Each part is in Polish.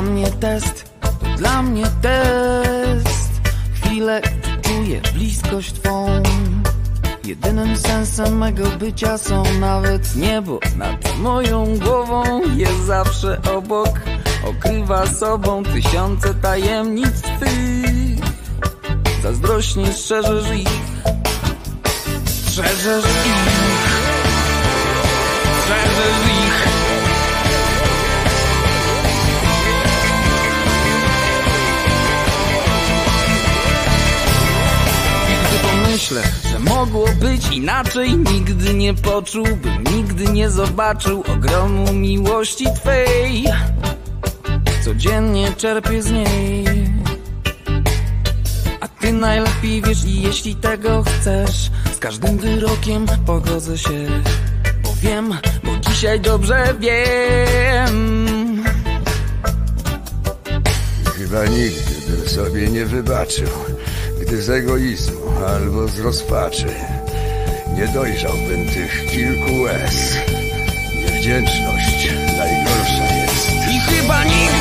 dla mnie test, to dla mnie test. Chwilę czuję bliskość twą. Jedynym sensem mego bycia są nawet niebo nad moją głową jest zawsze obok. Okrywa sobą tysiące tajemnic twych. Zazdrośnie strzeżesz ich, strzeżesz ich, strzeżesz ich. Gdy pomyślę, że mogło być inaczej, nigdy nie poczułbym, nigdy nie zobaczył ogromu miłości Twej. Codziennie czerpię z niej. A ty najlepiej wiesz i jeśli tego chcesz, z każdym wyrokiem pogodzę się. Bo wiem, bo dzisiaj dobrze wiem. Chyba nigdy bym sobie nie wybaczył, gdy z egoizmu albo z rozpaczy nie dojrzałbym tych kilku łez. Niewdzięczność najgorsza jest. I chyba nigdy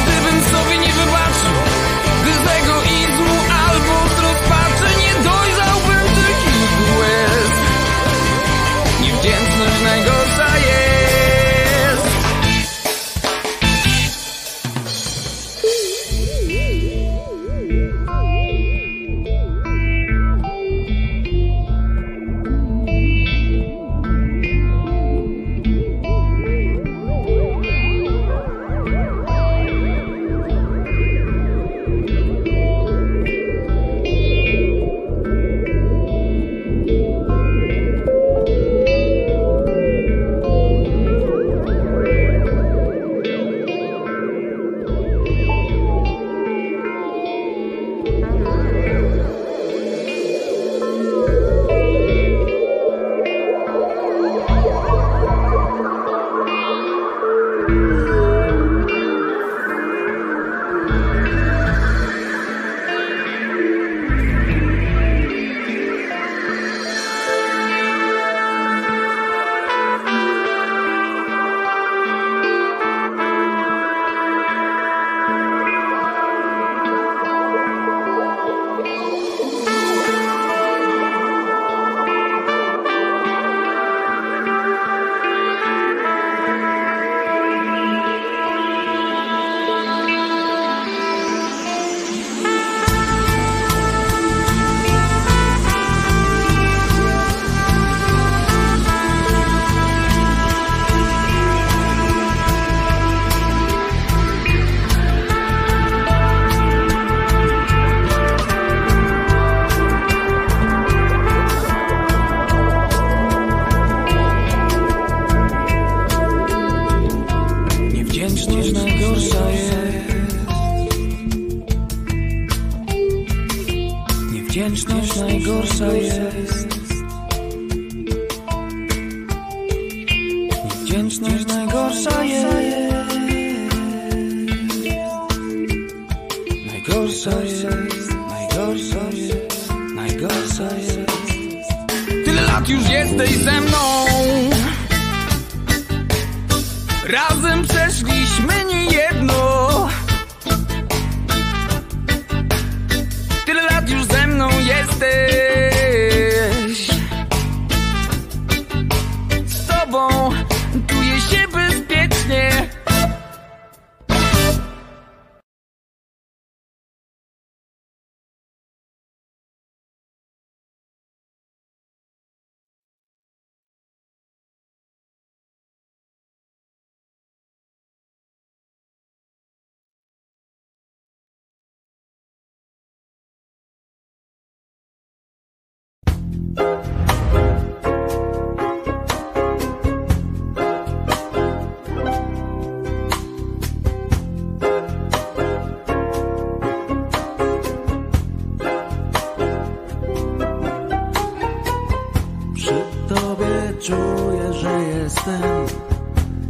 czuję, że jestem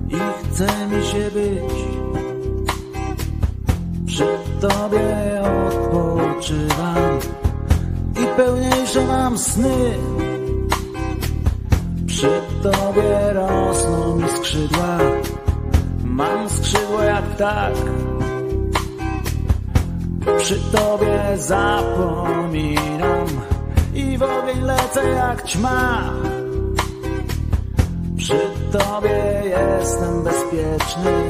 i chce mi się być. Przy tobie odpoczywam i pełniejsze mam sny. Przy tobie rosną mi skrzydła, Mam skrzydło jak ptak Przy tobie zapominam I w ogień lecę jak ćma Przy tobie jestem bezpieczny?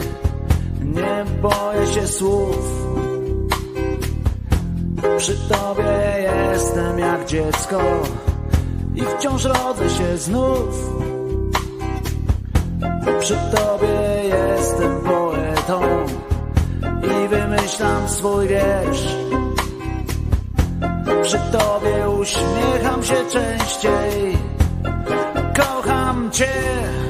Nie boję się słów. Przy tobie jestem jak dziecko I wciąż rodzę się znów. Przy tobie jestem poetą i wymyślam swój wiersz. Przy tobie uśmiecham się częściej, armchair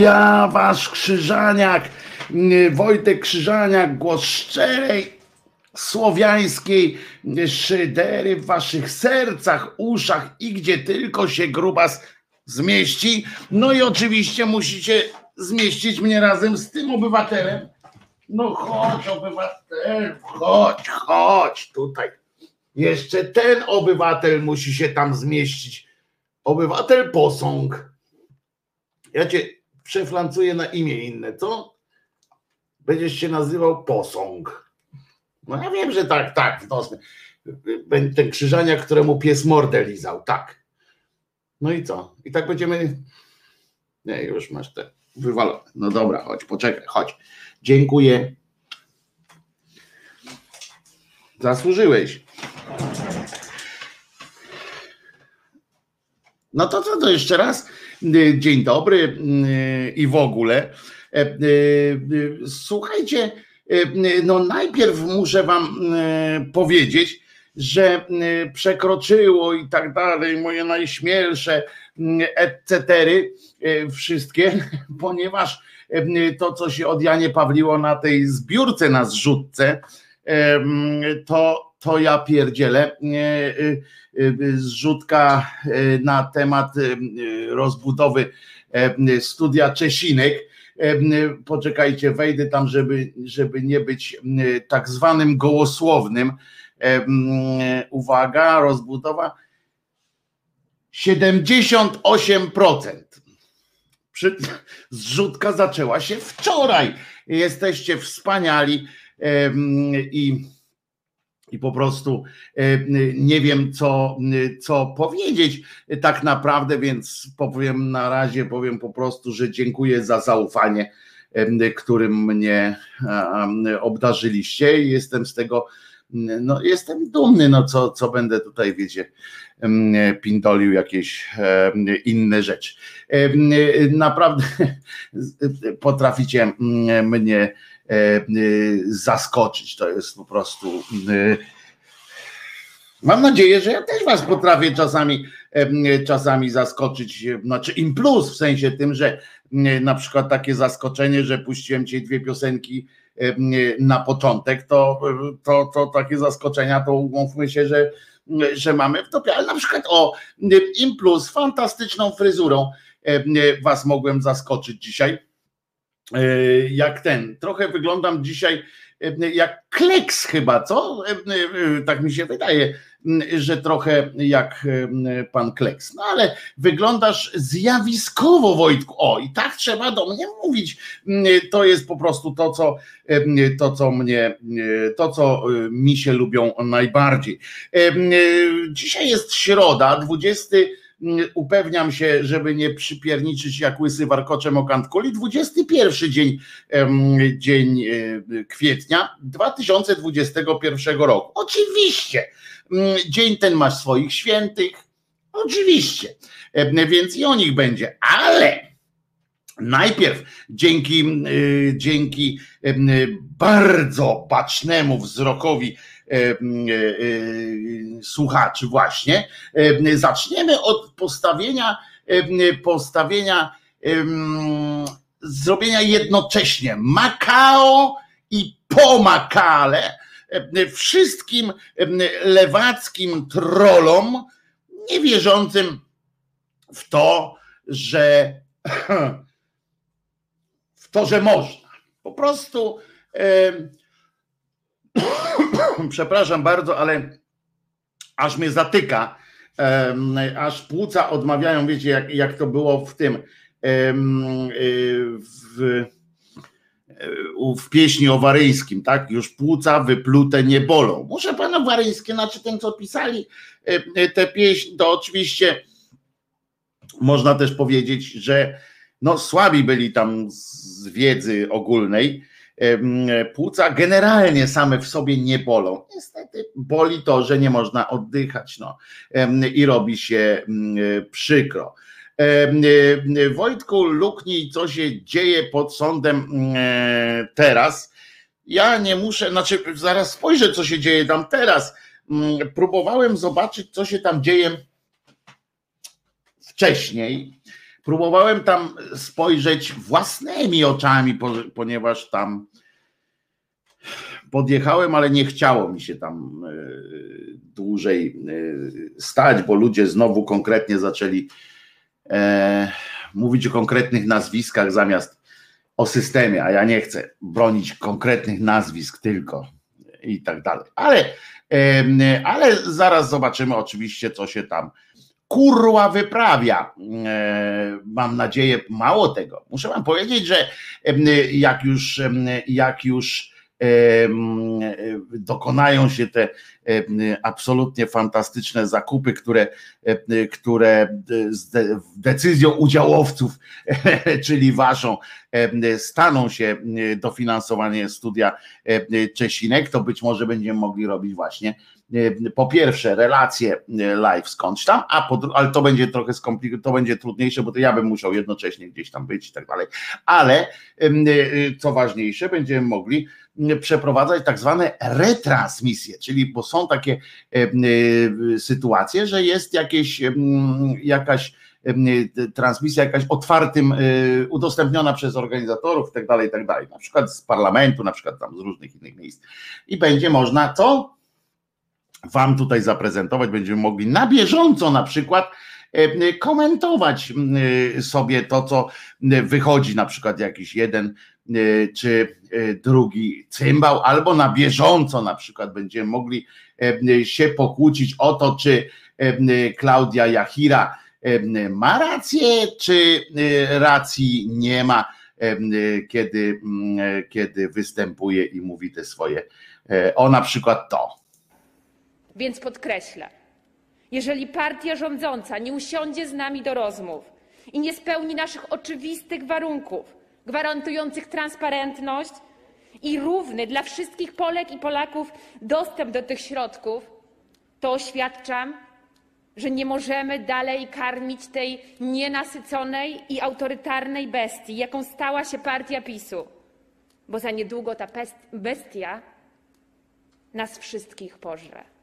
ja, wasz Krzyżaniak, Wojtek Krzyżaniak, głos szczerej, słowiańskiej szydery w waszych sercach, uszach i gdzie tylko się grubas zmieści. No i oczywiście musicie zmieścić mnie razem z tym obywatelem. No chodź, obywatel, chodź, chodź tutaj. Jeszcze ten obywatel musi się tam zmieścić. Obywatel posąg. Ja cię przeflancuję na imię inne, co? Będziesz się nazywał posąg. No ja wiem, że tak, tak, w nos. Ten krzyżania, któremu pies mordę lizał, tak. No i co? I tak będziemy. Nie, już masz te wywalone. No dobra, chodź, poczekaj, chodź. Dziękuję. Zasłużyłeś. No to co to jeszcze raz? Dzień dobry i w ogóle. Słuchajcie, no najpierw muszę wam powiedzieć, że przekroczyło i tak dalej moje najśmielsze etc. wszystkie, ponieważ to, co się od Janie Pawliło na tej zbiórce na zrzutce, to, to ja pierdzielę. Zrzutka na temat rozbudowy studia Czesinek. Poczekajcie, wejdę tam, żeby, żeby nie być tak zwanym gołosłownym. Uwaga, rozbudowa 78%. Przy, zrzutka zaczęła się wczoraj. Jesteście wspaniali i, i po prostu nie wiem, co, co powiedzieć tak naprawdę, więc powiem na razie, powiem po prostu, że dziękuję za zaufanie, którym mnie obdarzyliście. Jestem z tego no jestem dumny, no co, co będę tutaj, wiecie, pindolił jakieś inne rzeczy. Naprawdę potraficie mnie zaskoczyć. To jest po prostu. Mam nadzieję, że ja też was potrafię czasami, czasami zaskoczyć, znaczy im plus w sensie tym, że na przykład takie zaskoczenie, że puściłem ci dwie piosenki na początek, to, to, to takie zaskoczenia, to umówmy się, że, że mamy w topie. Ale na przykład o Im Plus, fantastyczną fryzurą was mogłem zaskoczyć dzisiaj. E, jak ten, trochę wyglądam dzisiaj jak kleks chyba, co? Tak mi się wydaje że trochę jak pan Kleks. No ale wyglądasz zjawiskowo, Wojtku. O, i tak trzeba do mnie mówić. To jest po prostu to, co, to, co mnie, to, co mi się lubią najbardziej. Dzisiaj jest środa, 20 upewniam się, żeby nie przypierniczyć jak łysy warkoczem o kantkuli, 21 dzień, dzień kwietnia 2021 roku. Oczywiście Mm, dzień ten masz swoich świętych, oczywiście, e, więc i o nich będzie, ale najpierw dzięki, y, dzięki e, bardzo bacznemu wzrokowi e, słuchaczy właśnie, zaczniemy od postawienia, postawienia zrobienia jednocześnie Makao i po Makale wszystkim lewackim trolom, niewierzącym w to, że w to, że można. Po prostu przepraszam bardzo, ale aż mnie zatyka, aż płuca odmawiają, wiecie, jak, jak to było w tym w w pieśni o Waryńskim, tak? Już płuca wyplute nie bolą. Muszę pana Waryńskie, znaczy ten, co pisali e, e, tę pieśń, to oczywiście można też powiedzieć, że no słabi byli tam z wiedzy ogólnej. Płuca generalnie same w sobie nie bolą. Niestety boli to, że nie można oddychać, no i robi się przykro. Wojtku, luknij, co się dzieje pod sądem teraz. Ja nie muszę, znaczy zaraz spojrzę, co się dzieje tam teraz. Próbowałem zobaczyć, co się tam dzieje wcześniej. Próbowałem tam spojrzeć własnymi oczami, ponieważ tam podjechałem, ale nie chciało mi się tam dłużej stać, bo ludzie znowu konkretnie zaczęli e, mówić o konkretnych nazwiskach zamiast o systemie, a ja nie chcę bronić konkretnych nazwisk tylko i tak dalej. Ale, e, ale zaraz zobaczymy oczywiście, co się tam kurła wyprawia. E, mam nadzieję, mało tego. Muszę wam powiedzieć, że jak już, jak już dokonają się te absolutnie fantastyczne zakupy, które, które decyzją udziałowców, czyli waszą, staną się dofinansowanie studia Czesinek, to być może będziemy mogli robić właśnie po pierwsze relacje live skądś tam, a po, ale to będzie trochę skomplikowane, to będzie trudniejsze, bo to ja bym musiał jednocześnie gdzieś tam być i tak dalej, ale co ważniejsze, będziemy mogli przeprowadzać tak zwane retransmisje, czyli bo są takie e, e, sytuacje, że jest jakieś, jakaś transmisja jakaś otwartym, e, udostępniona przez organizatorów i tak dalej, i tak dalej, na przykład z parlamentu, na przykład tam z różnych innych miejsc. I będzie można to wam tutaj zaprezentować, będziemy mogli na bieżąco na przykład komentować sobie to, co wychodzi, na przykład jakiś jeden E, czy e, drugi cymbał, albo na bieżąco na przykład będziemy mogli e, się pokłócić o to, czy Klaudia Jachira ma rację, czy racji nie ma, kiedy, kiedy występuje i mówi te swoje, o na przykład to. Więc podkreślę, jeżeli partia rządząca nie usiądzie z nami do rozmów i nie spełni naszych oczywistych warunków, gwarantujących transparentność i równy dla wszystkich Polek i Polaków dostęp do tych środków, to oświadczam, że nie możemy dalej karmić tej nienasyconej i autorytarnej bestii, jaką stała się partia PiSu, bo za niedługo ta bestia nas wszystkich pożre.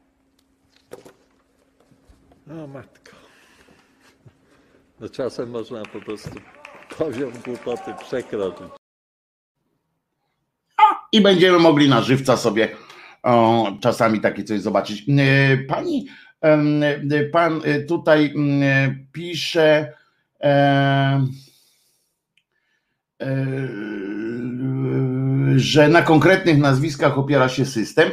O matko. No czasem można po prostu poziom głupoty przekroczyć. I będziemy mogli na żywca sobie o, czasami takie coś zobaczyć. E, pani, e, pan e, tutaj pisze, że na konkretnych nazwiskach opiera się system.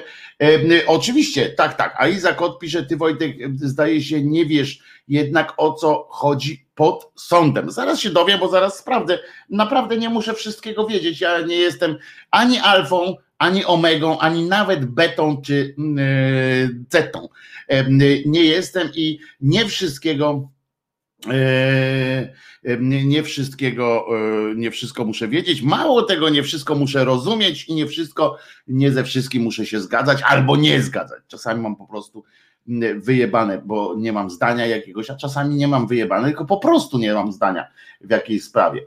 Oczywiście, tak, tak. A Izak odpisze, ty Wojtek, zdaje się, nie wiesz jednak o co chodzi pod sądem. Zaraz się dowiem, bo zaraz sprawdzę. Naprawdę nie muszę wszystkiego wiedzieć. Ja nie jestem ani alfą, ani omegą, ani nawet betą czy zetą. Nie jestem i nie wszystkiego nie wszystkiego, nie wszystko muszę wiedzieć. Mało tego, nie wszystko muszę rozumieć i nie wszystko, nie ze wszystkim muszę się zgadzać albo nie zgadzać. Czasami mam po prostu wyjebane, bo nie mam zdania jakiegoś, a czasami nie mam wyjebane, tylko po prostu nie mam zdania w jakiejś sprawie.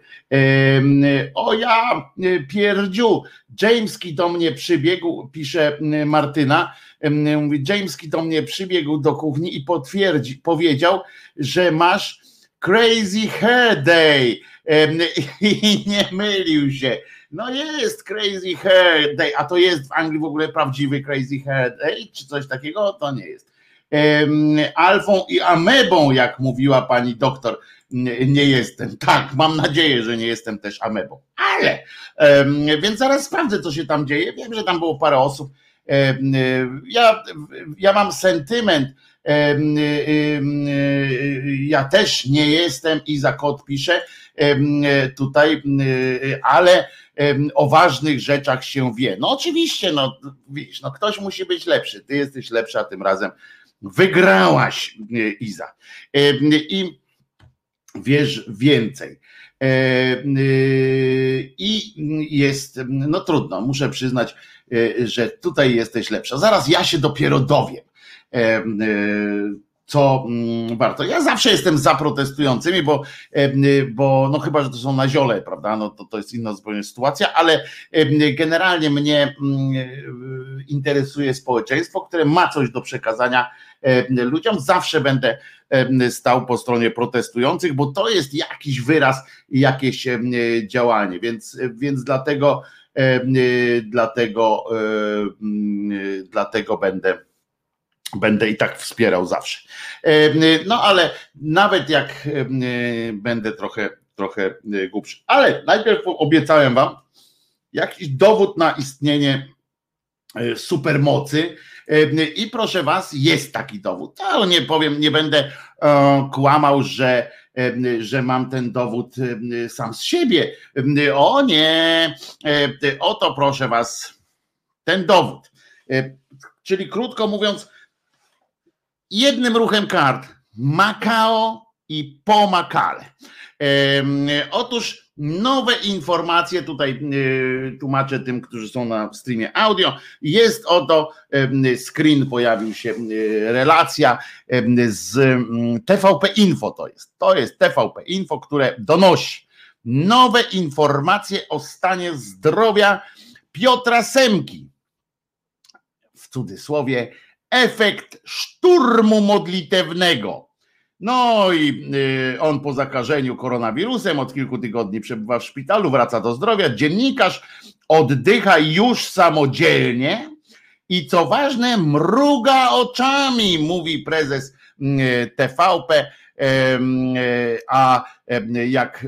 O ja pierdziu, Jameski do mnie przybiegł, pisze Martyna, mówi Jameski do mnie przybiegł do kuchni i potwierdzi, powiedział, że masz crazy hair day i nie mylił się. No jest Crazy Hair Day, a to jest w Anglii w ogóle prawdziwy Crazy Hair Day, czy coś takiego? To nie jest alfą i amebą, jak mówiła pani doktor, nie jestem. Tak, mam nadzieję, że nie jestem też amebą. Ale, więc zaraz sprawdzę, co się tam dzieje. Wiem, że tam było parę osób. Ja, ja mam sentyment. Ja też nie jestem i za kod piszę tutaj, ale o ważnych rzeczach się wie. No oczywiście, no widzisz, no ktoś musi być lepszy. Ty jesteś lepsza tym razem Wygrałaś, e, Iza. E, I wiesz więcej. E, I jest, no trudno, muszę przyznać, że tutaj jesteś lepsza. Zaraz ja się dopiero dowiem, co mm, warto. Ja zawsze jestem za protestującymi, bo, bo no chyba, że to są na ziole, prawda? No to, to jest inna zupełnie sytuacja, ale generalnie mnie interesuje społeczeństwo, które ma coś do przekazania ludziom. Zawsze będę stał po stronie protestujących, bo to jest jakiś wyraz, jakieś działanie, więc, więc dlatego dlatego dlatego będę będę i tak wspierał zawsze. No ale nawet jak będę trochę, trochę głupszy. Ale najpierw obiecałem wam jakiś dowód na istnienie supermocy, i proszę was, jest taki dowód. Ale nie powiem, nie będę e, kłamał, że, że mam ten dowód sam z siebie. O nie, oto proszę was, ten dowód. Czyli krótko mówiąc, jednym ruchem kart Makao i Pomakale. Otóż nowe informacje, tutaj y, tłumaczę tym, którzy są na streamie audio, jest oto screen, pojawił się y, relacja z mm, TVP Info to jest, to jest TVP Info, które donosi nowe informacje o stanie zdrowia Piotra Semki. W cudzysłowie efekt szturmu modlitewnego no i y, on po zakażeniu koronawirusem od kilku tygodni przebywa w szpitalu, wraca do zdrowia. Dziennikarz oddycha już samodzielnie i co ważne, mruga oczami, mówi prezes y, TVP. A jak,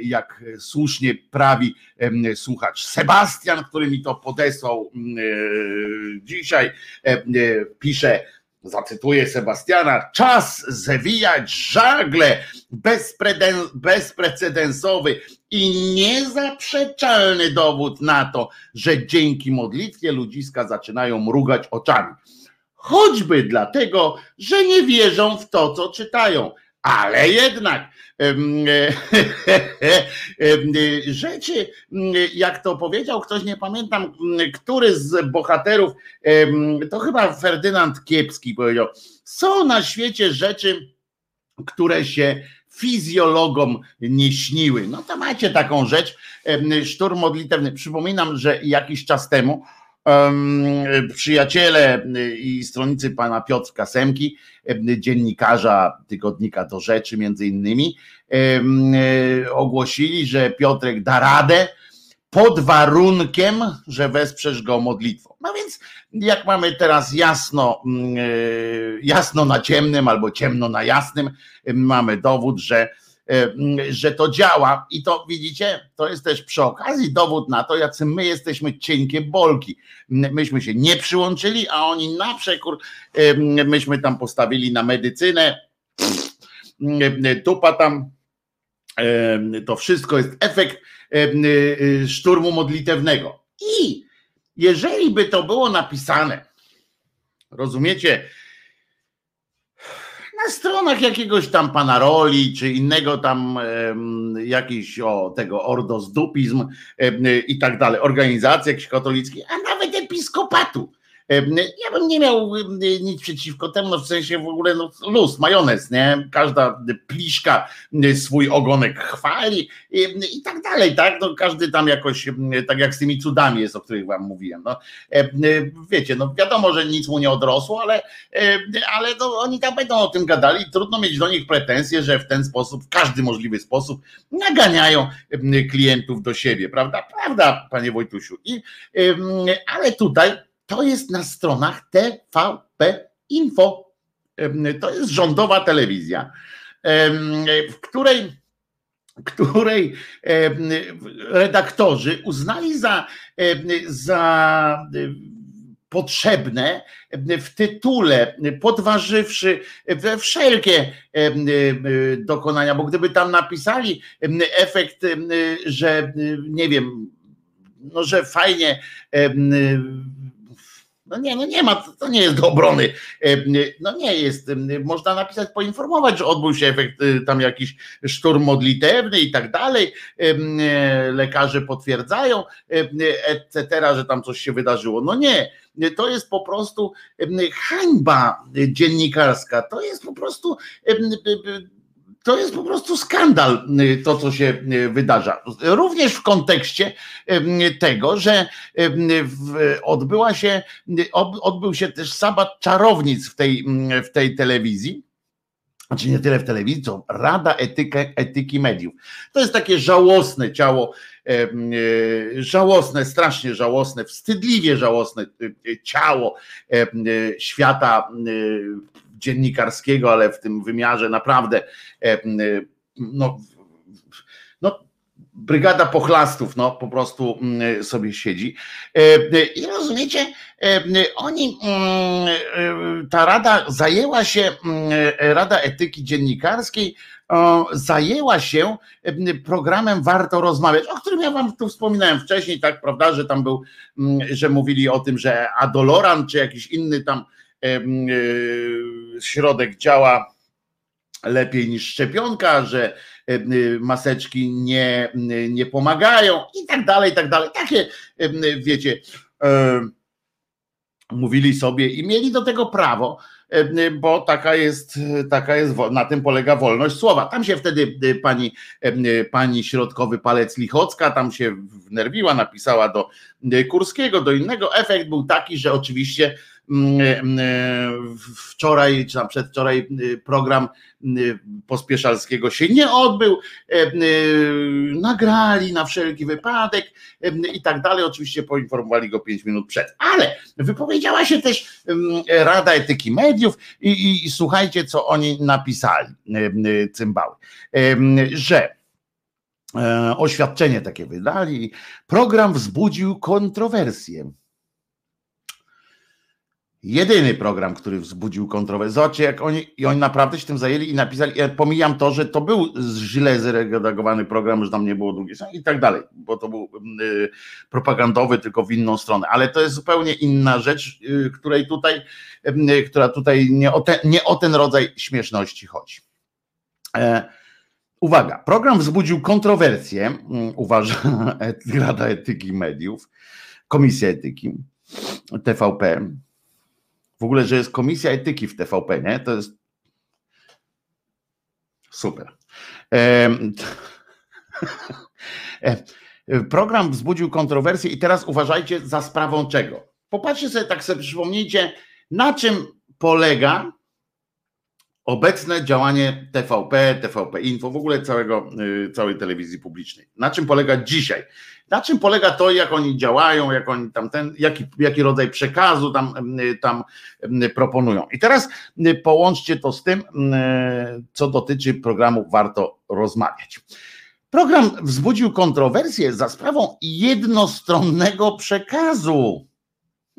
jak słusznie prawi słuchacz Sebastian, który mi to podesłał y, dzisiaj, pisze, zacytuję Sebastiana, czas zewijać żagle bezprecedensowy i niezaprzeczalny dowód na to, że dzięki modlitwie ludziska zaczynają mrugać oczami. Choćby dlatego, że nie wierzą w to, co czytają, ale jednak rzeczy, jak to powiedział ktoś, nie pamiętam, który z bohaterów, to chyba Ferdynand Kiepski powiedział, są na świecie rzeczy, które się fizjologom nie śniły. No to macie taką rzecz, szturm modlitewny. Przypominam, że jakiś czas temu przyjaciele i stronnicy pana Piotrka Semki, dziennikarza tygodnika do rzeczy między innymi, ogłosili, że Piotrek da radę pod warunkiem, że wesprzesz go modlitwą. No więc jak mamy teraz jasno, mm, jasno na ciemnym albo ciemno na jasnym, mamy dowód, że, że to działa i to widzicie, to jest też przy okazji dowód na to, jacy my jesteśmy cienkie bolki. Myśmy się nie przyłączyli, a oni na przekór, myśmy tam postawili na medycynę, tupa tam, to wszystko jest efekt szturmu modlitewnego. I jeżeli by to było napisane, rozumiecie, na stronach jakiegoś tam pana Roli, czy innego tam jakiś o tego ordosdupizm i tak dalej, organizacji jakichś katolickich, a nawet episkopatu, ja bym nie miał nic przeciwko temu, no w sensie w ogóle no, luz, majonez, nie? Każda pliszka swój ogonek chwali i, i tak dalej, tak? No, każdy tam jakoś, tak jak z tymi cudami jest, o których wam mówiłem. No, wiecie, no wiadomo, że nic mu nie odrosło, ale, ale no, oni tam będą o tym gadali trudno mieć do nich pretensje, że w ten sposób, w każdy możliwy sposób naganiają klientów do siebie, prawda? Prawda, panie Wojtusiu. I, ale tutaj to jest na stronach TVP Info. To jest rządowa telewizja, w której, której redaktorzy uznali za, za potrzebne w tytule, podważywszy wszelkie dokonania, bo gdyby tam napisali efekt, że nie wiem, no, że fajnie no nie, no nie ma, to nie jest do obrony. E, no nie jest. Można napisać, poinformować, że odbył się efekt, y, tam jakiś szturm modlitewny i tak dalej. E, lekarze potwierdzają, etc., że tam coś się wydarzyło. No nie, to jest po prostu hańba dziennikarska. To jest po prostu to jest po prostu skandal, y, to co się y, wydarza. Również w kontekście tego, że odbyła się, odbył się też sabat czarownic w tej, w tej telewizji. Znaczy nie tyle w telewizji, co Rada Etyki Mediów. To jest takie żałosne ciało, żałosne, strasznie żałosne, wstydliwie żałosne y, ciało świata dziennikarskiego, ale w tym wymiarze naprawdę e, no, no brygada pochlastów, no po prostu sobie siedzi. E, I rozumiecie, e, oni, ta rada zajęła się, Rada Etyki Dziennikarskiej zajęła się programem Warto Rozmawiać, o którym ja wam tu wspominałem wcześniej, tak, prawda, że tam był, że mówili o tym, że Adoloran, czy jakiś inny tam E, środek działa lepiej niż szczepionka, że maseczki nie, nie pomagają i tak dalej, i tak dalej. Takie, wiecie, e, mówili sobie i mieli do tego prawo, bo taka jest, taka jest, na tym polega wolność słowa. Tam się wtedy pani, pani środkowy palec Lichocka tam się wnerwiła, napisała do Kurskiego, do innego. Efekt był taki, że oczywiście wczoraj, czy tam przedwczoraj program Pospieszalskiego się nie odbył, e, y, nagrali na wszelki wypadek e, i tak dalej. Oczywiście poinformowali go pięć minut przed, ale wypowiedziała się też Rada Etyki Mediów i, i, i słuchajcie, co oni napisali, e, cymbały, że oświadczenie takie wydali. Program wzbudził kontrowersję jedyny program, który wzbudził kontrowersję. Zobaczcie, jak oni, i oni naprawdę się tym zajęli i napisali, ja pomijam to, że to był źle zredagowany program, że tam nie było drugiej i tak dalej, bo to był y, propagandowy, tylko w inną stronę, ale to jest zupełnie inna rzecz, y, której tutaj, y, która tutaj nie o, te, nie o ten rodzaj śmieszności chodzi. E, uwaga, program wzbudził kontrowersję, mm, uważa Rada Etyki Mediów, Komisja Etyki TVP. W ogóle, że jest Komisja Etyki w TVP, nie? To jest super. Program wzbudził kontrowersję i teraz uważajcie za sprawą czego. Popatrzcie sobie, tak sobie przypomnijcie, na czym polega obecne działanie TVP, TVP Info, w ogóle całego, y, całej telewizji publicznej. Na czym polega dzisiaj? Na czym polega to, jak oni działają, jak oni tam ten, jaki, jaki rodzaj przekazu tam, y, tam y, proponują. I teraz połączcie to z tym, co dotyczy programu Warto rozmawiać. Program wzbudził kontrowersję za sprawą jednostronnego przekazu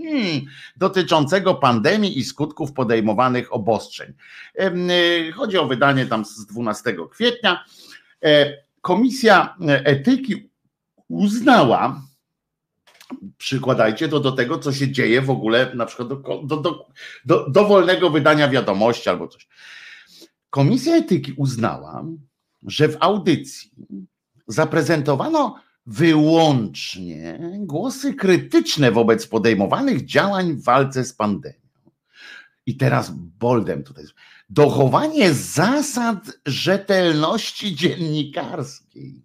Hmm, dotyczącego pandemii i skutków podejmowanych obostrzeń. Y, chodzi o wydanie tam z 12 kwietnia. E, Komisja Etyki uznała, przykładajcie to do tego, co się dzieje w ogóle, na przykład do, do, do, do, wolnego wydania wiadomości albo coś. Komisja Etyki uznała, że w audycji zaprezentowano wyłącznie głosy krytyczne wobec podejmowanych działań w walce z pandemią. I teraz boldem tutaj. Dochowanie zasad rzetelności dziennikarskiej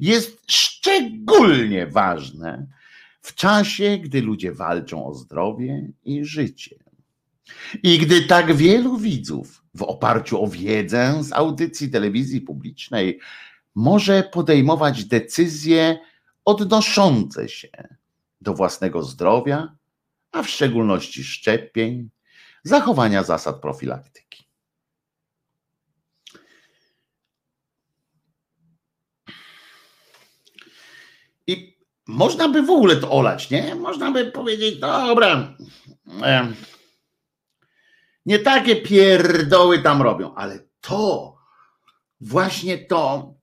jest szczególnie ważne w czasie, gdy ludzie walczą o zdrowie i życie. I gdy tak wielu widzów w oparciu o wiedzę z audycji telewizji publicznej może podejmować decyzje odnoszące się do własnego zdrowia, a w szczególności szczepień, zachowania zasad profilaktyki. I można by w ogóle to olać, nie? Można by powiedzieć, dobra, nie takie pierdoły tam robią, ale to, właśnie to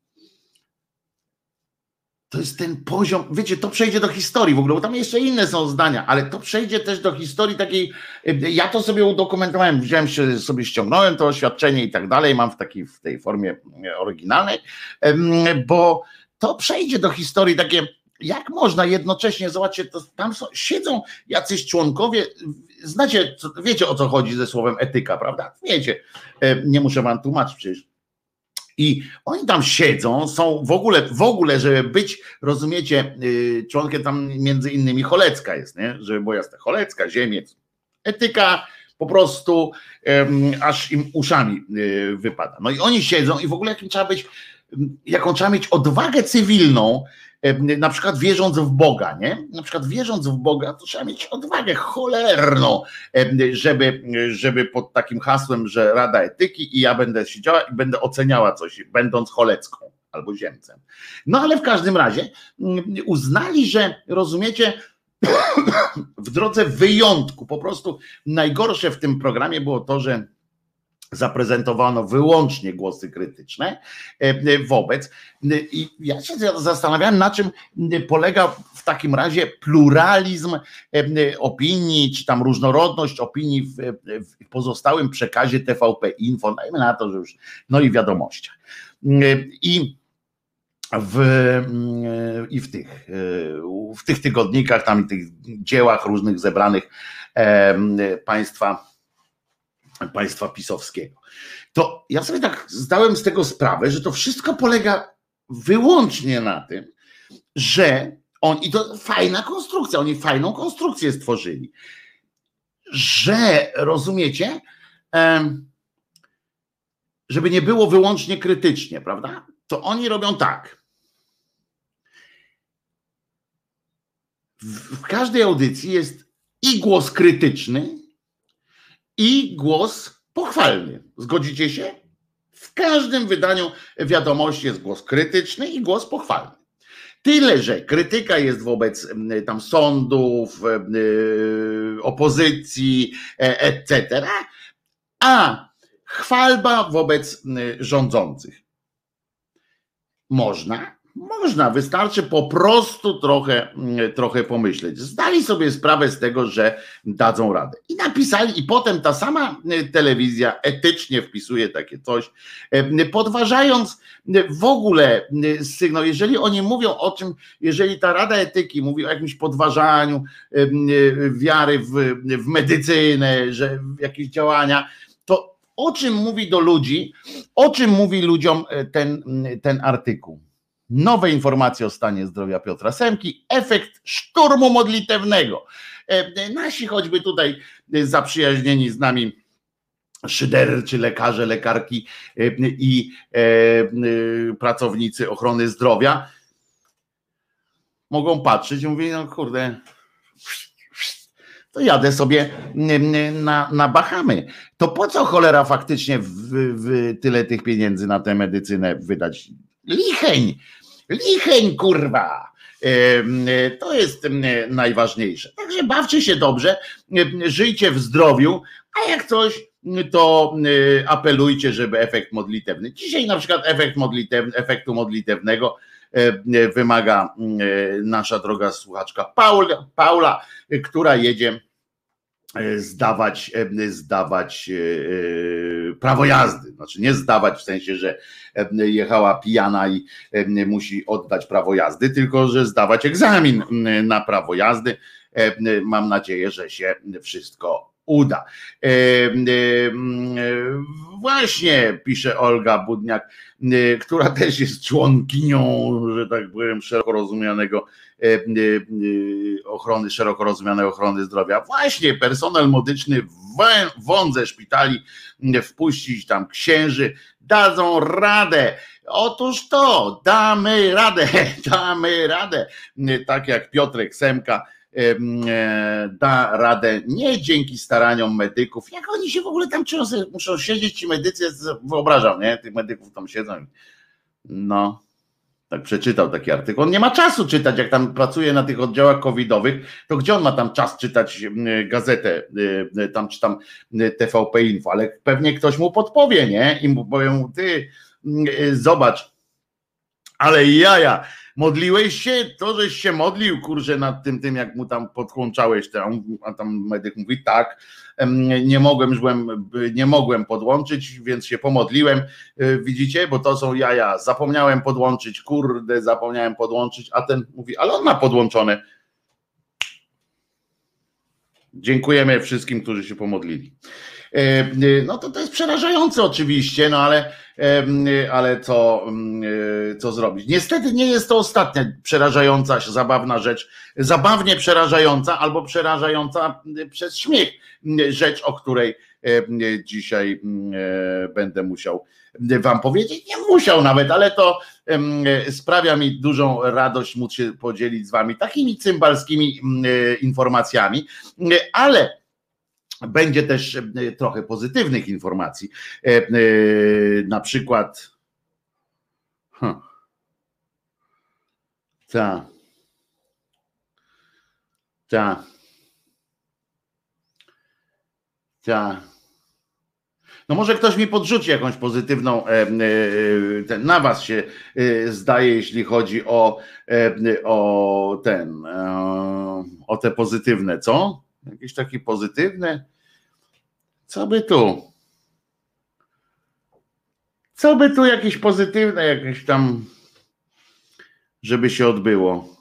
to jest ten poziom, wiecie, to przejdzie do historii w ogóle, bo tam jeszcze inne są zdania, ale to przejdzie też do historii takiej, ja to sobie udokumentowałem, wziąłem się, sobie ściągnąłem to oświadczenie i tak dalej, mam w takiej, w tej formie oryginalnej, bo to przejdzie do historii takie, jak można jednocześnie, zobaczcie, to tam są, siedzą jacyś członkowie, znacie, wiecie o co chodzi ze słowem etyka, prawda? Wiecie, nie muszę wam tłumaczyć przecież i oni tam siedzą, są w ogóle, w ogóle, żeby być, rozumiecie, y, członkiem tam między innymi Cholecka jest, nie? Żeby była jasne, Cholecka, Ziemiec. Etyka po prostu aż im uszami y, wypada. No i oni siedzą i w ogóle jakim trzeba być, jaką trzeba mieć odwagę cywilną, na przykład wierząc w Boga, nie? Na przykład wierząc w Boga, to trzeba mieć odwagę cholerną, żeby, żeby pod takim hasłem, że Rada Etyki i ja będę siedziała i będę oceniała coś, będąc cholecką albo ziemcem. No ale w każdym razie mm, uznali, że rozumiecie, w drodze wyjątku, po prostu najgorsze w tym programie było to, że zaprezentowano wyłącznie głosy krytyczne e, wobec. I ja się zastanawiałem, na czym polega w takim razie pluralizm e, opinii, czy tam różnorodność opinii w, w pozostałym przekazie TVP Info, dajmy na to, że już, no i wiadomościach. I w, i w tych, w tych tygodnikach, tam i tych dziełach różnych zebranych państwa państwa pisowskiego. To ja sobie tak zdałem z tego sprawę, że to wszystko polega wyłącznie na tym, że on, i to fajna konstrukcja, oni fajną konstrukcję stworzyli, że rozumiecie, żeby nie było wyłącznie krytycznie, prawda? To oni robią tak. W każdej audycji jest i głos krytyczny, i głos pochwalny. Zgodzicie się? W każdym wydaniu wiadomości jest głos krytyczny i głos pochwalny. Tyle, że krytyka jest wobec tam sądów, opozycji, e, etc., a chwalba wobec rządzących. Można, Można, wystarczy po prostu trochę, mm, trochę pomyśleć. Zdali sobie sprawę z tego, że dadzą radę. I napisali, i potem ta sama y, telewizja etycznie wpisuje takie coś, y, podważając y, w ogóle sygnał. Jeżeli oni mówią o czym, jeżeli ta Rada Etyki mówi o jakimś podważaniu wiary w, w medycynę, że jakieś działania, to o czym mówi do ludzi, o czym mówi ludziom ten, ten artykuł? Nowe informacje o stanie zdrowia Piotra Semki, efekt szturmu modlitewnego. E, nasi choćby tutaj zaprzyjaźnieni z nami szydery, czy lekarze, lekarki e, i e, pracownicy ochrony zdrowia mogą patrzeć i mówić, no kurde, to jadę sobie na, na Bahamy. To po co cholera faktycznie w, w tyle tych pieniędzy na tę medycynę wydać? Licheń! Licheń, kurwa! To jest najważniejsze. Także bawcie się dobrze, żyjcie w zdrowiu, a jak coś, to apelujcie, żeby efekt modlitewny. Dzisiaj na przykład efekt modlitewny, efektu modlitewnego wymaga nasza droga słuchaczka Paula, Paula która jedzie zdawać, e, zdawać e, prawo jazdy. Znaczy nie zdawać w sensie, że jechała pijana i musi oddać prawo jazdy, tylko że zdawać egzamin na prawo jazdy. Mam nadzieję, że się wszystko uda. Właśnie pisze Olga Budniak, która też jest członkinią, że tak powiem, szeroko rozumianego E, e, ochrony, szeroko rozumianej ochrony zdrowia. Właśnie personel medyczny w wądze szpitali wpuścić tam księży, dadzą radę. Otóż to, damy radę, damy radę. Tak jak Piotrek Semka da radę nie dzięki staraniom medyków. Jak oni się w ogóle tam czują, muszą siedzieć ci medycy, wyobrażam, nie? Tych medyków tam siedzą. No, tak przeczytał taki artykuł. On nie ma czasu czytać, jak tam pracuje na tych oddziałach covidowych, to gdzie on ma tam czas czytać gazetę, tam czy tam TVP Info, ale pewnie ktoś mu podpowie, nie? I mu powiem, ty y, zobacz, ale jaja, modliłeś się, to żeś się modlił, kurczę, nad tym, tym jak mu tam podłączałeś, a tam medyk mówi tak, nie mogłem, byłem, nie mogłem podłączyć, więc się pomodliłem, e, widzicie, bo to są jaja, zapomniałem podłączyć, kurde, zapomniałem podłączyć, a ten mówi, ale on ma podłączone. Dziękujemy wszystkim, którzy się pomodlili. E, e, no to to jest przerażające oczywiście, no ale, ale co, co zrobić? Niestety nie jest to ostatnia przerażająca, zabawna rzecz, zabawnie przerażająca albo przerażająca przez śmiech rzecz, o której dzisiaj będę musiał wam powiedzieć. Nie musiał nawet, ale to sprawia mi dużą radość móc się podzielić z wami takimi cymbalskimi informacjami, ale będzie też e, trochę pozytywnych informacji. E, e, na przykład. Huh. Ta. Ta. Ta. No może ktoś mi podrzuci jakąś pozytywną, na was się zdaje, jeśli chodzi o, o ten, o te pozytywne, co? Jakieś takie pozytywne. Co by tu? Co by tu jakieś pozytywne, jakieś tam, żeby się odbyło?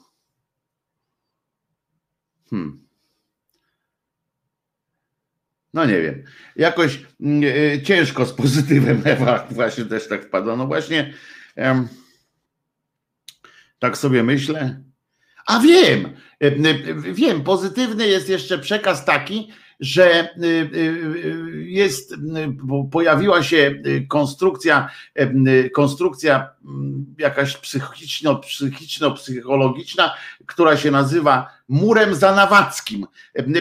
Hmm. No nie wiem. Jakoś yy, ciężko z pozytywem Ewa właśnie też tak wpadła. No właśnie yy, tak sobie myślę. A wiem, yy, wiem, pozytywny jest jeszcze przekaz taki, że y, jest, pojawiła się konstrukcja, konstrukcja jakaś psychiczno, psychiczno-psychologiczna, która się nazywa murem zanawackim.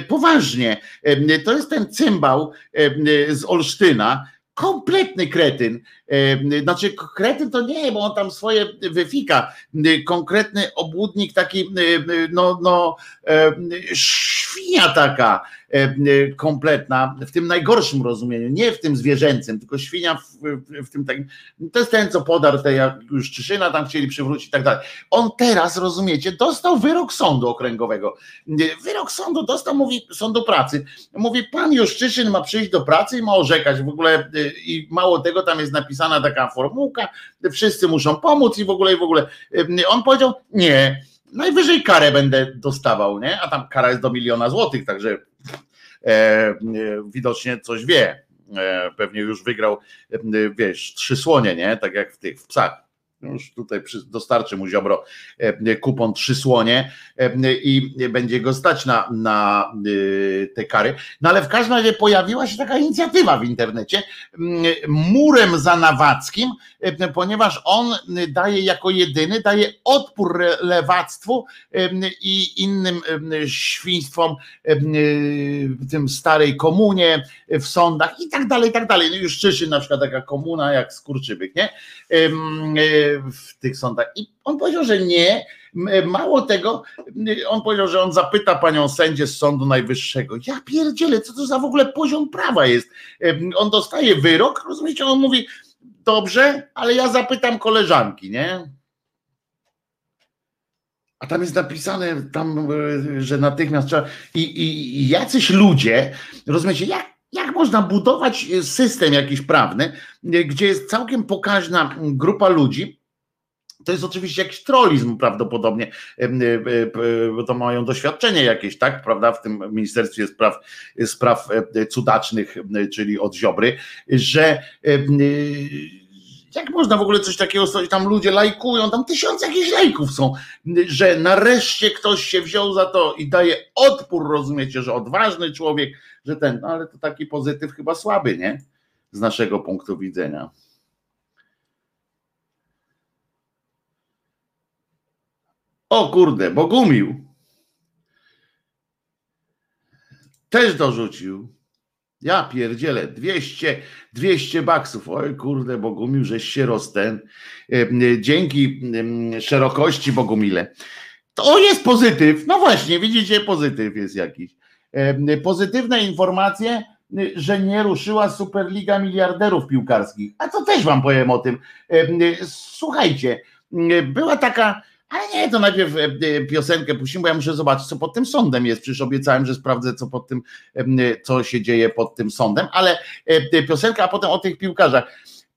Poważnie, to jest ten cymbał z Olsztyna, kompletny kretyn. Znaczy, kretyn to nie, bo on tam swoje wyfika. Konkretny obłudnik, taki, no, no, świnia taka, kompletna, w tym najgorszym rozumieniu, nie w tym zwierzęcym, tylko świnia w, w, tym takim, to jest ten, co podarł te, jak już Czyszyna tam chcieli przywrócić i tak dalej. On teraz, rozumiecie, dostał wyrok sądu okręgowego. Wyrok sądu dostał, mówi, sądu pracy. Mówi, pan Juszczyszyn ma przyjść do pracy i ma orzekać w ogóle i mało tego, tam jest napisana taka formułka, wszyscy muszą pomóc i w ogóle, i w ogóle. On powiedział, nie, najwyżej karę będę dostawał, nie? A tam kara jest do miliona złotych, także e, widocznie coś wie. E, pewnie już wygrał, e, wiesz, trzy słonie, nie? Tak jak w tych w psach. Już tutaj dostarczy mu Ziobro e, kupon trzy słonie e, i będzie go stać na, na e, te kary. No ale w każdym razie pojawiła się taka inicjatywa w internecie murem za Nawackim, ponieważ on daje jako jedyny, daje odpór lewactwu i innym świństwom w tym starej komunie, w sądach i tak dalej, i tak dalej. No już czyszy na przykład taka komuna jak Skurczybyk, nie? W tych sądach. I on powiedział, że nie. Mało tego, on powiedział, że on zapyta panią sędzię z Sądu Najwyższego. Ja pierdzielę, co to za w ogóle poziom prawa jest? On dostaje wyrok, rozumiecie? On mówi, dobrze, ale ja zapytam koleżanki, nie? A tam jest napisane, tam, że natychmiast trzeba. I, i, i jacyś ludzie, rozumiecie, jak jak można budować system jakiś prawny, gdzie jest całkiem pokaźna grupa ludzi, to jest oczywiście jakiś trollizm prawdopodobnie, bo to mają doświadczenie jakieś, tak, prawda, w tym Ministerstwie Spraw, spraw Cudacznych, czyli od Ziobry, że jak można w ogóle coś takiego stworzyć? Tam ludzie lajkują, tam tysiące jakichś lajków są, że nareszcie ktoś się wziął za to i daje odpór, rozumiecie, że odważny człowiek, że ten, no ale to taki pozytyw chyba słaby, nie? Z naszego punktu widzenia. O kurde, Bogumił. Też dorzucił. Ja pierdzielę, 200, 200 baksów. Oj kurde, Bogumił, żeś się rozten. Dzięki szerokości Bogumile. To jest pozytyw. No właśnie, widzicie, pozytyw jest jakiś. Pozytywne informacje, że nie ruszyła Superliga Miliarderów Piłkarskich. A to też wam powiem o tym. Słuchajcie, była taka ale nie, to najpierw e, e, piosenkę puścimy, bo ja muszę zobaczyć, co pod tym sądem jest. Przecież obiecałem, że sprawdzę, co pod tym, e, co się dzieje pod tym sądem, ale piosenka, a potem o tych piłkarzach.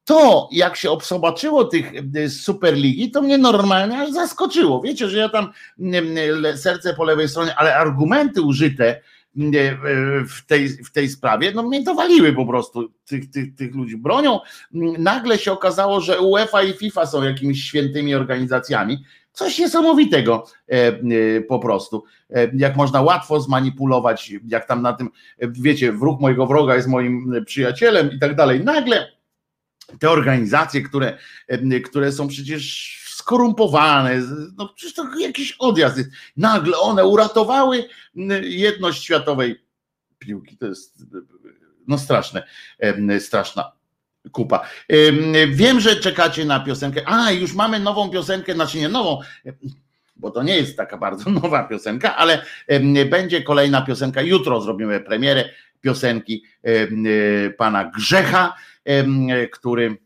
To, jak się obsobaczyło tych Superligi, to mnie normalnie aż zaskoczyło. Wiecie, że ja tam serce po lewej stronie, ale argumenty użyte w tej, w tej sprawie, no mnie dowaliły po prostu tych, tych, tych ludzi bronią. Nagle się okazało, że UEFA i FIFA są jakimiś świętymi organizacjami Coś niesamowitego e, e, po prostu. E, jak można łatwo zmanipulować, jak tam na tym, wiecie, wróg mojego wroga jest moim przyjacielem i tak dalej. Nagle te organizacje, które, które są przecież skorumpowane, no przecież to jakiś odjazd jest. Nagle one uratowały jedność światowej piłki. To jest no straszne, straszna kupa. Wiem, że czekacie na piosenkę. A, już mamy nową piosenkę, znaczy nie nową, bo to nie jest taka bardzo nowa piosenka, ale będzie kolejna piosenka. Jutro zrobimy premierę piosenki pana Grzecha, który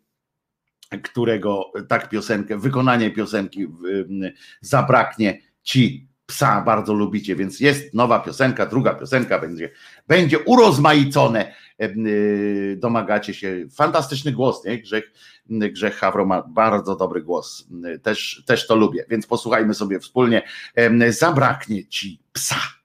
którego tak piosenkę, wykonanie piosenki zabraknie ci psa bardzo lubicie, więc jest nowa piosenka, druga piosenka będzie, będzie urozmaicone, y, domagacie się, fantastyczny głos, nie? Grzech, Grzech Hawro ma bardzo dobry głos, też, też to lubię, więc posłuchajmy sobie wspólnie, zabraknie ci psa.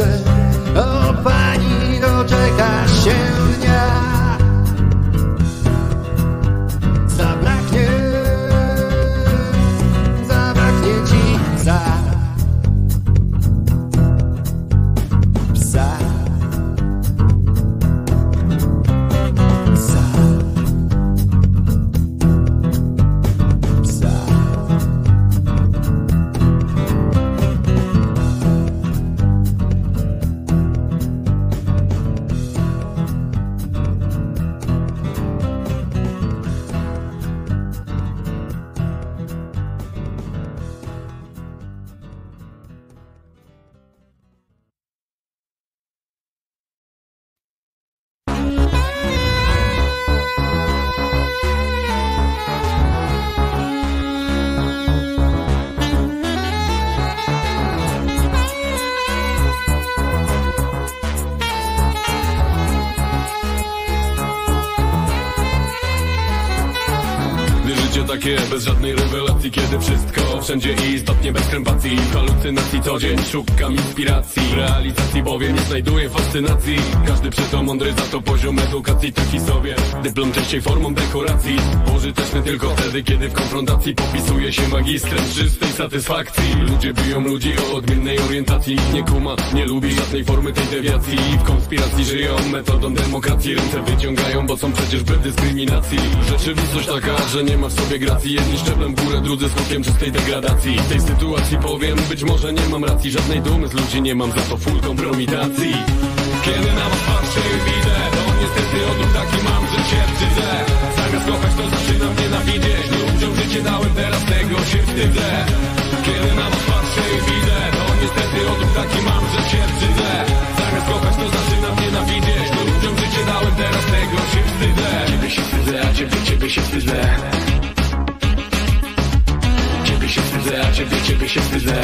Jeszcze, Co dzień szukam inspiracji. Realizacji bowiem nie znajduję fascynacji. Każdy przeto mądry za to poziom edukacji. Taki sobie Dyplom częściej formą dekoracji. Pożyteczny tylko wtedy kiedy w konfrontacji Popisuje się magistrem czystej satysfakcji. Ludzie biją ludzi o odmiennej orientacji. Nie kuma, nie lubi żadnej formy tej dewiacji. W konspiracji żyją metodą demokracji. Ręce wyciągają, bo są przecież bez dyskryminacji. Rzeczywistość taka, że nie ma w sobie gracji. Jedni szczeblem w górę, drudzy skutkiem czystej degradacji. W tej sytuacji powiem, być może nie mam racji Żadnej dumy z ludzi nie mam, za to full kompromitacji. Kiedy na was patrzę i widzę To niestety odruch taki mam, że się wstydzę Zamiast kochać to zaczynam nienawidzieć. Ludziom życie dałem, teraz tego się wstydzę. Kiedy na was patrzę i widzę To niestety odruch taki mam, że się wstydzę Zamiast kochać to zaczynam nienawidzieć. Ludziom życie dałem, teraz tego się wstydzę. Ciebie się wstydzę, a ciebie, ciebie się wstydzę. Ciebie się wstydzę, a ciebie, ciebie się wstydzę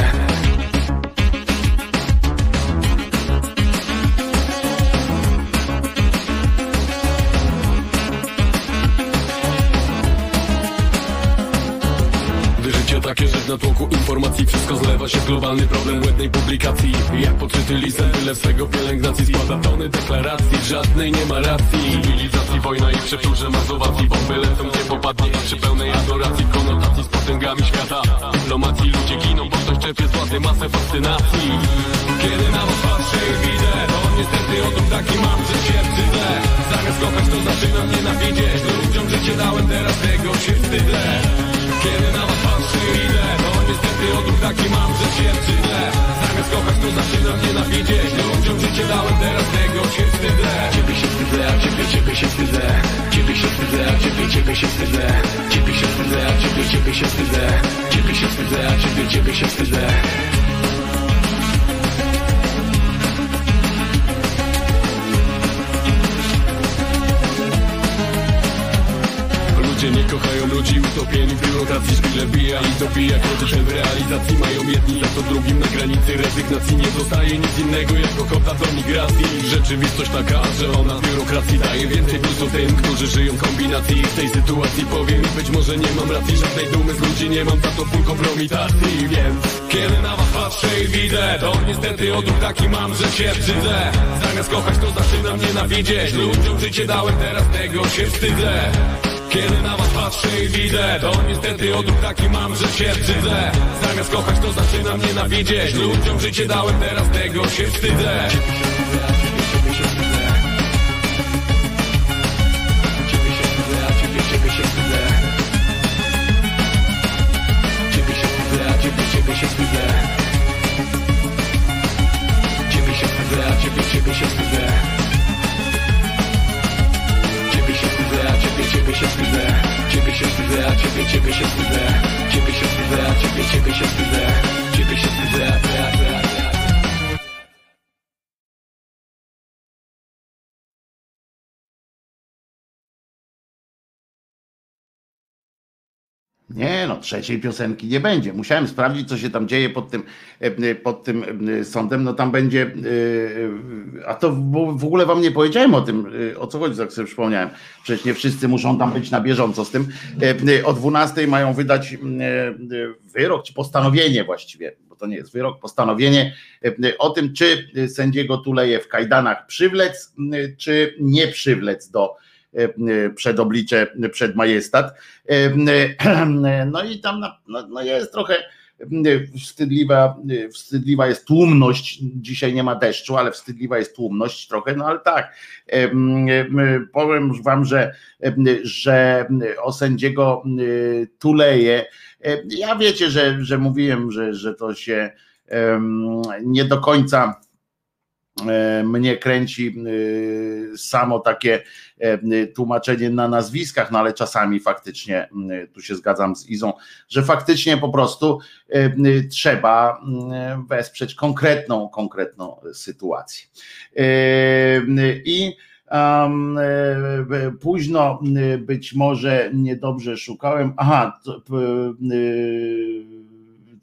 że w natłoku informacji. Wszystko zlewa się w globalny problem błędnej publikacji. Jak podczyty lisem, tyle swego pielęgnacji. Składa tony deklaracji, żadnej nie ma racji. Cywilizacji, wojna i przeczurze mazowacji. Bomby lecą, nie popadnie przy pełnej adoracji. Konotacji z potęgami świata. Dyplomacji ludzie giną, bo ktoś czerpie z władzy masę fascynacji. Kiedy na was patrzę i widzę To niestety taki mam, że się wstydzę. Zamiast kochać to zaczynam nienawidzieć. Ludziom życie dałem, teraz tego się wstydzę kiedy na was patrzę idę To niestety odruch taki mam, że się wstydzę. Zamiast kochać to zaczynam nienawidzieć Ludziom życie dałem, teraz tego się wstydzę Ciebie się wstydzę, a ciebie, ciebie się wstydzę Ciebie się wstydzę, a ciebie, ciebie się wstydzę Ciebie się wstydzę, a ciebie, ciebie się wstydzę Ciebie się wstydzę, a ciebie, ciebie się wstydzę Ludzie nie kochają ludzi utopieni w biurokracji Szpile bija i dobija Koty w realizacji mają jedni Za to drugim na granicy rezygnacji Nie zostaje nic innego jako kota do migracji. Rzeczywistość taka, że ona biurokracji daje więcej plusu tym, którzy żyją w kombinacji. W tej sytuacji powiem być może nie mam racji Żadnej dumy z ludzi nie mam, za to full kompromitacji. Więc kiedy na was patrzę i widzę To niestety odruch taki mam, że się wstydzę. Zamiast kochać to zaczynam nienawidzieć. Ludziom życie dałem, teraz tego się wstydzę kiedy na was patrzę i widzę To niestety odruch taki mam, że się wstydzę. Zamiast kochać to zaczynam nienawidzieć. Ludziom życie dałem, teraz tego się wstydzę ciebie, się wstydzę Ciebie się wstydzę, ciebie, ciebie się wstydzę Nie, no trzeciej piosenki nie będzie. Musiałem sprawdzić, co się tam dzieje pod tym, e, pod tym e, sądem. No tam będzie, e, a to w ogóle wam nie powiedziałem o tym, o co chodzi, tak sobie przypomniałem. Przecież nie wszyscy muszą tam być na bieżąco z tym. O 12 mają wydać wyrok, czy postanowienie właściwie, bo to nie jest wyrok, postanowienie o tym, czy sędziego Tuleje w kajdanach przywlec, czy nie przywlec do E, przed oblicze, przed majestat. E, no i tam no, no jest trochę wstydliwa, wstydliwa jest tłumność. Dzisiaj nie ma deszczu, ale wstydliwa jest tłumność trochę, no ale tak. E, powiem wam, że, że o sędziego Tuleje, ja wiecie, że, że mówiłem, że, że to się nie do końca E, mnie kręci e, samo takie e, tłumaczenie na nazwiskach, no ale czasami faktycznie, tu się zgadzam z Izą, że faktycznie po prostu trzeba wesprzeć konkretną, konkretną sytuację. I Um, późno być może niedobrze szukałem. Aha, to,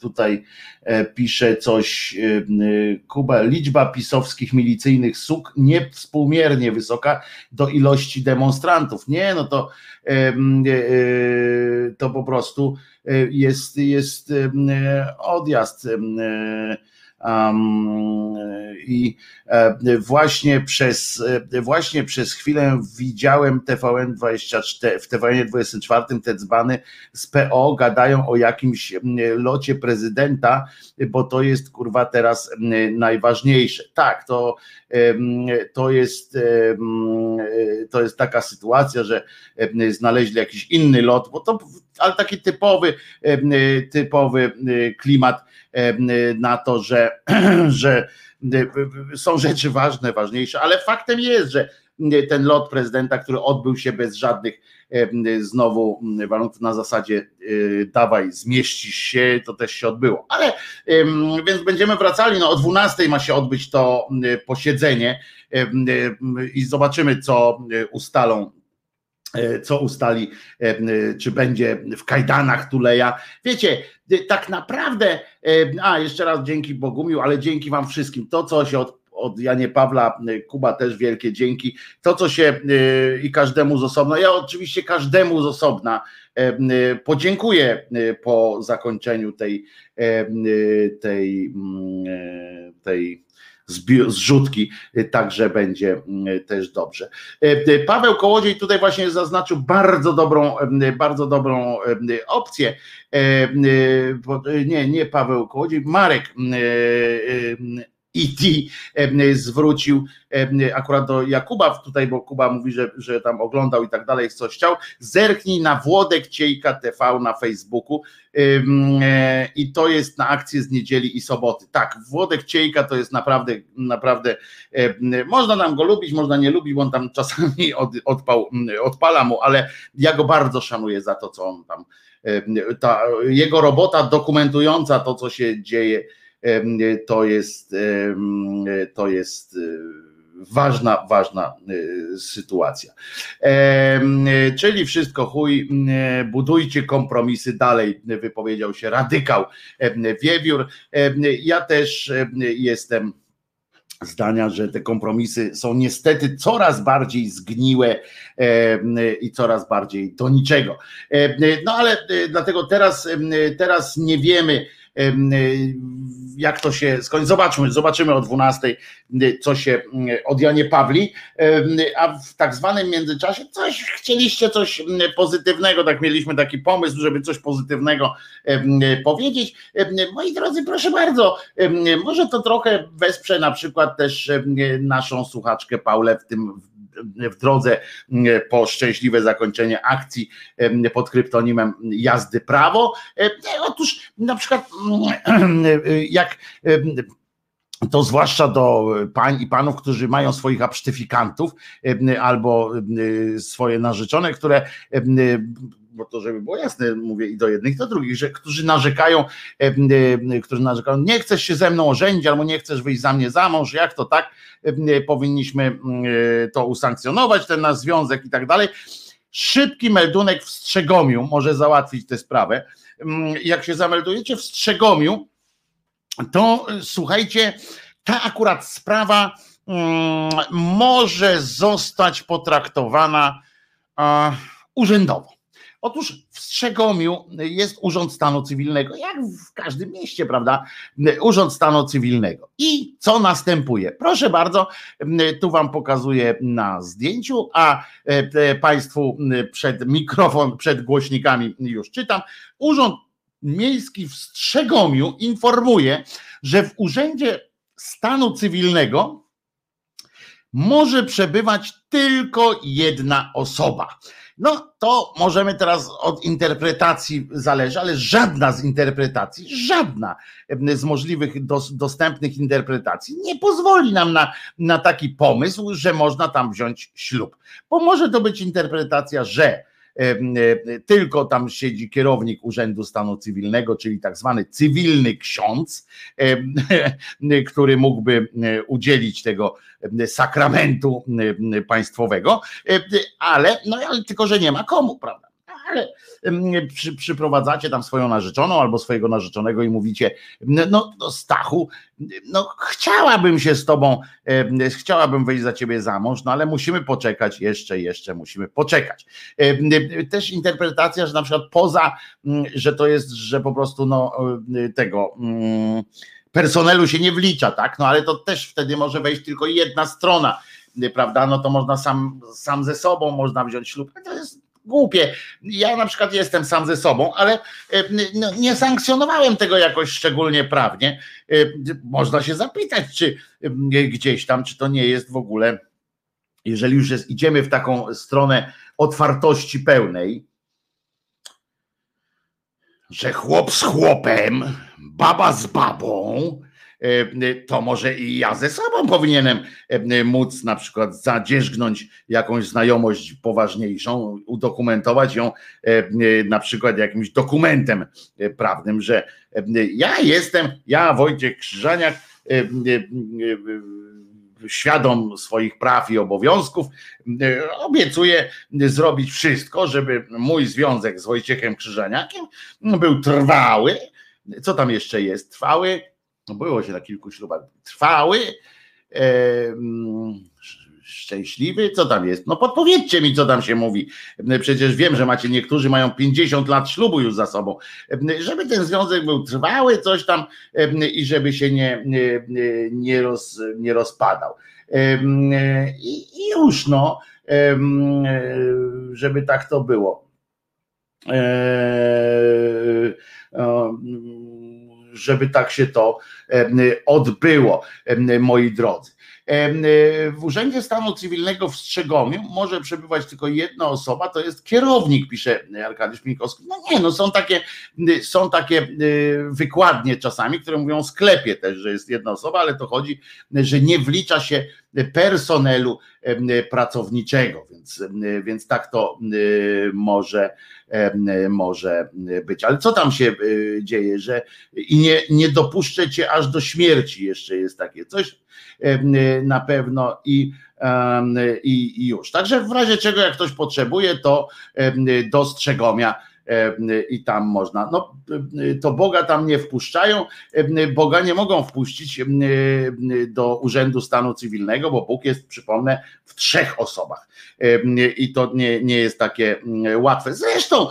tutaj e, pisze coś e, Kuba, liczba pisowskich milicyjnych suk niewspółmiernie wysoka do ilości demonstrantów. Nie, no to e, to po prostu jest, jest odjazd i e, właśnie przez, e, właśnie przez chwilę widziałem TVN 24, w TVN 24 te dzbany z PO gadają o jakimś locie prezydenta, bo to jest kurwa teraz najważniejsze. Tak, to, to jest to jest taka sytuacja, że znaleźli jakiś inny lot, bo to ale taki typowy, typowy klimat na to, że, że są rzeczy ważne, ważniejsze, ale faktem jest, że ten lot prezydenta, który odbył się bez żadnych znowu warunków na zasadzie dawaj, zmieścisz się, to też się odbyło. Ale więc będziemy wracali, no o 12 ma się odbyć to posiedzenie i zobaczymy, co ustalą E, co ustali, e, e, czy będzie w kajdanach Tuleja. Wiecie, tak naprawdę, a jeszcze raz dzięki Bogumiu, ale dzięki Wam wszystkim. To, co się od, od Janie Pawła, Kuba też wielkie dzięki. To, co się i każdemu z osobna, ja oczywiście każdemu z osobna podziękuję po zakończeniu tej, tej, tej zrzutki, także będzie mm, też dobrze. E, Paweł Kołodziej tutaj właśnie zaznaczył bardzo dobrą, bardzo dobrą opcję. Nie, nie Paweł Kołodziej, Marek E.T. zwrócił akurat do Jakuba tutaj, bo Kuba mówi, że, że tam oglądał i tak dalej, coś chciał. Zerknij na Włodek Ciejka TV na Facebooku e, i to jest na akcję z niedzieli i soboty. Tak, Włodek Ciejka to jest naprawdę, naprawdę można nam go lubić, można nie lubić, bo on tam czasami od, odpał, odpala mu, ale ja go bardzo szanuję za to, co on tam, ta jego robota dokumentująca to, co się dzieje to jest, to jest e, ważna, ważna e, sytuacja. Czyli wszystko chuj, budujcie kompromisy dalej, wypowiedział się radykał Wiewiór. Ja też jestem zdania, że te kompromisy są niestety coraz bardziej zgniłe i coraz bardziej do niczego. No ale e, dlatego teraz, teraz nie wiemy, jak to się skończy. Zobaczmy, zobaczymy o 12, co się od Janie Pawli, a w tak zwanym międzyczasie coś chcieliście coś pozytywnego, tak mieliśmy taki pomysł, żeby coś pozytywnego powiedzieć. Moi drodzy, proszę bardzo, może to trochę wesprze na przykład też naszą słuchaczkę Paulę w tym w drodze po szczęśliwe zakończenie akcji pod kryptonimem Jazdy Prawo. Otóż na przykład jak to zwłaszcza do pań i panów, którzy mają swoich absztyfikantów albo swoje narzeczone, które bo to żeby było jasne, mówię i do jednych, i do drugich, że którzy narzekają, którzy narzekają, nie chcesz się ze mną ożenić, albo nie chcesz wyjść za mnie za mąż, jak to tak, powinniśmy to usankcjonować, ten nasz związek i tak dalej. Szybki meldunek w Strzegomiu może załatwić tę sprawę. Jak się zameldujecie w Strzegomiu, to słuchajcie, ta akurat sprawa może zostać potraktowana urzędowo. Otóż w Strzegomiu jest Urząd Stanu Cywilnego, jak w każdym mieście, prawda? Urząd Stanu Cywilnego. I co następuje? Proszę bardzo, tu Wam pokazuję na zdjęciu, a e, Państwu przed mikrofon, przed głośnikami już czytam. Urząd Miejski w Strzegomiu informuje, że w Urzędzie Stanu Cywilnego może przebywać tylko jedna osoba. No to możemy teraz od interpretacji zależy, ale żadna z interpretacji, żadna z możliwych dos, dostępnych interpretacji nie pozwoli nam na, na taki pomysł, że można tam wziąć ślub. Bo może to być interpretacja, że tylko tam siedzi kierownik Urzędu Stanu Cywilnego, czyli tak zwany cywilny ksiądz, który mógłby udzielić tego sakramentu państwowego, ale, no, ale tylko, że nie ma komu, prawda? Ale przy, przyprowadzacie tam swoją narzeczoną albo swojego narzeczonego i mówicie, no, no Stachu, no chciałabym się z tobą, chciałabym wyjść za ciebie za mąż, no ale musimy poczekać, jeszcze, jeszcze musimy poczekać. Też interpretacja, że na przykład poza, że to jest, że po prostu no tego personelu się nie wlicza, tak, no ale to też wtedy może wejść tylko jedna strona, prawda, no to można sam, sam ze sobą można wziąć ślub, to jest głupie. Ja na przykład jestem sam ze sobą, ale e, no, nie sankcjonowałem tego jakoś szczególnie prawnie. E, można się zapytać, czy e, gdzieś tam, czy to nie jest w ogóle, jeżeli już jest, idziemy w taką stronę otwartości pełnej, że chłop z chłopem, baba z babą, to może i ja ze sobą powinienem e, móc na przykład zadzierzgnąć jakąś znajomość poważniejszą, udokumentować ją e, na przykład jakimś dokumentem prawnym, że ja jestem, ja Wojciech Krzyżaniak, świadom swoich praw i obowiązków, obiecuję zrobić wszystko, żeby mój związek z Wojciechem Krzyżaniakiem był trwały. Co tam jeszcze jest? Trwały, było się na kilku ślubach, trwały, szczęśliwy, co tam jest? No podpowiedzcie mi, co tam się mówi. Przecież wiem, że macie, niektórzy mają 50 lat ślubu już za sobą. Żeby ten związek był trwały, coś tam i żeby się nie, nie, nie, roz, nie rozpadał. I, I już no, żeby tak to było. Eee, żeby tak się to odbyło, moi drodzy. W Urzędzie Stanu Cywilnego w Strzegomiu może przebywać tylko jedna osoba, to jest kierownik, pisze Arkadiusz Minkowski. No nie, no są takie, są takie wykładnie czasami, które mówią o sklepie też, że jest jedna osoba, ale to chodzi, że nie wlicza się personelu pracowniczego, więc, więc tak to może, może być. Ale co tam się dzieje, że i nie, nie dopuszczę cię aż do śmierci, jeszcze jest takie coś na pewno i, i, i już. Także w razie czego, jak ktoś potrzebuje, to do Strzegomia E, i tam można. No, to Boga tam nie wpuszczają, e, Boga nie mogą wpuścić e, do Urzędu Stanu Cywilnego, bo Bóg jest, przypomnę, w trzech osobach. I to nie, nie jest takie łatwe. Zresztą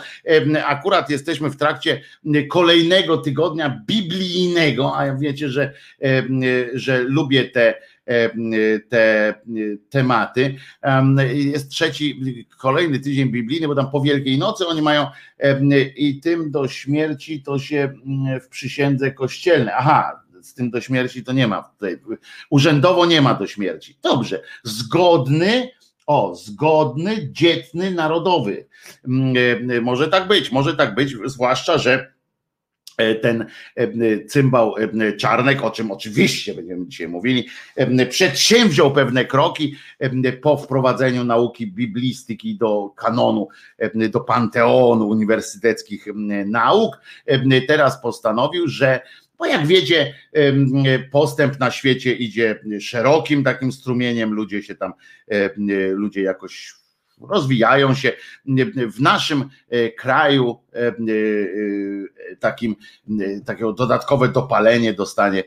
akurat jesteśmy w trakcie kolejnego tygodnia biblijnego, a wiecie, że, że lubię te E, te tematy. Jest trzeci, kolejny tydzień biblijny, bo tam po Wielkiej Nocy oni mają i tym do śmierci to się w przysiędze kościelnej. Aha, z tym do śmierci to nie ma. Tutaj, urzędowo nie ma do śmierci. Dobrze. Zgodny, o, zgodny, dzietny, narodowy. Może tak być, może tak być, zwłaszcza, że e, ten e, cymbał e, Czarnek, o czym oczywiście będziemy dzisiaj mówili, przedsięwziął pewne kroki po wprowadzeniu nauki biblistyki do kanonu, do panteonu uniwersyteckich nauk. Teraz postanowił, że bo jak wiecie, postęp na świecie idzie szerokim takim strumieniem, ludzie się tam, ludzie jakoś rozwijają się. W naszym e, kraju e, e, takim, takiego dodatkowe dopalenie dostanie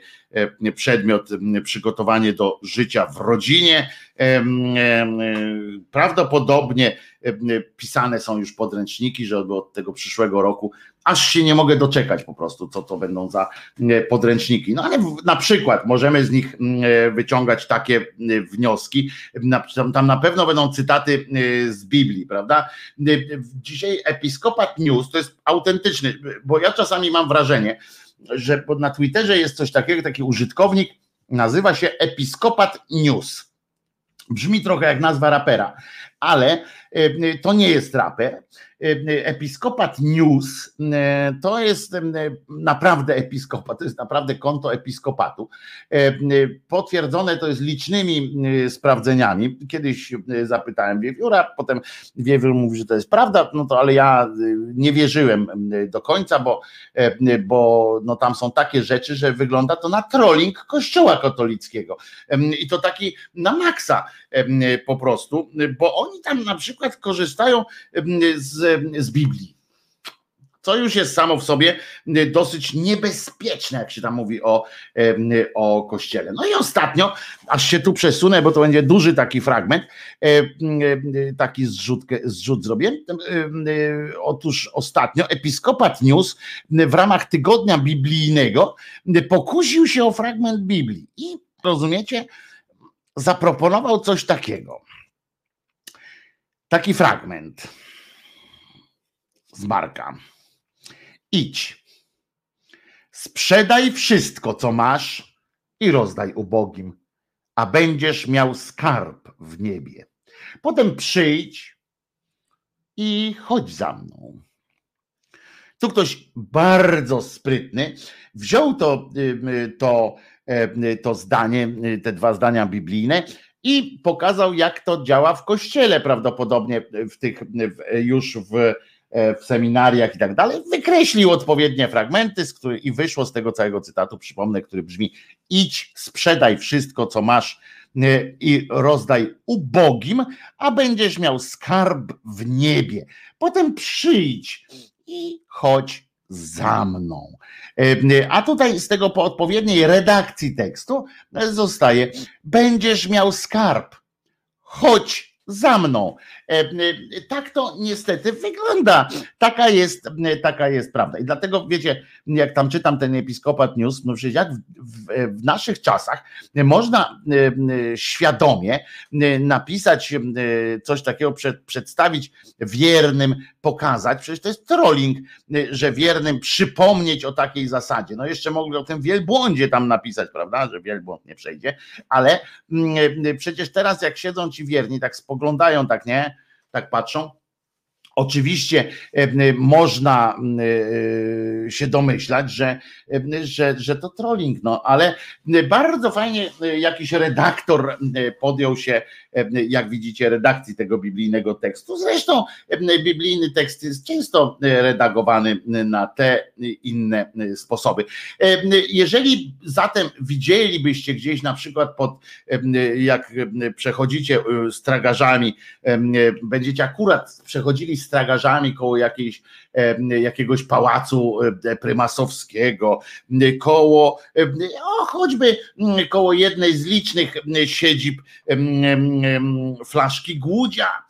przedmiot przygotowanie do życia w rodzinie. Prawdopodobnie pisane są już podręczniki, że od tego przyszłego roku aż się nie mogę doczekać po prostu, co to będą za podręczniki. No ale na przykład możemy z nich wyciągać takie wnioski. Tam na pewno będą cytaty z Biblii, prawda? Dzisiaj Episkopat News to jest autentyczny, bo ja czasami mam wrażenie, że na Twitterze jest coś takiego, taki użytkownik, nazywa się Episkopat News. Brzmi trochę jak nazwa rapera, ale e, to nie jest raper. E, episkopat News e, to jest naprawdę episkopat, to jest naprawdę konto episkopatu. Potwierdzone to jest licznymi sprawdzeniami. Kiedyś zapytałem Wiewióra, potem Wiewiór mówi, że to jest prawda, no to ale ja nie wierzyłem do końca, bo, bo no tam są takie rzeczy, że wygląda to na trolling kościoła katolickiego. I to taki na maksa po prostu, bo oni tam na przykład korzystają z, z Biblii. Co już jest samo w sobie dosyć niebezpieczne, jak się tam mówi o, o kościele. No i ostatnio, aż się tu przesunę, bo to będzie duży taki fragment, taki zrzut, zrzut zrobię. Otóż ostatnio Episkopat News w ramach tygodnia biblijnego pokusił się o fragment Biblii i rozumiecie, zaproponował coś takiego. Taki fragment z Marka. Idź, sprzedaj wszystko, co masz i rozdaj ubogim, a będziesz miał skarb w niebie. Potem przyjdź i chodź za mną. Tu ktoś bardzo sprytny wziął to, to, to zdanie, te dwa zdania biblijne i pokazał, jak to działa w kościele, prawdopodobnie w tych już w, w seminariach i tak dalej. Wykreślił odpowiednie fragmenty z który, i wyszło z tego całego cytatu, przypomnę, który brzmi: idź, sprzedaj wszystko, co masz e, i rozdaj ubogim, a będziesz miał skarb w niebie. Potem przyjdź i chodź za mną. A tutaj z tego po odpowiedniej redakcji tekstu zostaje: Będziesz miał skarb. Chodź za mną. E, tak to niestety wygląda. Taka jest, taka jest prawda. I dlatego wiecie, jak tam czytam ten episkopat news, no przecież jak w, w, w naszych czasach można świadomie napisać coś takiego, przed, przedstawić wiernym, pokazać, przecież to jest trolling, że wiernym przypomnieć o takiej zasadzie. No jeszcze mogli o tym wielbłądzie tam napisać, prawda, że wielbłąd nie przejdzie, ale przecież teraz jak siedzą ci wierni, tak spoglądają tak, nie? Tak patrzą. Oczywiście można się domyślać, że, że, że to trolling, no ale bardzo fajnie jakiś redaktor podjął się, jak widzicie, redakcji tego biblijnego tekstu. Zresztą biblijny tekst jest często redagowany na te inne sposoby. Jeżeli zatem widzielibyście gdzieś na przykład pod, jak przechodzicie stragarzami, będziecie akurat przechodzili z tragarzami koło jakiejś, jakiegoś pałacu prymasowskiego, koło, o, choćby koło jednej z licznych siedzib flaszki Głudzia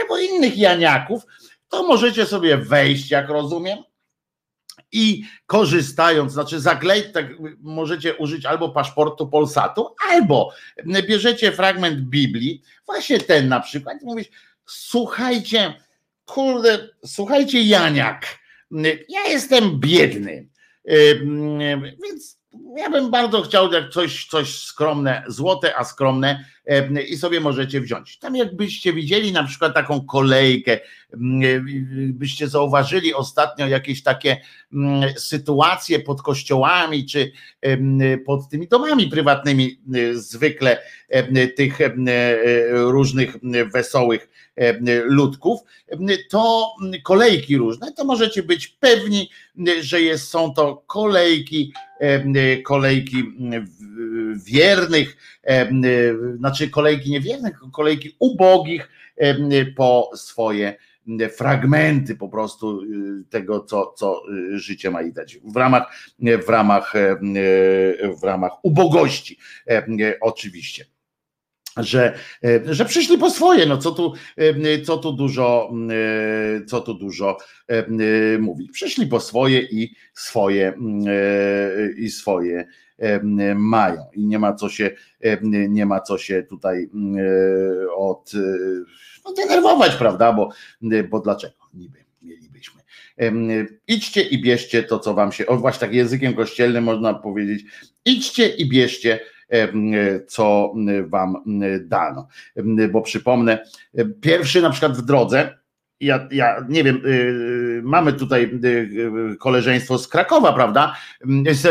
albo innych Janiaków, to możecie sobie wejść, jak rozumiem, i korzystając, znaczy zaklej, tak możecie użyć albo paszportu Polsatu, albo bierzecie fragment Biblii, właśnie ten na przykład, i mówisz, słuchajcie, kurde, słuchajcie, Janiak, ja jestem biedny, więc ja bym bardzo chciał jak coś, coś skromne, złote, a skromne i sobie możecie wziąć. Tam jakbyście widzieli na przykład taką kolejkę, byście zauważyli ostatnio jakieś takie sytuacje pod kościołami czy pod tymi domami prywatnymi zwykle tych różnych wesołych ludków, to kolejki różne, to możecie być pewni, że jest, są to kolejki, kolejki wiernych, znaczy kolejki niewiernych, kolejki ubogich po swoje fragmenty po prostu tego, co, co życie ma i dać. W ramach, w ramach, w ramach ubogości oczywiście że, e, że przyszli po swoje, no co tu, e, co tu dużo, e, co tu dużo mówić. Przyszli po swoje i swoje i swoje mają i nie ma co się nie ma co się tutaj od no, denerwować, prawda, bo, bo dlaczego niby mielibyśmy. Idźcie i bierzcie to, co wam się, o właśnie tak językiem kościelnym można powiedzieć, idźcie i bierzcie co wam dano. Bo przypomnę, pierwszy na przykład w drodze, ja, ja nie wiem, y, mamy tutaj y, koleżeństwo z Krakowa, prawda?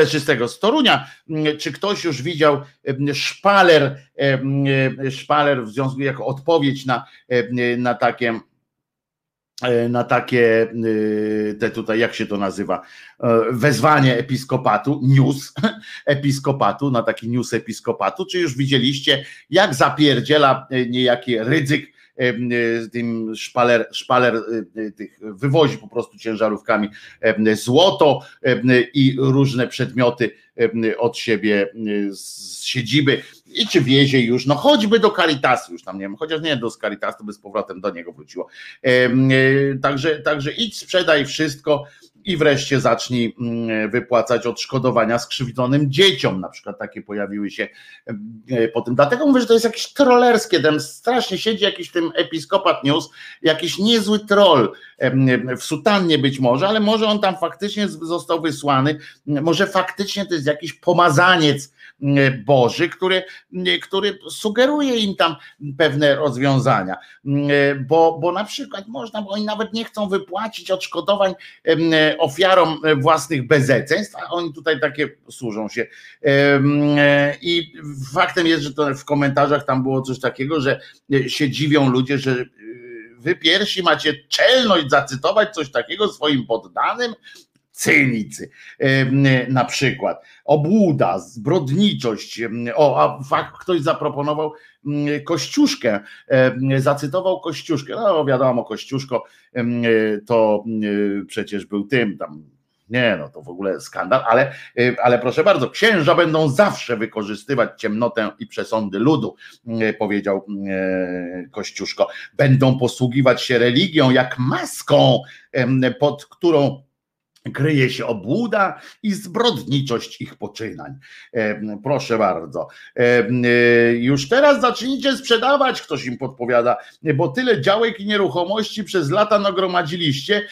Czy z tego, z Torunia. Czy ktoś już widział szpaler, szpaler w związku jako odpowiedź na, na takie na takie, te tutaj, jak się to nazywa, wezwanie episkopatu, news episkopatu, na taki news episkopatu, czy już widzieliście, jak zapierdziela niejaki ryzyk tym szpaler, szpaler tych wywozi po prostu ciężarówkami złoto i różne przedmioty od siebie z siedziby. I czy wiezie już, no choćby do Caritasu już tam, nie wiem, chociaż nie do Caritasu, by z powrotem do niego wróciło. E, także, także idź, sprzedaj wszystko i wreszcie zacznij mm, wypłacać odszkodowania skrzywdzonym dzieciom, na przykład takie pojawiły się e, po tym. Dlatego mówię, że to jest jakieś trollerskie, tam strasznie siedzi jakiś w tym Episkopat News, jakiś niezły troll, w sutannie być może, ale może on tam faktycznie został wysłany, może faktycznie to jest jakiś pomazaniec, Boży, który, który sugeruje im tam pewne rozwiązania. Bo, bo na przykład można, bo oni nawet nie chcą wypłacić odszkodowań ofiarom własnych bezeceństw, a oni tutaj takie służą się. I faktem jest, że to w komentarzach tam było coś takiego, że się dziwią ludzie, że wy pierwsi macie czelność zacytować coś takiego swoim poddanym, cynicy na przykład, obłuda, zbrodniczość, o, a fakt ktoś zaproponował Kościuszkę, zacytował Kościuszkę, no wiadomo, Kościuszko to przecież był tym tam nie, no to w ogóle skandal, ale, ale proszę bardzo, księża będą zawsze wykorzystywać ciemnotę i przesądy ludu, powiedział Kościuszko. Będą posługiwać się religią jak maską, pod którą kryje się obłuda i zbrodniczość ich poczynań. E, proszę bardzo. E, już teraz zacznijcie sprzedawać, ktoś im podpowiada, bo tyle działek i nieruchomości przez lata nagromadziliście,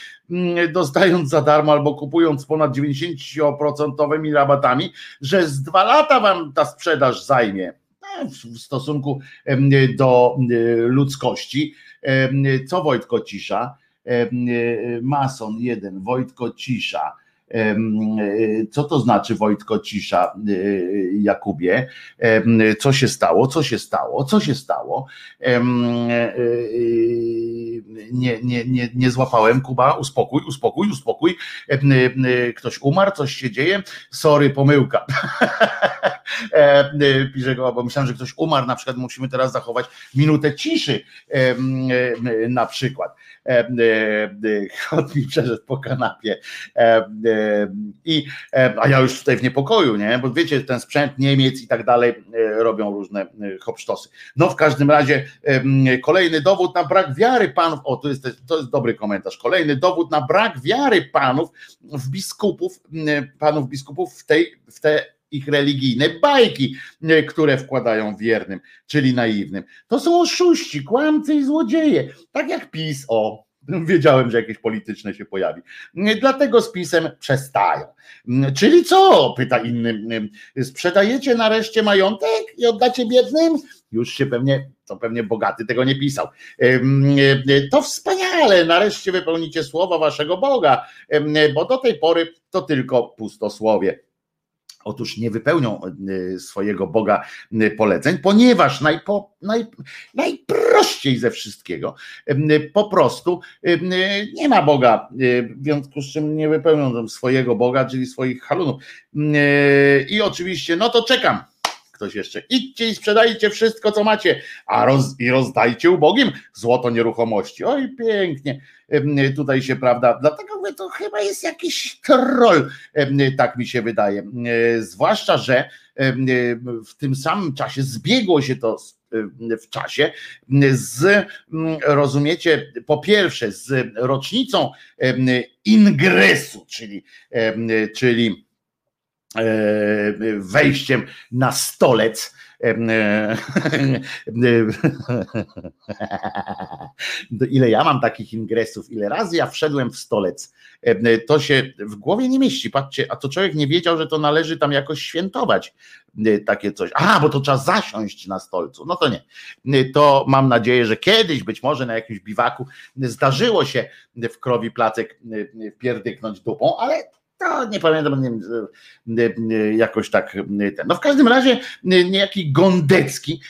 dostając za darmo albo kupując ponad 90% rabatami, że z dwa lata wam ta sprzedaż zajmie e, w stosunku do ludzkości. Co Wojtko Cisza? E, mason jeden, Wojtko Cisza. E, co to znaczy Wojtko Cisza, e, Jakubie? Co się stało? Co się stało? Co się stało? Nie, nie, nie, nie złapałem, Kuba, uspokój, uspokój, uspokój. Ktoś umarł, coś się dzieje? Sorry, pomyłka. Pisze go, bo myślałem, że ktoś umarł, na przykład musimy teraz zachować minutę ciszy na przykład. E, e, Chod mi przeszedł po kanapie. E, I, a ja już tutaj w niepokoju, nie? Bo wiecie, ten sprzęt Niemiec i tak dalej robią różne hopsztosy. No w każdym razie kolejny dowód na brak wiary panów, o to jest, to jest dobry komentarz, kolejny dowód na brak wiary panów w biskupów, panów biskupów w tej, w te ich religijne bajki, które wkładają wiernym, czyli naiwnym. To są oszuści, kłamcy i złodzieje. Tak jak PiS, o, Wiedziałem, że jakieś polityczne się pojawi. Dlatego z pisem przestają. Czyli co? Pyta inny. Sprzedajecie nareszcie majątek i oddacie biednym? już się pewnie, to pewnie bogaty tego nie pisał. To wspaniale, nareszcie wypełnicie słowa waszego Boga, bo do tej pory to tylko pustosłowie. Otóż nie wypełnią swojego Boga poleceń, ponieważ najpo, naj, najprościej ze wszystkiego po prostu nie ma Boga, w związku z czym nie wypełnią swojego Boga, czyli swoich halunów. I oczywiście, no to czekam ktoś jeszcze. Idźcie i sprzedajcie wszystko, co macie, a roz, i rozdajcie ubogim złoto nieruchomości. Oj, pięknie. Tutaj się, prawda, dlatego mówię, to chyba jest jakiś troll, tak mi się wydaje. Zwłaszcza, że w tym samym czasie zbiegło się to w czasie z, rozumiecie, po pierwsze z rocznicą ingresu, czyli, czyli wejściem na stolec. E, ile ja mam takich ingresów, ile razy ja wszedłem w stolec, to się w głowie nie mieści. Patrzcie, a to człowiek nie wiedział, że to należy tam jakoś świętować takie coś. A, bo to trzeba zasiąść na stolcu. No to nie. To mam nadzieję, że kiedyś, być może na jakimś biwaku, zdarzyło się w krowi placek pierdyknąć dupą, ale to nie pamiętam, nie, jakoś tak ten. No w każdym razie niejaki Gondecki,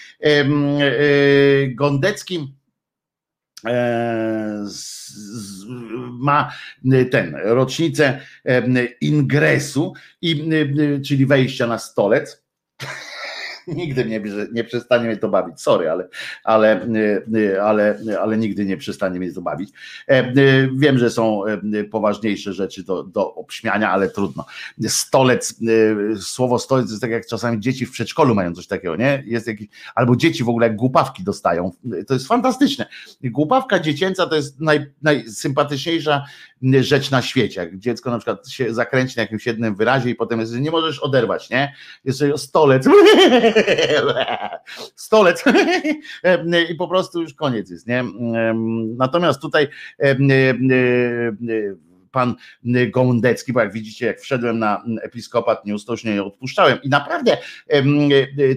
Gondecki e, ma ten rocznicę ingresu, i, czyli wejścia na stolec nigdy nie, nie przestanie mnie to bawić. Sorry, ale, ale, ale, ale nigdy nie przestanie mnie to bawić. E, wiem, że są poważniejsze rzeczy do, do obśmiania, ale trudno. Stolec, słowo stolec jest tak jak czasami dzieci w przedszkolu mają coś takiego, nie? Jest jakiś, albo dzieci w ogóle jak głupawki dostają. To jest fantastyczne. Głupawka dziecięca to jest naj, najsympatyczniejsza rzecz na świecie. Jak dziecko na przykład się zakręci na jakimś jednym wyrazie i potem jest, nie możesz oderwać, nie? Jest stolec. stolec i po prostu już koniec jest, nie? Natomiast tutaj pan Gołądecki, bo jak widzicie, jak wszedłem na Episkopat News, to już nie odpuszczałem i naprawdę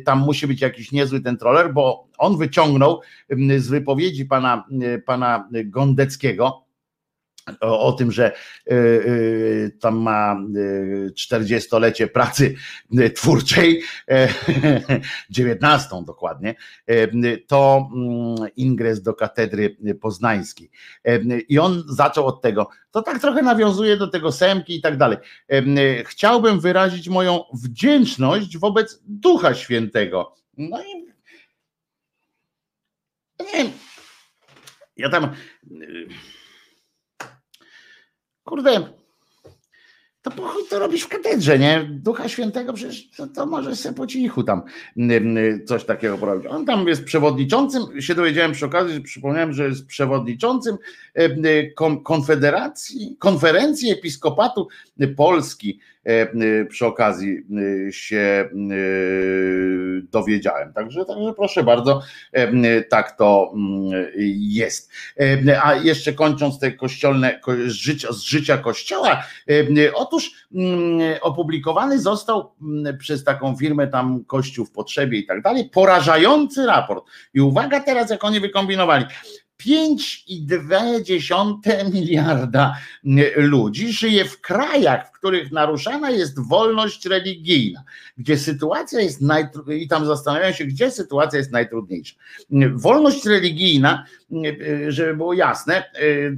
tam musi być jakiś niezły ten troller, bo on wyciągnął z wypowiedzi pana, pana Gondeckiego, o, o, tym, że y, y, tam ma 40-lecie y, pracy twórczej, 19 dokładnie, to mm, ingres do katedry poznańskiej. I on zaczął od tego, to tak trochę nawiązuje do tego Semki i tak dalej. Chciałbym wyrazić moją wdzięczność wobec Ducha Świętego. No i nie ja tam kurde, to po chuj to robisz w katedrze, nie? Ducha Świętego przecież to, to może sobie po cichu tam coś takiego porobić. On tam jest przewodniczącym, się dowiedziałem przy okazji, że przypomniałem, że jest przewodniczącym Konfederacji, Konferencji Episkopatu Polski E, e, przy okazji e, się dowiedziałem. Także, także proszę bardzo, tak to mm, jest. A jeszcze kończąc te kościelne z życia, z życia kościoła, otóż mm, opublikowany został mm, przez taką firmę tam Kościół w potrzebie i tak dalej, porażający raport. I uwaga teraz, jak oni wykombinowali. 5,2 miliarda ludzi żyje w krajach, w których naruszana jest wolność religijna, gdzie sytuacja jest najtrudniejsza, i tam zastanawiają się, gdzie sytuacja jest najtrudniejsza. Wolność religijna, żeby było jasne,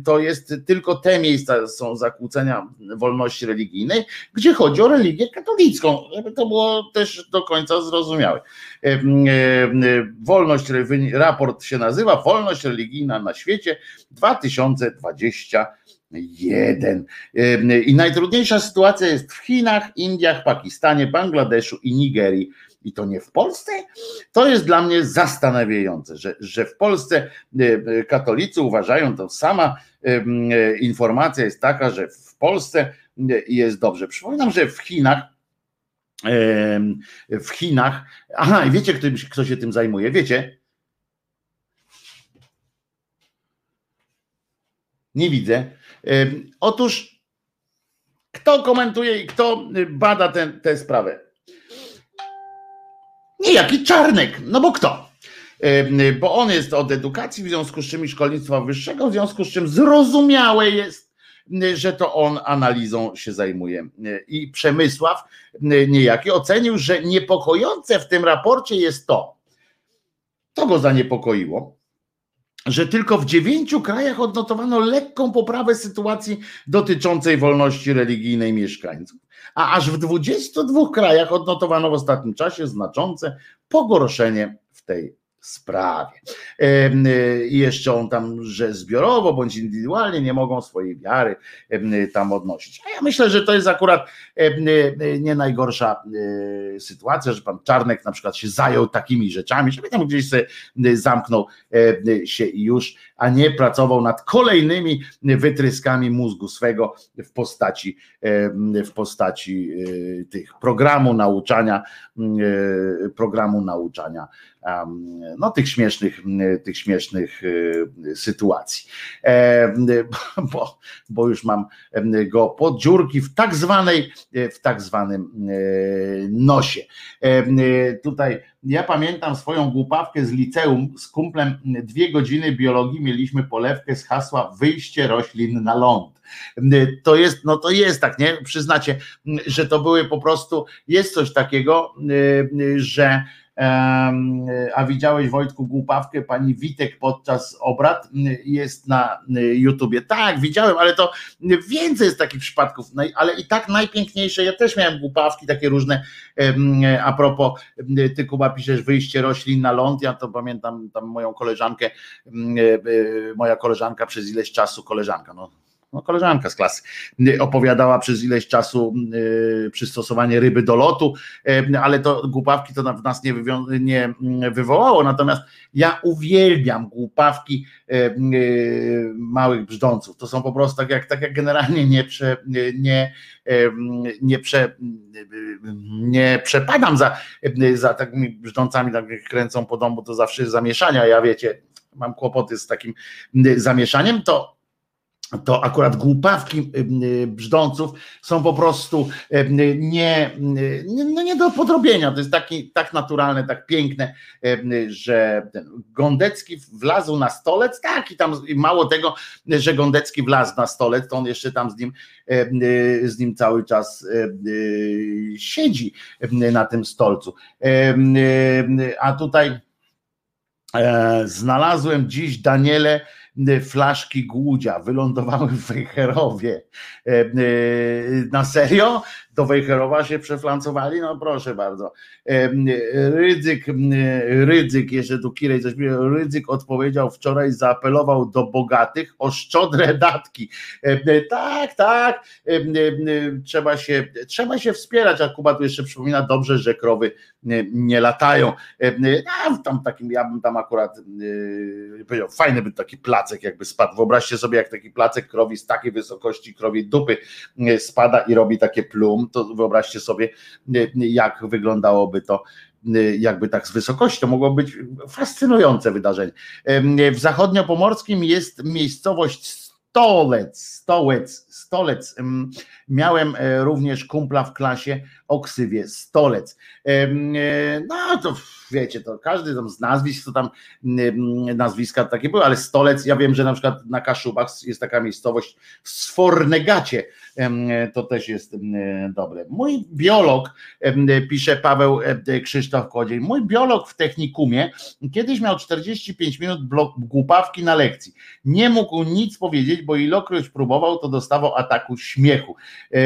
to jest tylko te miejsca są zakłócenia wolności religijnej, gdzie chodzi o religię katolicką, żeby to było też do końca zrozumiałe. Wolność, raport się nazywa Wolność religijna na świecie 2020 jeden. I najtrudniejsza sytuacja jest w Chinach, Indiach, Pakistanie, Bangladeszu i Nigerii. I to nie w Polsce? To jest dla mnie zastanawiające, że, że w Polsce katolicy uważają, to sama informacja jest taka, że w Polsce jest dobrze. Przypominam, że w Chinach w Chinach, aha, i wiecie, kto, kto się tym zajmuje? Wiecie? Nie widzę. Otóż kto komentuje i kto bada tę sprawę? Niejaki Czarnek, no bo kto? e, bo on jest od edukacji, w związku z czym i szkolnictwa wyższego, w związku z czym zrozumiałe jest, że to on analizą się zajmuje. I Przemysław niejaki ocenił, że niepokojące w tym raporcie jest to, to go zaniepokoiło, że tylko w dziewięciu krajach odnotowano lekką poprawę sytuacji dotyczącej wolności religijnej mieszkańców, a aż w 22 krajach odnotowano w ostatnim czasie znaczące pogorszenie w tej sprawie. Y, I jeszcze on tam, że zbiorowo bądź indywidualnie nie mogą swojej wiary tam odnosić. A ja myślę, że to jest akurat y, nie najgorsza y, sytuacja, że pan Czarnek na przykład się zajął takimi rzeczami, żeby tam gdzieś sobie zamknął się i już, a nie pracował nad kolejnymi wytryskami mózgu swego w postaci w postaci tych programu nauczania programu nauczania no, tych śmiesznych, tych śmiesznych e, sytuacji. E, bo, bo już mam go pod dziurki w tak zwanej, w tak zwanym e, nosie. Tutaj ja pamiętam swoją głupawkę z liceum z kumplem dwie godziny biologii mieliśmy polewkę z hasła wyjście roślin na ląd. To jest, no to jest tak, nie? Przyznacie, że to były po prostu, jest coś takiego, że a widziałeś Wojtku głupawkę pani Witek podczas obrad jest na YouTubie. Tak, widziałem, ale to więcej jest takich przypadków, ale i tak najpiękniejsze, ja też miałem głupawki takie różne, a propos, ty Kuba piszesz wyjście roślin na ląd, ja to pamiętam tam moją koleżankę, e, moja koleżanka przez ileś czasu, koleżanka, no no koleżanka z klasy, opowiadała przez ileś czasu y, przystosowanie ryby do lotu, y, ale to głupawki to w nas nie, nie mm, wywołało, natomiast ja uwielbiam głupawki y, małych brzdąców, to są po prostu tak jak, tak jak generalnie nie, prze, nie, nie, prze, nie przepadam za, za takimi brzdącami, tak jak kręcą po domu, to zawsze zamieszania, ja wiecie, mam kłopoty z takim zamieszaniem, to to akurat głupawki y, brzdąców są po prostu nie, no nie do podrobienia. To jest taki, tak naturalne, tak piękne, że Gondecki wlazł na stolec, tak i tam mało tego, że Gondecki wlazł na stolec, to on jeszcze tam z nim, z nim cały czas siedzi na tym stolcu. A tutaj e, znalazłem dziś Daniele flaszki głudzia wylądowały w Wejherowie. E, e, na serio? Do Wejherowa się przeflancowali? No proszę bardzo. E, Rydzyk, Rydzyk, jeszcze tu Kirej coś Rydzyk odpowiedział wczoraj, zaapelował do bogatych o szczodre datki. Tak, tak, trzeba się, trzeba się wspierać, a Kuba tu jeszcze przypomina dobrze, że krowy nie latają. A tam takim, ja bym tam akurat powiedział, fajny by taki placek jakby spadł. Wyobraźcie sobie, jak taki placek krowi z takiej wysokości krowi dupy spada i robi takie plum, to wyobraźcie sobie, jak wyglądałoby to jakby tak z wysokości, to mogło być fascynujące wydarzenie. W zachodniopomorskim jest miejscowość Stolec, Stolec, Stolec. Miałem e, również kumpla w klasie o ksywie Stolec. E, no to wiecie, to każdy tam z nazwisk, to tam nazwiska takie były, ale Stolec, ja wiem, że na przykład na Kaszubach jest taka miejscowość w Sfornegacie, to też jest dobre. Mój biolog, pisze Paweł Krzysztof Kłodziej, mój biolog w technikumie kiedyś miał 45 minut głupawki na lekcji. Nie mógł nic powiedzieć, bo ilokroć próbował, to dostawał ataku śmiechu.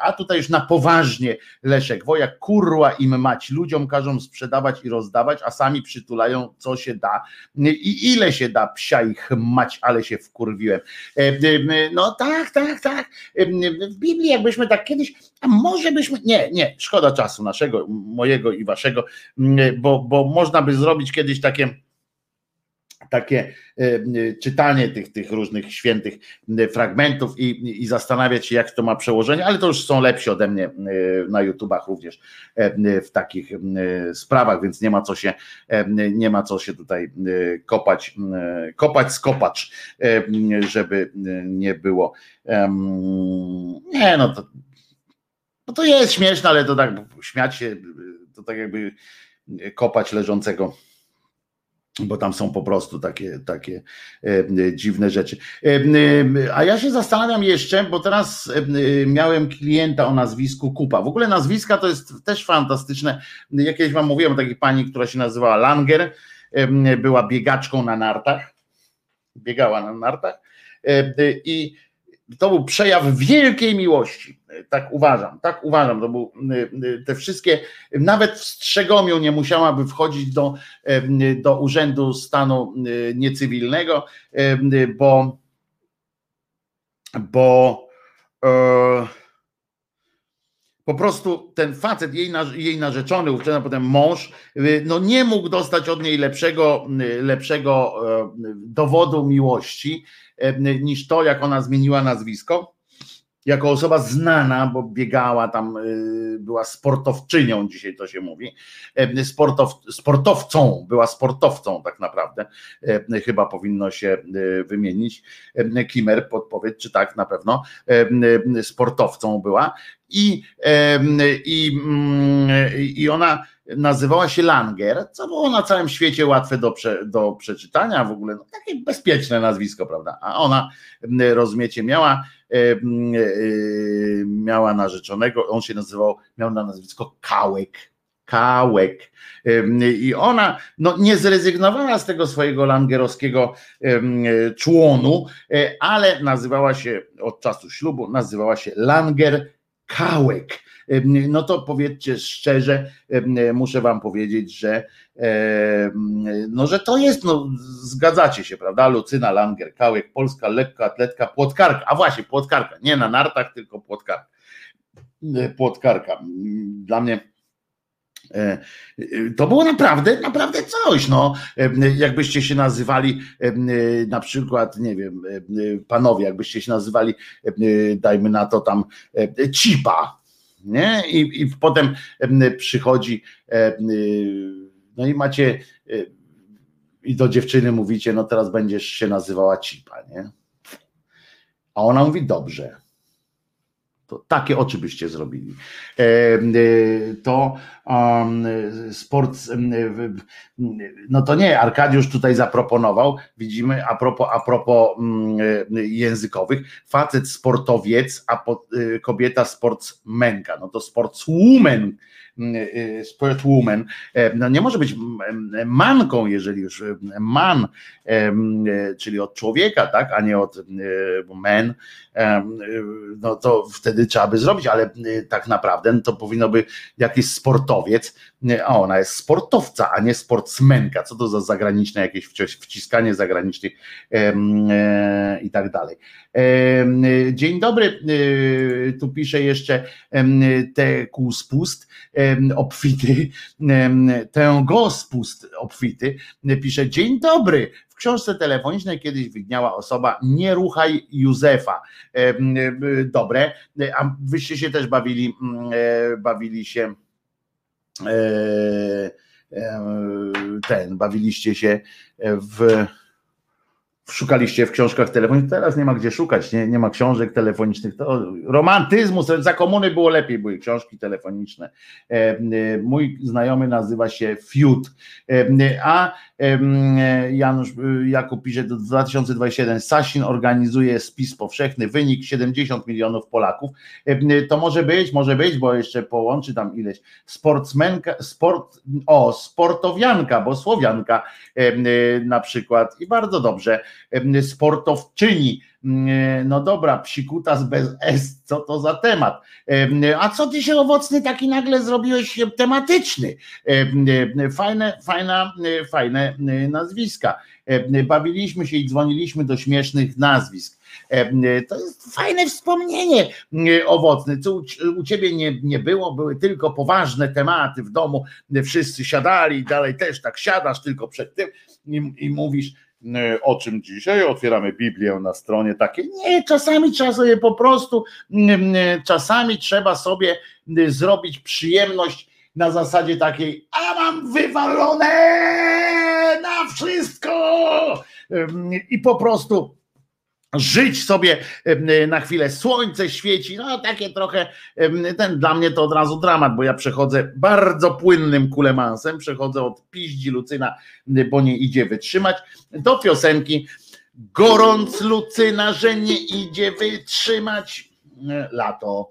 A tutaj już na poważnie Leszek Wojak, kurła im mać, ludziom każą sprzedawać i rozdawać, a sami przytulają co się da i ile się da, psia ich mać, ale się wkurwiłem. No tak, tak, tak. W Biblii jakbyśmy tak kiedyś, a może byśmy, nie, nie, szkoda czasu naszego, mojego i waszego, bo, bo można by zrobić kiedyś takie takie e, czytanie tych, tych różnych świętych fragmentów i, i zastanawiać się, jak to ma przełożenie, ale to już są lepsi ode mnie e, na YouTubach również e, w takich sprawach, więc nie ma co się, nie ma co się tutaj kopać, kopać skopacz, żeby nie było. Nie, no to, no to jest śmieszne, ale to tak śmiać się, to tak jakby kopać leżącego bo tam są po prostu takie, takie e, dziwne rzeczy. E, e, a ja się zastanawiam jeszcze, bo teraz miałem klienta o nazwisku Kupa. W ogóle nazwiska to jest też fantastyczne. Jak kiedyś wam mówiłem o takiej pani, która się nazywała Langer, była biegaczką na nartach, biegała na nartach i to był przejaw wielkiej miłości. Tak uważam, tak uważam. To był te wszystkie, nawet w Strzegomiu nie musiałaby wchodzić do, do Urzędu Stanu Niecywilnego, bo, bo e, po prostu ten facet, jej, jej narzeczony, ówczesny potem mąż, no nie mógł dostać od niej lepszego, lepszego e, dowodu miłości niż to, jak ona zmieniła nazwisko. Jako osoba znana, bo biegała tam, y, była sportowczynią, dzisiaj to się mówi, sportow, sportowcą, była sportowcą tak naprawdę, chyba powinno się wymienić. Kimer, podpowiedź, czy tak na pewno, sportowcą była. I, i, mm, i ona nazywała się Langer, co było na całym świecie łatwe do, prze, do przeczytania, w ogóle no, takie bezpieczne nazwisko, prawda? A ona, rozumiecie, miała, e, e, miała narzeczonego, on się nazywał, miał na nazwisko Kałek. Kałek. I ona no, nie zrezygnowała z tego swojego langerowskiego członu, e, ale nazywała się od czasu ślubu, nazywała się Langer Kałek no to powiedzcie szczerze, muszę wam powiedzieć, że no, że to jest, no zgadzacie się, prawda? Lucyna Langer, Kałek, polska lekka atletka, płotkarka, a właśnie płotkarka, nie na nartach, tylko płotkarka. Płotkarka. Dla mnie e, to było naprawdę, naprawdę coś. No, jakbyście się nazywali na przykład, nie wiem, panowie, jakbyście się nazywali, dajmy na to tam Cipa, nie? I, i potem przychodzi, no i macie, i do dziewczyny mówicie, no teraz będziesz się nazywała Cipa, nie? A ona mówi, dobrze. To takie oczy byście zrobili. To sport, no to nie, Arkadiusz tutaj zaproponował, widzimy, a propos, a propos językowych, facet sportowiec, a kobieta sportsmenka, no to sportswoman, Spirit Woman, no nie może być manką, jeżeli już man, czyli od człowieka, tak, a nie od men, no to wtedy trzeba by zrobić, ale tak naprawdę to powinno by jakiś sportowiec, a ona jest sportowca, a nie sportsmenka, co to za zagraniczne jakieś wciskanie zagranicznych e, i tak dalej. Dzień dobry, e, tu pisze jeszcze te spust obfity, ten gospust obfity, pisze dzień dobry, w książce telefonicznej kiedyś widniała osoba Nie ruchaj Józefa. Dobre, a wyście się też bawili, e, bawili się ten, bawiliście się w szukaliście w książkach telefonicznych, teraz nie ma gdzie szukać, nie, nie ma książek telefonicznych, to romantyzmu, za komuny było lepiej, były książki telefoniczne. E, e, mój znajomy nazywa się Fiut, e, a Janusz Jakub pisze do 2021 Sasin organizuje spis powszechny, wynik 70 milionów Polaków. To może być, może być, bo jeszcze połączy tam ileś. Sportsmenka, sport, o, sportowianka, bo Słowianka na przykład. I bardzo dobrze sportowczyni. No dobra, psikutas bez S, co to za temat? A co ty się owocny taki nagle zrobiłeś tematyczny? Fajne, fajna, fajne nazwiska. Bawiliśmy się i dzwoniliśmy do śmiesznych nazwisk. To jest fajne wspomnienie owocne, co u, ciebie nie, nie było, były tylko poważne tematy w domu, wszyscy siadali dalej też tak siadasz tylko przed tym i, i mówisz, E, o czym dzisiaj, otwieramy Biblię na stronie takiej. Nie, czasami trzeba sobie po prostu, e, czasami trzeba sobie zrobić przyjemność na zasadzie takiej, a mam wywalone na wszystko i po prostu żyć sobie na chwilę. Słońce świeci, no takie trochę, ten dla mnie to od razu dramat, bo ja przechodzę bardzo płynnym kulemansem, przechodzę od piździ Lucyna, bo nie idzie wytrzymać, do piosenki Gorąc Lucyna, że nie idzie wytrzymać lato.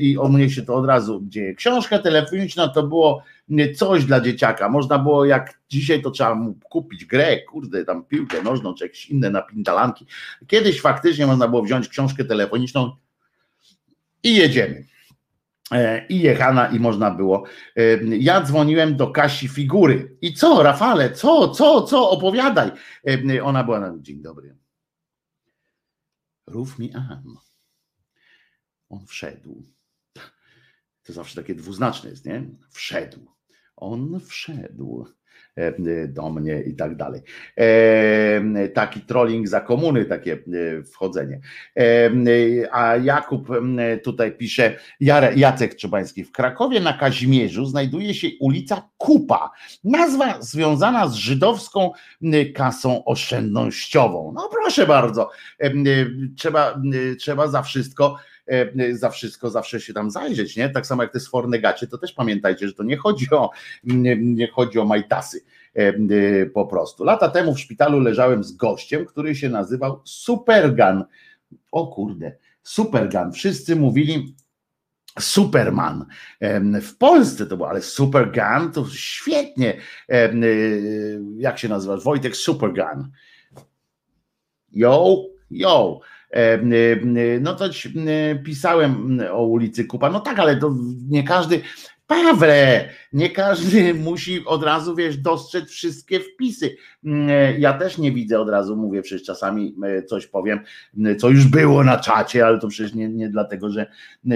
I o mnie się to od razu dzieje. Książka telefoniczna to było coś dla dzieciaka. Można było, jak dzisiaj to trzeba mu kupić grę, kurde, tam piłkę nożną, czy jakieś inne napindalanki. Kiedyś faktycznie można było wziąć książkę telefoniczną i jedziemy. E, I jechana, i można było. E, ja dzwoniłem do Kasi Figury. I co, Rafale, co, co, co, opowiadaj. E, ona była na dzień dobry. Rów mi am. On wszedł. To zawsze takie dwuznaczne jest, nie? Wszedł on wszedł e, do mnie i tak dalej. E, taki trolling za komuny, takie e, wchodzenie. A Jakub tutaj pisze, Jacek Trzebański, w Krakowie na Kazimierzu znajduje się ulica Kupa, nazwa związana z żydowską kasą oszczędnościową. No proszę bardzo, trzeba, trzeba za wszystko za wszystko zawsze się tam zajrzeć, nie? Tak samo jak te sforne gacie, to też pamiętajcie, że to nie chodzi o, nie chodzi o majtasy e, e, po prostu. Lata temu w szpitalu leżałem z gościem, który się nazywał Supergan. O kurde, Supergan. Wszyscy mówili Superman. W Polsce to było, ale Supergun to świetnie. Jak się nazywa? Wojtek Supergun. Yo, yo. E, e, no to e, pisałem o ulicy Kupa. No tak, ale to nie każdy. Pawle, nie każdy musi od razu, wiesz, dostrzec wszystkie wpisy. Mm, ja też nie widzę od razu, mówię, przecież czasami coś powiem, co już było na czacie, ale to przecież nie, nie dlatego, że,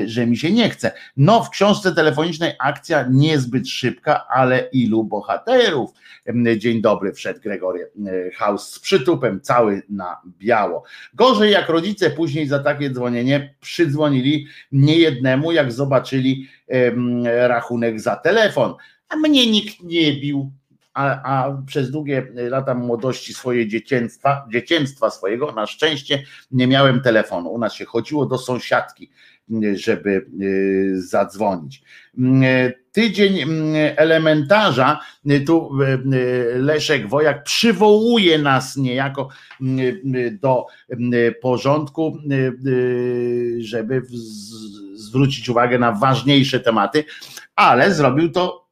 że mi się nie chce. No, w książce telefonicznej akcja niezbyt szybka, ale ilu bohaterów. Dzień dobry, wszedł Gregory House z przytupem, cały na biało. Gorzej jak rodzice później za takie dzwonienie przydzwonili niejednemu, jak zobaczyli rachunek za telefon. A mnie nikt nie bił, a, a, przez długie lata młodości swoje dzieciństwa, dzieciństwa swojego, na szczęście nie miałem telefonu. U nas się chodziło do sąsiadki, żeby y, zadzwonić. Mm, tydzień mm, elementarza, y, tu y, Leszek Wojak przywołuje nas niejako mm, do porządku, żeby zwrócić uwagę na ważniejsze tematy, ale zrobił to,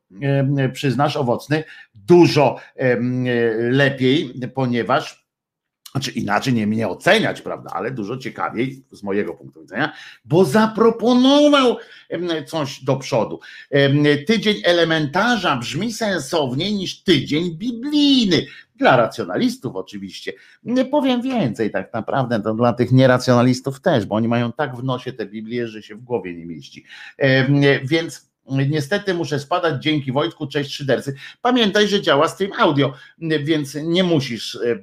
przyznasz, owocny dużo lepiej, ponieważ znaczy inaczej nie mnie oceniać, prawda, ale dużo ciekawiej z mojego punktu widzenia, bo zaproponował coś do przodu. Tydzień elementarza brzmi sensowniej niż tydzień biblijny. Dla racjonalistów oczywiście. Nie powiem więcej tak naprawdę, to dla tych nieracjonalistów też, bo oni mają tak w nosie te Biblię, że się w głowie nie mieści. Więc Niestety muszę spadać. Dzięki Wojtku, cześć szydercy. Pamiętaj, że działa stream audio, więc nie musisz e, e,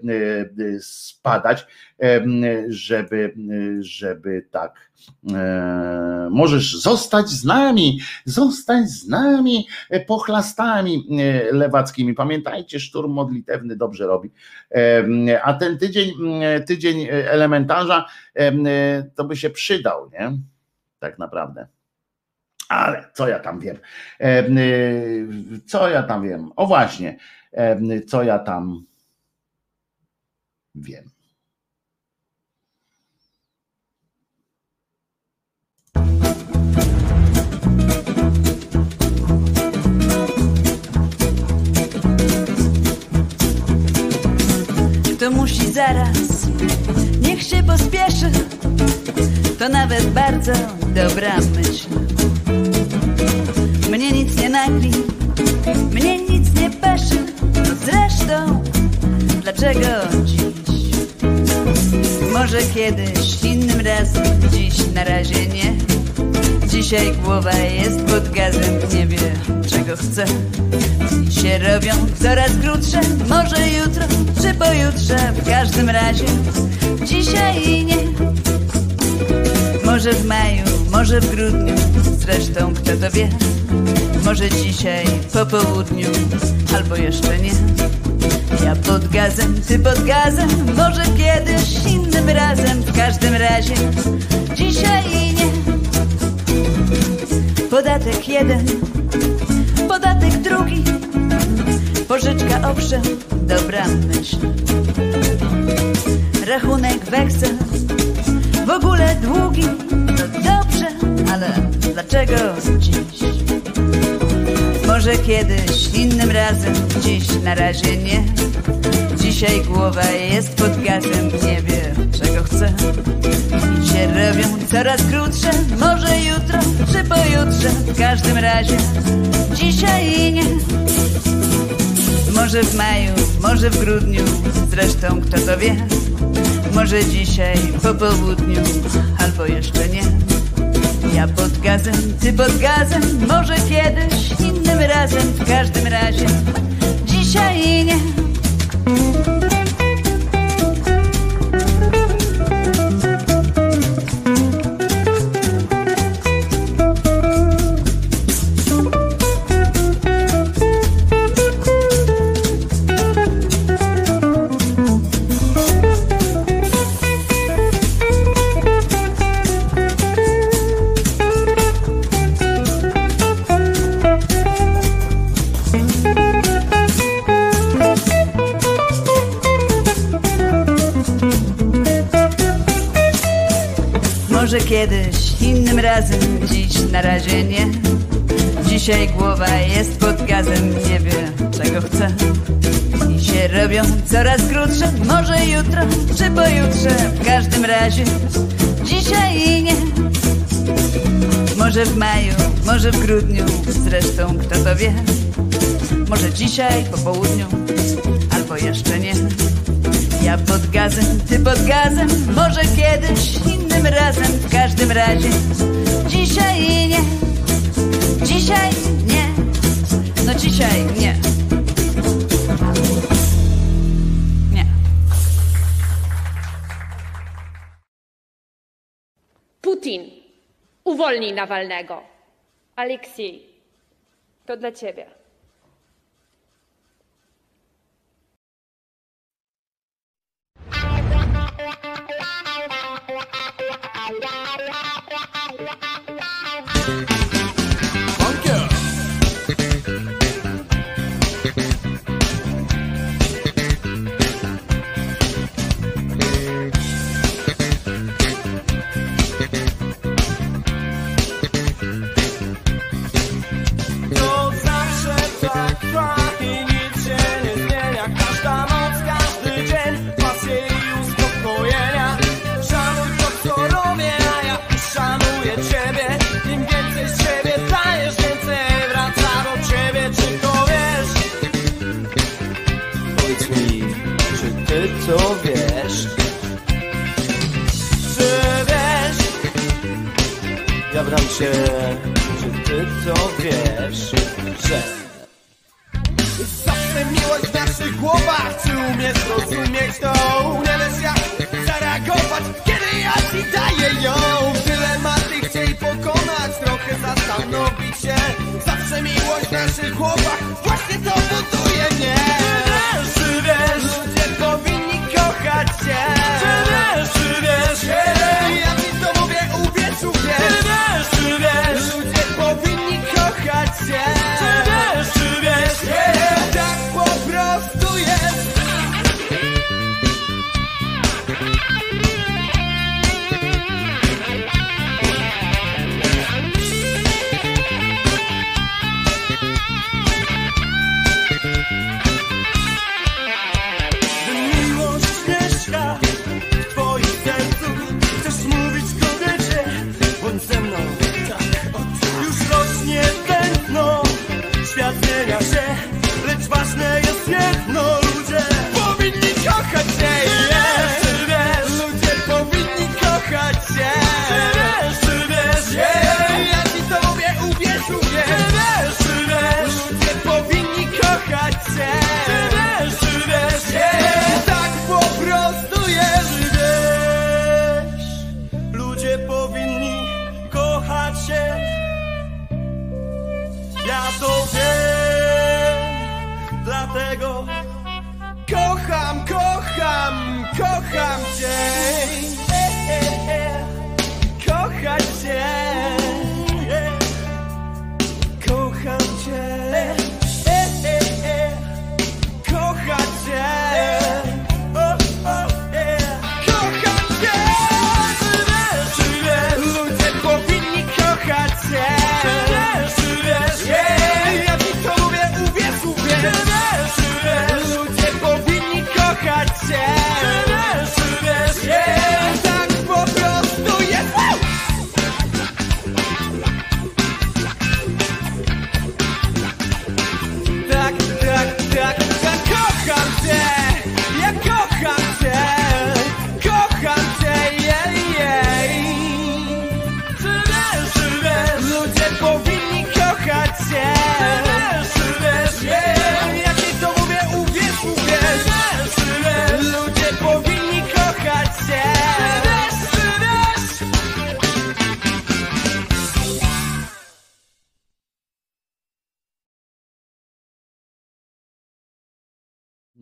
spadać, e, żeby, żeby tak. Możesz zostać z nami, zostać z nami pochlastami lewackimi. Pamiętajcie, szturm modlitewny dobrze robi. A ten tydzień, tydzień elementarza to by się przydał, nie? Tak naprawdę. Ale co ja tam wiem? Y, co ja tam wiem? O właśnie, co ja tam wiem. Kto musi zaraz, niech się pospieszy, to nawet bardzo dobra myśl. Mnie nic nie nagli, mnie nic nie peszy. No zresztą, dlaczego dziś? Może kiedyś, innym razem, dziś na razie nie. Dzisiaj głowa jest pod gazem, nie wie czego chce. Dni się robią coraz krótsze, może jutro czy pojutrze W każdym razie. Dzisiaj nie. Może w maju, może w grudniu, zresztą kto to wie może dzisiaj po południu, albo jeszcze nie. Ja pod gazem, ty pod gazem, może kiedyś innym razem. każdym razie dzisiaj nie. Podatek jeden, podatek drugi, pożyczka owszem, dobra myśl. Rachunek weksel, w ogóle długi, dobrze, ale dlaczego dziś? Może kiedyś, innym razem, dziś na razie nie. Dzisiaj głowa jest pod gazem, nie wie czego chce. I się robią coraz krótsze, może jutro czy pojutrze, w każdym razie dzisiaj nie. Może w maju, może w grudniu, zresztą kto to wie. Może dzisiaj po południu, albo jeszcze nie. Ja pod gazem, ty pod gazem, może kiedyś, innym razem, w każdym razie dzisiaj nie. Dzisiaj głowa jest pod gazem, nie wie czego chce. I się robią coraz krótsze, może jutro czy pojutrze, w każdym razie dzisiaj nie. Może w maju, może w grudniu, zresztą kto to wie. Może dzisiaj po południu, albo jeszcze nie. Ja pod gazem, ty pod gazem, może kiedyś, innym razem, w każdym razie dzisiaj nie. Dzisiaj nie. No dzisiaj nie. Nie. Putin, uwolnij Nawalnego. Aleksiej, to dla ciebie. Się, czy ty to wiesz, że zawsze miłość w naszych głowach Czy umiesz rozumieć to? Nie wiesz jak zareagować, kiedy ja ci daję ją? Dylematy chciej pokonać, trochę zastanowić się. Zawsze miłość w naszych głowach, właśnie to buduje mnie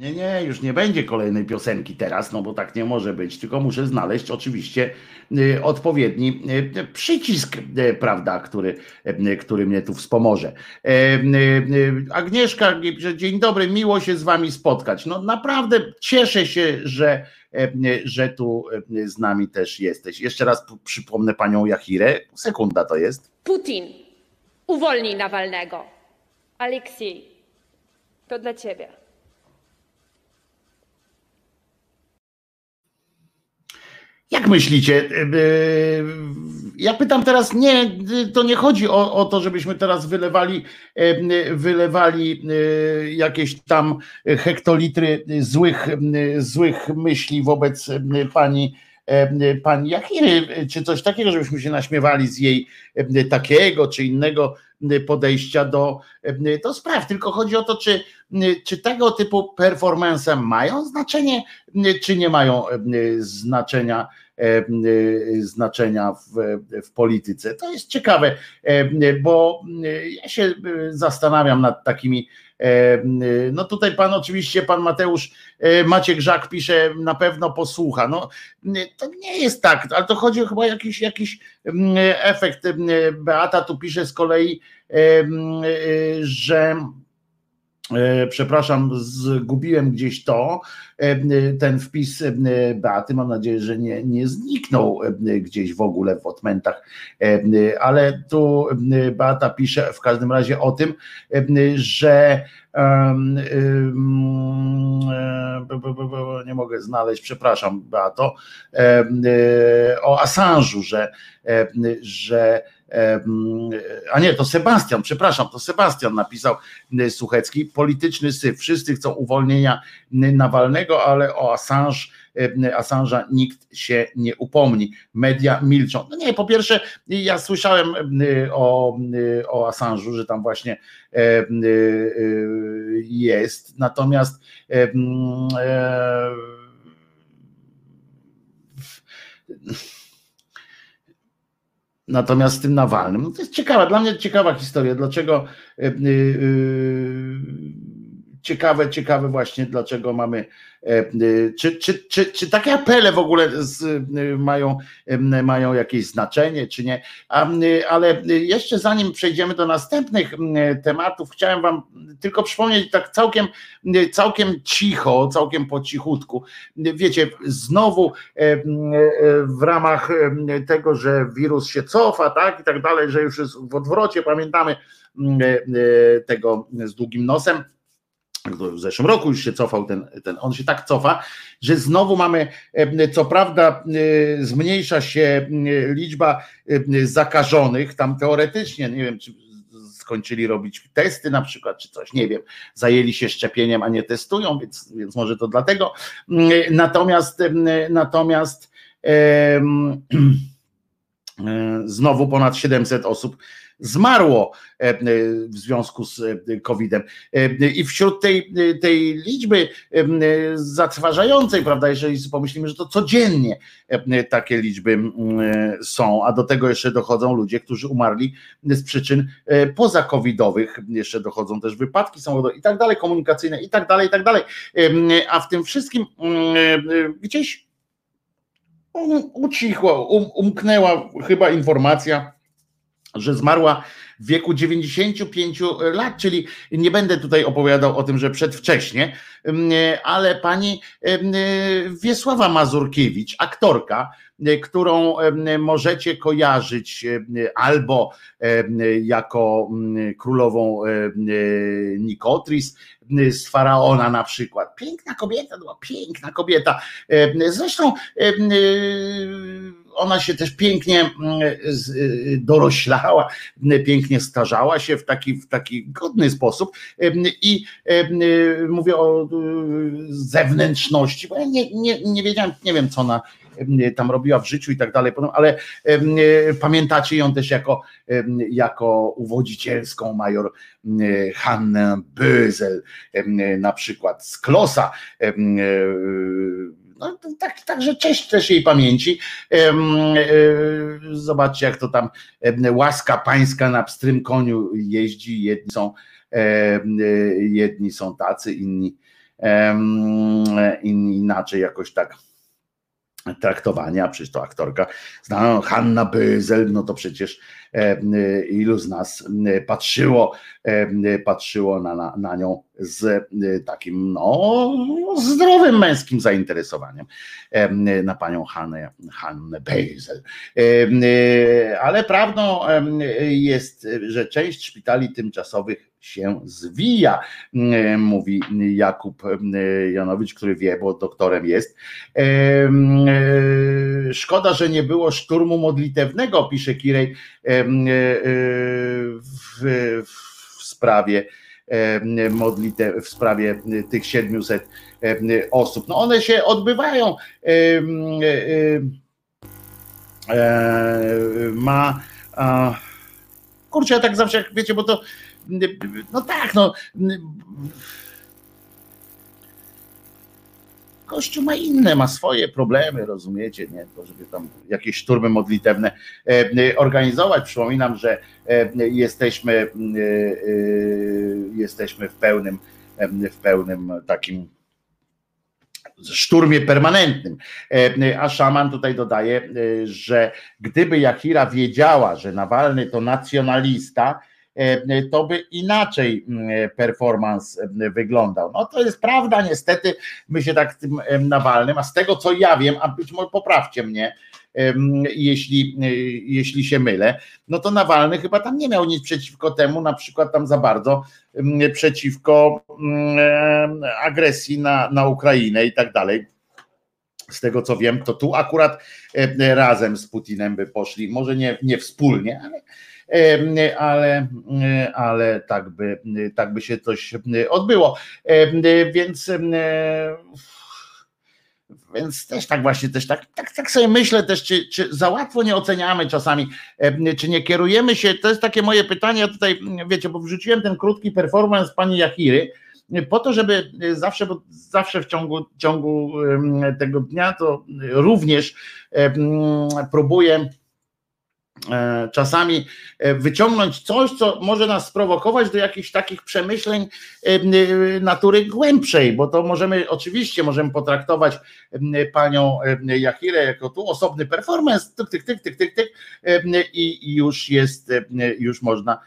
Nie, nie, już nie będzie kolejnej piosenki teraz, no bo tak nie może być, tylko muszę znaleźć oczywiście y, odpowiedni y, przycisk, y, prawda, który, który mnie tu wspomoże. Agnieszka pisze, dzień dobry, miło się z wami spotkać. No naprawdę cieszę się, że, że tu z nami też jesteś. Jeszcze raz przypomnę panią Jachirę, sekunda to jest. Putin, uwolnij Nawalnego. Aleksiej, to dla ciebie. Jak myślicie? Ja pytam teraz, nie, to nie chodzi o, o to, żebyśmy teraz wylewali, wylewali jakieś tam hektolitry złych, złych myśli wobec pani pani Jachiry, czy coś takiego, żebyśmy się naśmiewali z jej takiego czy innego podejścia do, do spraw. Tylko chodzi o to, czy, czy tego typu performance mają znaczenie, czy nie mają znaczenia znaczenia w, w polityce. To jest ciekawe, bo ja się zastanawiam nad takimi. E, no tutaj pan oczywiście, pan Mateusz Maciek Żak pisze, na pewno posłucha. No to nie jest tak, ale to chodzi o chyba jakiś, jakiś efekt. Beata tu pisze z kolei, że E, przepraszam, zgubiłem gdzieś to, e, ten wpis e, Beaty, mam nadzieję, że nie, nie zniknął gdzieś w ogóle w odmentach, ale tu Beata pisze w każdym razie o tym, że nie mogę znaleźć, przepraszam Beato, o Assange'u, że, że a nie, to Sebastian, przepraszam, to Sebastian napisał y, Suchecki, polityczny syf, wszyscy chcą uwolnienia Nawalnego, ale o Assange y, Assange'a nikt się nie upomni. Media milczą. No nie, po pierwsze, ja słyszałem y, o, o Assange'u, że tam właśnie jest, natomiast Natomiast z tym Nawalnym, no to jest ciekawa, dla mnie ciekawa historia, dlaczego yy, yy, ciekawe, ciekawe właśnie, dlaczego mamy, czy, czy, czy, czy takie apele w ogóle z, mają, mają jakieś znaczenie, czy nie, ale jeszcze zanim przejdziemy do następnych tematów, chciałem wam tylko przypomnieć tak całkiem, całkiem cicho, całkiem po cichutku, wiecie, znowu e, w ramach tego, że wirus się cofa, tak, i tak dalej, że już jest w odwrocie, pamiętamy e, tego z długim nosem, w zeszłym roku już się cofał ten, ten, on się tak cofa, że znowu mamy, co prawda zmniejsza się liczba zakażonych, tam teoretycznie, nie wiem, czy skończyli robić testy na przykład, czy coś, nie wiem, zajęli się szczepieniem, a nie testują, więc, więc może to dlatego. Natomiast, natomiast znowu ponad 700 osób zmarło e, e, w związku z e, COVID-em. I wśród tej, tej liczby zatrważającej, prawda, jeżeli pomyślimy, że to codziennie takie liczby są, a do tego jeszcze dochodzą ludzie, którzy umarli z przyczyn poza covidowych, jeszcze dochodzą też wypadki samochodowe i tak dalej, komunikacyjne i tak dalej, i tak dalej. A w tym wszystkim gdzieś ucichło, um, umknęła chyba informacja, że zmarła w wieku 95 lat, czyli nie będę tutaj opowiadał o tym, że przedwcześnie, mm, ale pani mm, Wiesława Mazurkiewicz, aktorka, którą mm, możecie kojarzyć albo jako królową Nikotris z Faraona na przykład. Piękna kobieta, była piękna kobieta. Zresztą ona się też pięknie mm, y, doroślała, pięknie starzała się w taki, w taki godny sposób. I y, mówię o y, zewnętrzności, bo ja nie, nie, nie wiedziałem, nie wiem co ona tam robiła w życiu i tak dalej, ale pamiętacie ją też jako, jako uwodzicielską major Hannę Bözel na przykład z Klosa no, tak, także cześć też jej pamięci. E, zobaczcie, jak to tam łaska pańska na pstrym koniu jeździ. Jedni są, jedni są tacy, inni inaczej jakoś tak traktowania, przecież to aktorka znana Hanna Byzel, no to przecież e, ilu z nas patrzyło, e, patrzyło na, na, na nią z e, takim no, zdrowym męskim zainteresowaniem na panią Hannę, Hannę Byzel. Ale prawdą jest, że część szpitali tymczasowych się zwija, mm, mówi Jakub mm, Janowicz, który wie, bo doktorem jest. E, szkoda, że nie było szturmu modlitewnego, pisze Kirej e, e, w, w sprawie modlitew, w sprawie tych 700 osób. No one się odbywają. Ma kurczę, ja tak zawsze, jak wiecie, bo to no tak, no. Kościół ma inne, ma swoje problemy, rozumiecie, nie? To, żeby tam jakieś szturmy modlitewne e, organizować. Przypominam, że e, jesteśmy, e, jesteśmy w pełnym, w pełnym takim szturmie permanentnym. A szaman tutaj dodaje, że gdyby Jachira wiedziała, że Nawalny to nacjonalista, E, to by inaczej mm, performance e, wyglądał. No to jest prawda, niestety my się tak tym Nawalnym, a z tego co ja wiem, a być może poprawcie mnie, jeśli, e, jeśli się mylę, no to Nawalny chyba tam nie miał nic przeciwko temu, na przykład tam za bardzo przeciwko agresji na, na Ukrainę i tak dalej. Z tego co wiem, to tu akurat razem z Putinem by poszli, może nie, nie wspólnie, ale ale, ale tak, by, tak by się coś odbyło. Więc więc też tak właśnie, też tak, tak, tak sobie myślę też, czy, czy za łatwo nie oceniamy czasami, czy nie kierujemy się, to jest takie moje pytanie, ja tutaj, wiecie, bo wrzuciłem ten krótki performance pani Jachiry, po to, żeby zawsze, bo zawsze w ciągu, ciągu tego dnia to również próbuję czasami e, wyciągnąć coś, co może nas sprowokować do jakichś takich przemyśleń e, natury głębszej, bo to możemy, oczywiście możemy potraktować panią Jachirę jako tu osobny performance, tyk, tyk, tyk, tyk, tyk, tyk i już jest, już można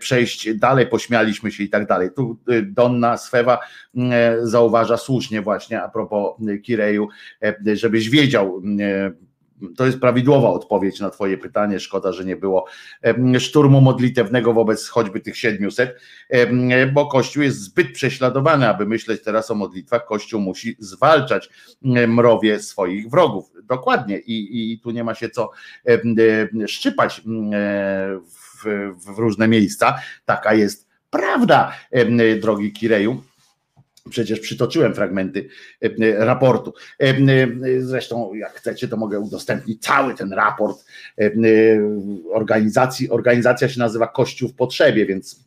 przejść dalej, pośmialiśmy się i tak dalej. Tu Donna Swewa zauważa słusznie właśnie a propos Kireju, żebyś wiedział, to jest prawidłowa odpowiedź na Twoje pytanie. Szkoda, że nie było szturmu modlitewnego wobec choćby tych 700, bo Kościół jest zbyt prześladowany, aby myśleć teraz o modlitwach. Kościół musi zwalczać mrowie swoich wrogów. Dokładnie, i, i tu nie ma się co szczypać w, w różne miejsca. Taka jest prawda, drogi Kireju. Przecież przytoczyłem fragmenty e, e, raportu. E, zresztą, jak chcecie, to mogę udostępnić cały ten raport organizacji. Organizacja się nazywa Kościół w Potrzebie, więc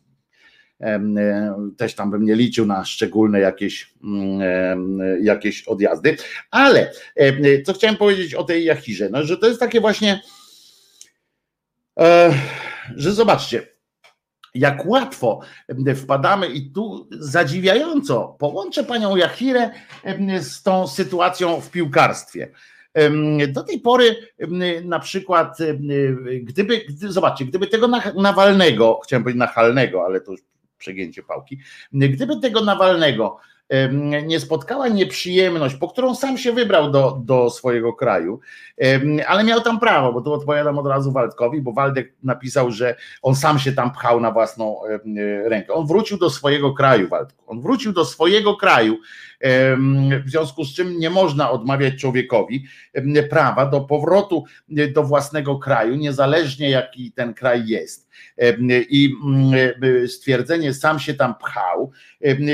też tam bym nie liczył na szczególne jakieś, jakieś odjazdy. Ale co chciałem powiedzieć o tej Jachirze, no, że to jest takie właśnie, że zobaczcie, jak łatwo wpadamy i tu zadziwiająco połączę panią Jachirę z tą sytuacją w piłkarstwie. Do tej pory na przykład, gdyby, zobaczcie, gdyby tego Nawalnego, chciałem powiedzieć nachalnego, ale to już przegięcie pałki, gdyby tego Nawalnego nie spotkała nieprzyjemność, po którą sam się wybrał do, do swojego kraju, ale miał tam prawo, bo tu odpowiadam od razu Waldkowi, bo Waldek napisał, że on sam się tam pchał na własną rękę. On wrócił do swojego kraju, Waldku. On wrócił do swojego kraju, w związku z czym nie można odmawiać człowiekowi prawa do powrotu do własnego kraju, niezależnie jaki ten kraj jest. I mm, stwierdzenie sam się tam pchał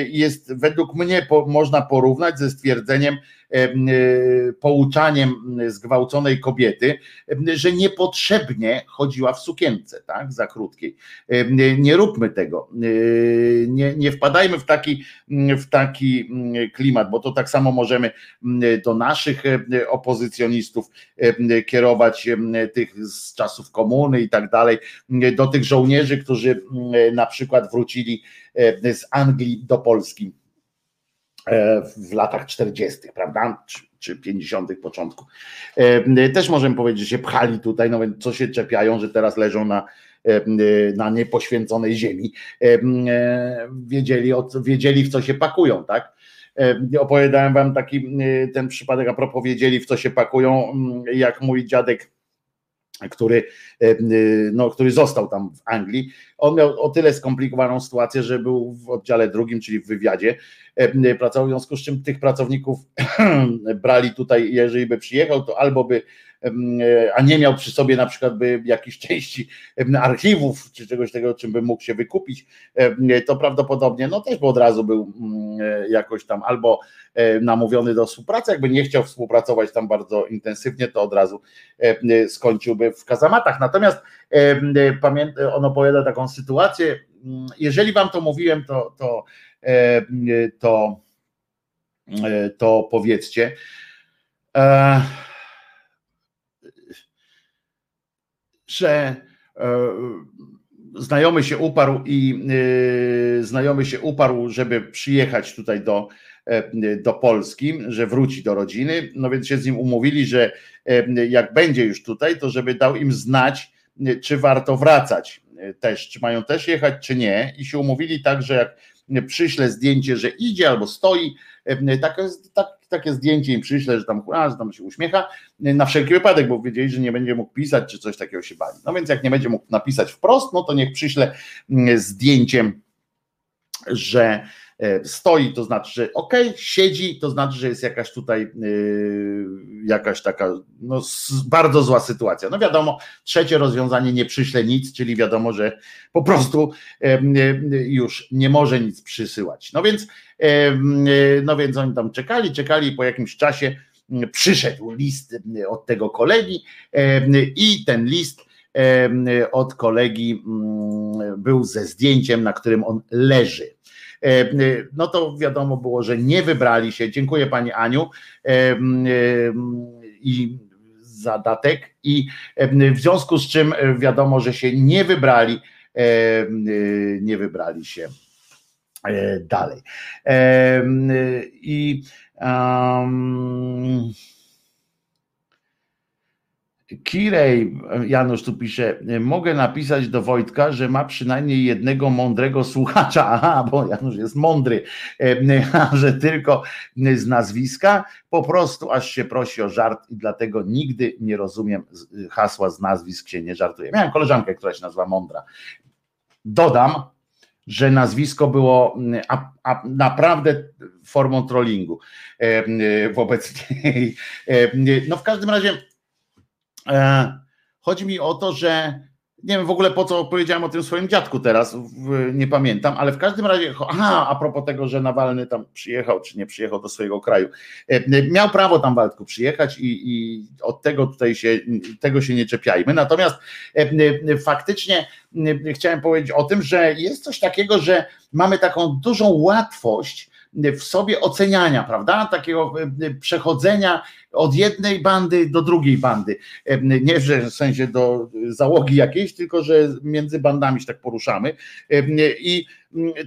jest według mnie można porównać ze stwierdzeniem E, pouczaniem zgwałconej kobiety, że niepotrzebnie chodziła w sukience, tak, za krótkiej. Nie róbmy tego. Nie, nie wpadajmy w taki, w taki klimat, bo to tak samo możemy do naszych opozycjonistów kierować, tych z czasów komuny i tak dalej, do tych żołnierzy, którzy na przykład wrócili z Anglii do Polski e, w latach 40., prawda? Czy, czy 50. początku. E, Też możemy powiedzieć, że się pchali tutaj, no co się czepiają, że teraz leżą na, e, na niepoświęconej ziemi. E, e, Wiedzieli, wiedzieli w co się pakują, tak? E, Opowiadałem wam taki e, ten przypadek, a propos wiedzieli w co się pakują, jak mój dziadek który, e, e, no, który został tam w Anglii. On miał o tyle skomplikowaną sytuację, że był w oddziale drugim, czyli w wywiadzie, e, pracował, w związku z czym tych pracowników brali tutaj, jeżeli by przyjechał, to albo by, a nie miał przy sobie na przykład by jakichś części archiwów, czy czegoś tego, czym by mógł się wykupić, em, to prawdopodobnie, no też by od razu był mm, e, jakoś tam albo e, namówiony do współpracy, jakby nie chciał współpracować tam bardzo intensywnie, to od razu e, skończyłby w kazamatach. Natomiast e, on opowiada taką sytuację, mm, jeżeli wam to mówiłem, to, to, e, to, e, to powiedzcie. E, że e, znajomy się uparł i e, znajomy się uparł, żeby przyjechać tutaj do, e, do Polski, że wróci do rodziny, no więc się z nim umówili, że jak będzie już tutaj, to żeby dał im znać, czy warto wracać też, czy mają też jechać, czy nie. I się umówili tak, że jak przyślę zdjęcie, że idzie albo stoi, takie, tak, takie zdjęcie im przyślę, że tam, a, że tam się uśmiecha, na wszelki wypadek, bo wiedzieli, że nie będzie mógł pisać, czy coś takiego się bali. No więc jak nie będzie mógł napisać wprost, no to niech przyśle mm, zdjęciem, że stoi, to znaczy, że ok, siedzi, to znaczy, że jest jakaś tutaj yy, jakaś taka no, bardzo zła sytuacja. No wiadomo, trzecie rozwiązanie nie przyśle nic, czyli wiadomo, że po prostu em, już nie może nic przysyłać. No więc, e, no więc oni tam czekali, czekali po jakimś czasie przyszedł list od tego kolegi i ten list od kolegi był ze zdjęciem, na którym on leży. E, No to wiadomo było, że nie wybrali się. Dziękuję Pani Aniu em, i za datek i w związku z czym e, wiadomo, że się nie wybrali, e, nie wybrali się e, dalej. I um, Kirej, Janusz tu pisze, mogę napisać do Wojtka, że ma przynajmniej jednego mądrego słuchacza, aha, bo Janusz jest mądry, e, a że tylko z nazwiska, po prostu aż się prosi o żart i dlatego nigdy nie rozumiem hasła z nazwisk się nie żartuje. Miałem koleżankę, która się nazywa Mądra. Dodam, że nazwisko było a, a, naprawdę formą trollingu e, wobec niej. E, No w każdym razie Chodzi mi o to, że nie wiem w ogóle po co powiedziałem o tym swoim dziadku teraz, nie pamiętam, ale w każdym razie, aha, a propos tego, że Nawalny tam przyjechał, czy nie przyjechał do swojego kraju. E, Miał prawo tam Waldku przyjechać i, i od tego tutaj się, tego się nie czepiajmy. Natomiast e, e, faktycznie e, chciałem powiedzieć o tym, że jest coś takiego, że mamy taką dużą łatwość w sobie oceniania, prawda? Takiego e, przechodzenia od jednej bandy do drugiej bandy. E, Nie że w sensie do załogi jakiejś, tylko że między bandami się tak poruszamy. E, I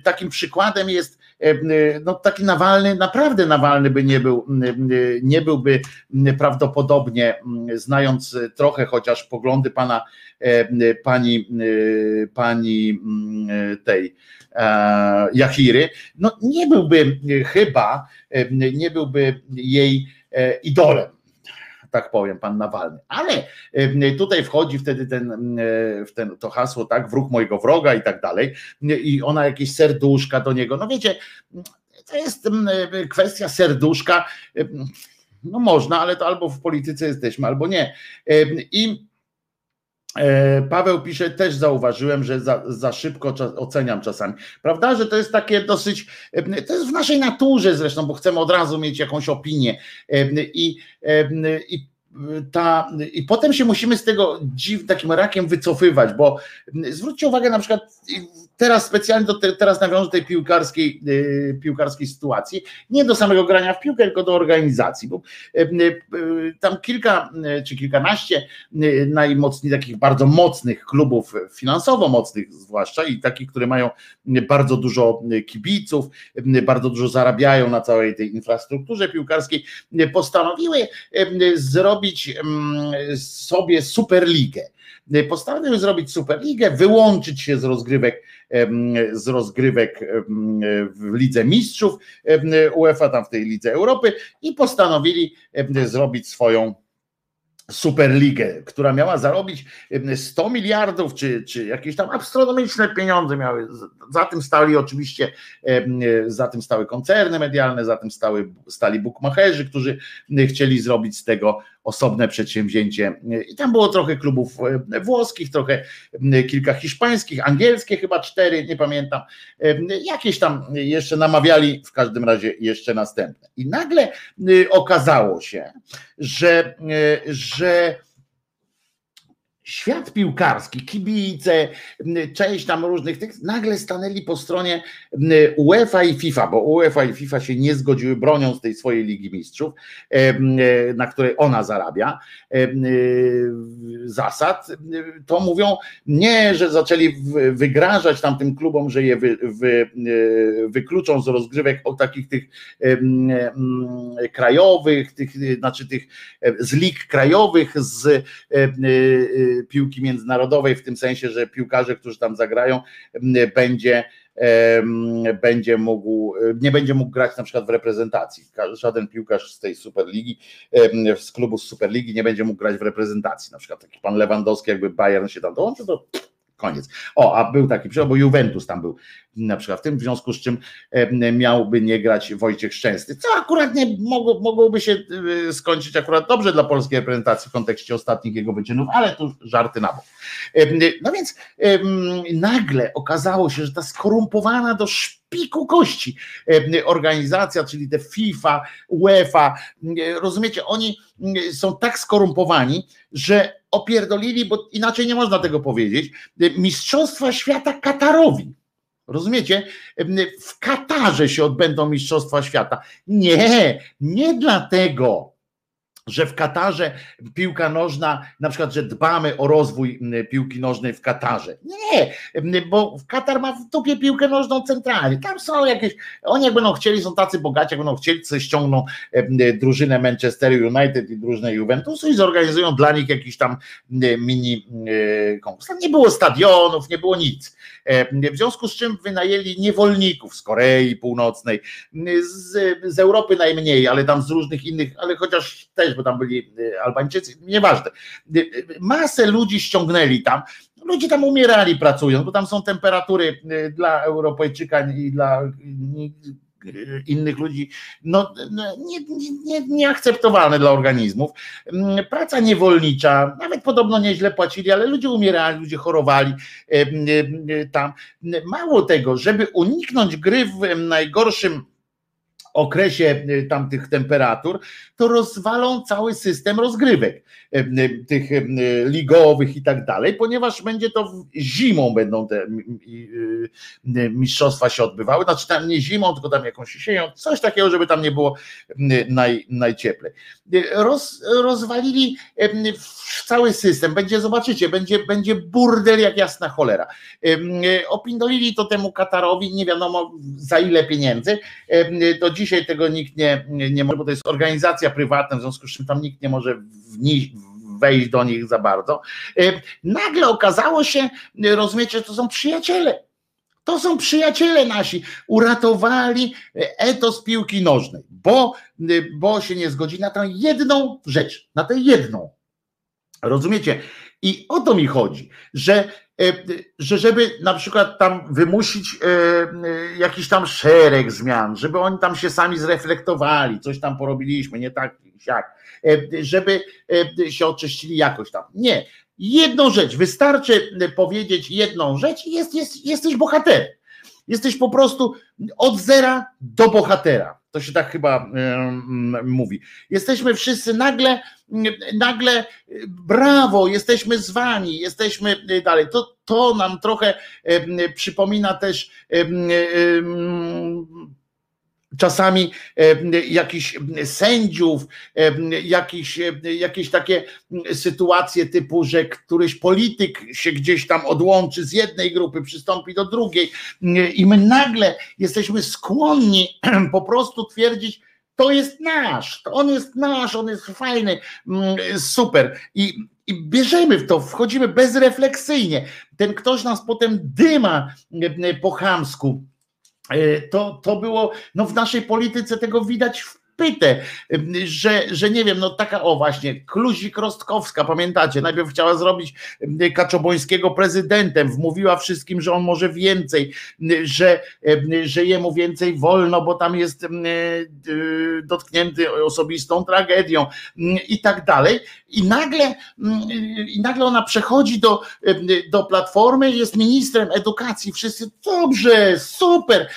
takim przykładem jest e, no taki Nawalny, naprawdę Nawalny by nie był, nie byłby prawdopodobnie, znając trochę chociaż poglądy pana e, pani, e, pani tej e, Jachiry, no nie byłby e, chyba, e, nie byłby jej e, idolem, tak powiem, pan Nawalny. Ale e, tutaj wchodzi wtedy ten, e, ten, to hasło, tak, wróg mojego wroga i tak dalej, i ona jakieś serduszka do niego. No wiecie, to jest e, kwestia serduszka. e, No można, ale to albo w polityce jesteśmy, albo nie. E, I E, Paweł pisze, też zauważyłem, że za, za szybko cza- oceniam czasami. Prawda, że to jest takie dosyć, e, to jest w naszej naturze zresztą, bo chcemy od razu mieć jakąś opinię. E, I, e, i ta, I potem się musimy z tego dziw, takim rakiem wycofywać, bo zwróćcie uwagę na przykład teraz specjalnie do te, teraz nawiążę do tej piłkarskiej, y, piłkarskiej sytuacji, nie do samego grania w piłkę, tylko do organizacji, bo y, y, tam kilka czy kilkanaście najmocniej takich bardzo mocnych klubów, finansowo mocnych zwłaszcza i takich, które mają bardzo dużo kibiców, bardzo dużo zarabiają na całej tej infrastrukturze piłkarskiej, postanowiły zrobić sobie superligę postanowił zrobić Superligę, wyłączyć się z rozgrywek z rozgrywek w Lidze Mistrzów UEFA, tam w tej Lidze Europy i postanowili zrobić swoją Superligę, która miała zarobić 100 miliardów, czy, czy jakieś tam astronomiczne pieniądze miały. Za tym stali oczywiście, za tym stały koncerny medialne, za tym stały, stali bukmacherzy, którzy chcieli zrobić z tego osobne przedsięwzięcie. I tam było trochę klubów e, włoskich, trochę kilka hiszpańskich, angielskie chyba cztery, nie pamiętam. Jakieś tam jeszcze namawiali, w każdym razie jeszcze następne. I nagle okazało się, że, e, że świat piłkarski, kibice, część tam różnych tych, nagle stanęli po stronie UEFA i FIFA, bo UEFA i FIFA się nie zgodziły, bronią z tej swojej Ligi Mistrzów, na której ona zarabia, zasad, to mówią nie, że zaczęli wygrażać tamtym klubom, że je wy, wy, wykluczą z rozgrywek o takich tych krajowych, tych, znaczy tych z lig krajowych, z piłki międzynarodowej, w tym sensie, że piłkarze, którzy tam zagrają, będzie będzie mógł, nie będzie mógł grać na przykład w reprezentacji. Żaden piłkarz z tej Superligi, z klubu z Superligi nie będzie mógł grać w reprezentacji. Na przykład taki pan Lewandowski, jakby Bayern się tam dołączył, to koniec. O, a był taki przykład, bo Juventus tam był na przykład w tym, w związku z czym miałby nie grać Wojciech Szczęsny, co akurat nie mogło, mogłoby się y, skończyć akurat dobrze dla polskiej reprezentacji w kontekście ostatnich jego wyczynów, ale tu żarty na bok. No więc nagle okazało się, że ta skorumpowana do szpiku kości organizacja, czyli te FIFA, UEFA, rozumiecie, oni są tak skorumpowani, że opierdolili, bo inaczej nie można tego powiedzieć, Mistrzostwa Świata Katarowi. Rozumiecie? W Katarze się odbędą Mistrzostwa Świata. Nie, nie dlatego, że w Katarze piłka nożna, na przykład, że dbamy o rozwój piłki nożnej w Katarze. Nie, bo Katar ma w dupie piłkę nożną centralnie. Tam są jakieś, oni jak będą chcieli, są tacy bogaci, jak będą chcieli, sobie ściągną drużynę Manchester United i drużynę Juventusu i zorganizują dla nich jakiś tam mini konkurs. Tam nie było stadionów, nie było nic. W związku z czym wynajęli niewolników z Korei Północnej, z, z Europy najmniej, ale tam z różnych innych, ale chociaż też bo tam byli y, Albańczycy, nieważne. Y, masę ludzi ściągnęli tam, ludzie tam umierali pracując, bo tam są temperatury dla Europejczyka i dla innych ludzi no, no, nie, nie, nieakceptowalne dla organizmów. Mm, praca niewolnicza, nawet podobno nieźle płacili, ale ludzie umierali, ludzie chorowali tam. Mało tego, żeby uniknąć gry w najgorszym okresie y, tamtych temperatur, to rozwalą cały system rozgrywek y, y, tych ligowych i tak dalej, ponieważ będzie to zimą będą te mistrzostwa się odbywały, znaczy tam nie zimą, tylko tam jakąś jesienią, coś takiego, żeby tam nie było naj, najcieplej. Roz, rozwalili cały system, będzie, zobaczycie, będzie, będzie burdel jak jasna cholera. Opindolili to temu Katarowi, nie wiadomo za ile pieniędzy, do dziś dzisiaj tego nikt nie, nie, może, bo to jest organizacja prywatna, w związku z czym tam nikt nie może wejść do nich za bardzo. E, nagle okazało się, rozumiecie, to są przyjaciele. To są przyjaciele nasi. Uratowali etos piłki nożnej, bo, bo się nie zgodzili na tę jedną rzecz, na tę jedną. Rozumiecie? I o to mi chodzi, że E, że żeby na przykład tam wymusić e, e, jakiś tam szereg zmian, żeby oni tam się sami zreflektowali, coś tam porobiliśmy, nie tak jak, żeby się oczyścili jakoś tam. Nie. Jedną rzecz, wystarczy powiedzieć jedną rzecz i jest, jest, jesteś bohaterem. Jesteś po prostu od zera do bohatera. To się tak chyba mówi. Jesteśmy wszyscy nagle, nagle brawo, jesteśmy z wami, jesteśmy dalej. To, to nam trochę przypomina też czasami jakichś sędziów, jakieś, jakieś takie sytuacje typu, że któryś polityk się gdzieś tam odłączy z jednej grupy, przystąpi do drugiej i my nagle jesteśmy skłonni po prostu twierdzić, to jest nasz, to on jest nasz, on jest fajny, super. I, i bierzemy w to, wchodzimy bezrefleksyjnie. Ten ktoś nas potem dyma po chamsku E, to, to było, no w naszej polityce tego widać w pytę, że, że nie wiem, no taka o właśnie, Kluzik Rostkowska, pamiętacie, najpierw chciała zrobić Kaczobońskiego prezydentem, wmówiła wszystkim, że on może więcej, że, że jemu więcej wolno, bo tam jest e, dotknięty osobistą tragedią i tak dalej. I nagle, i nagle ona przechodzi do, do platformy, jest ministrem edukacji, wszyscy dobrze, super,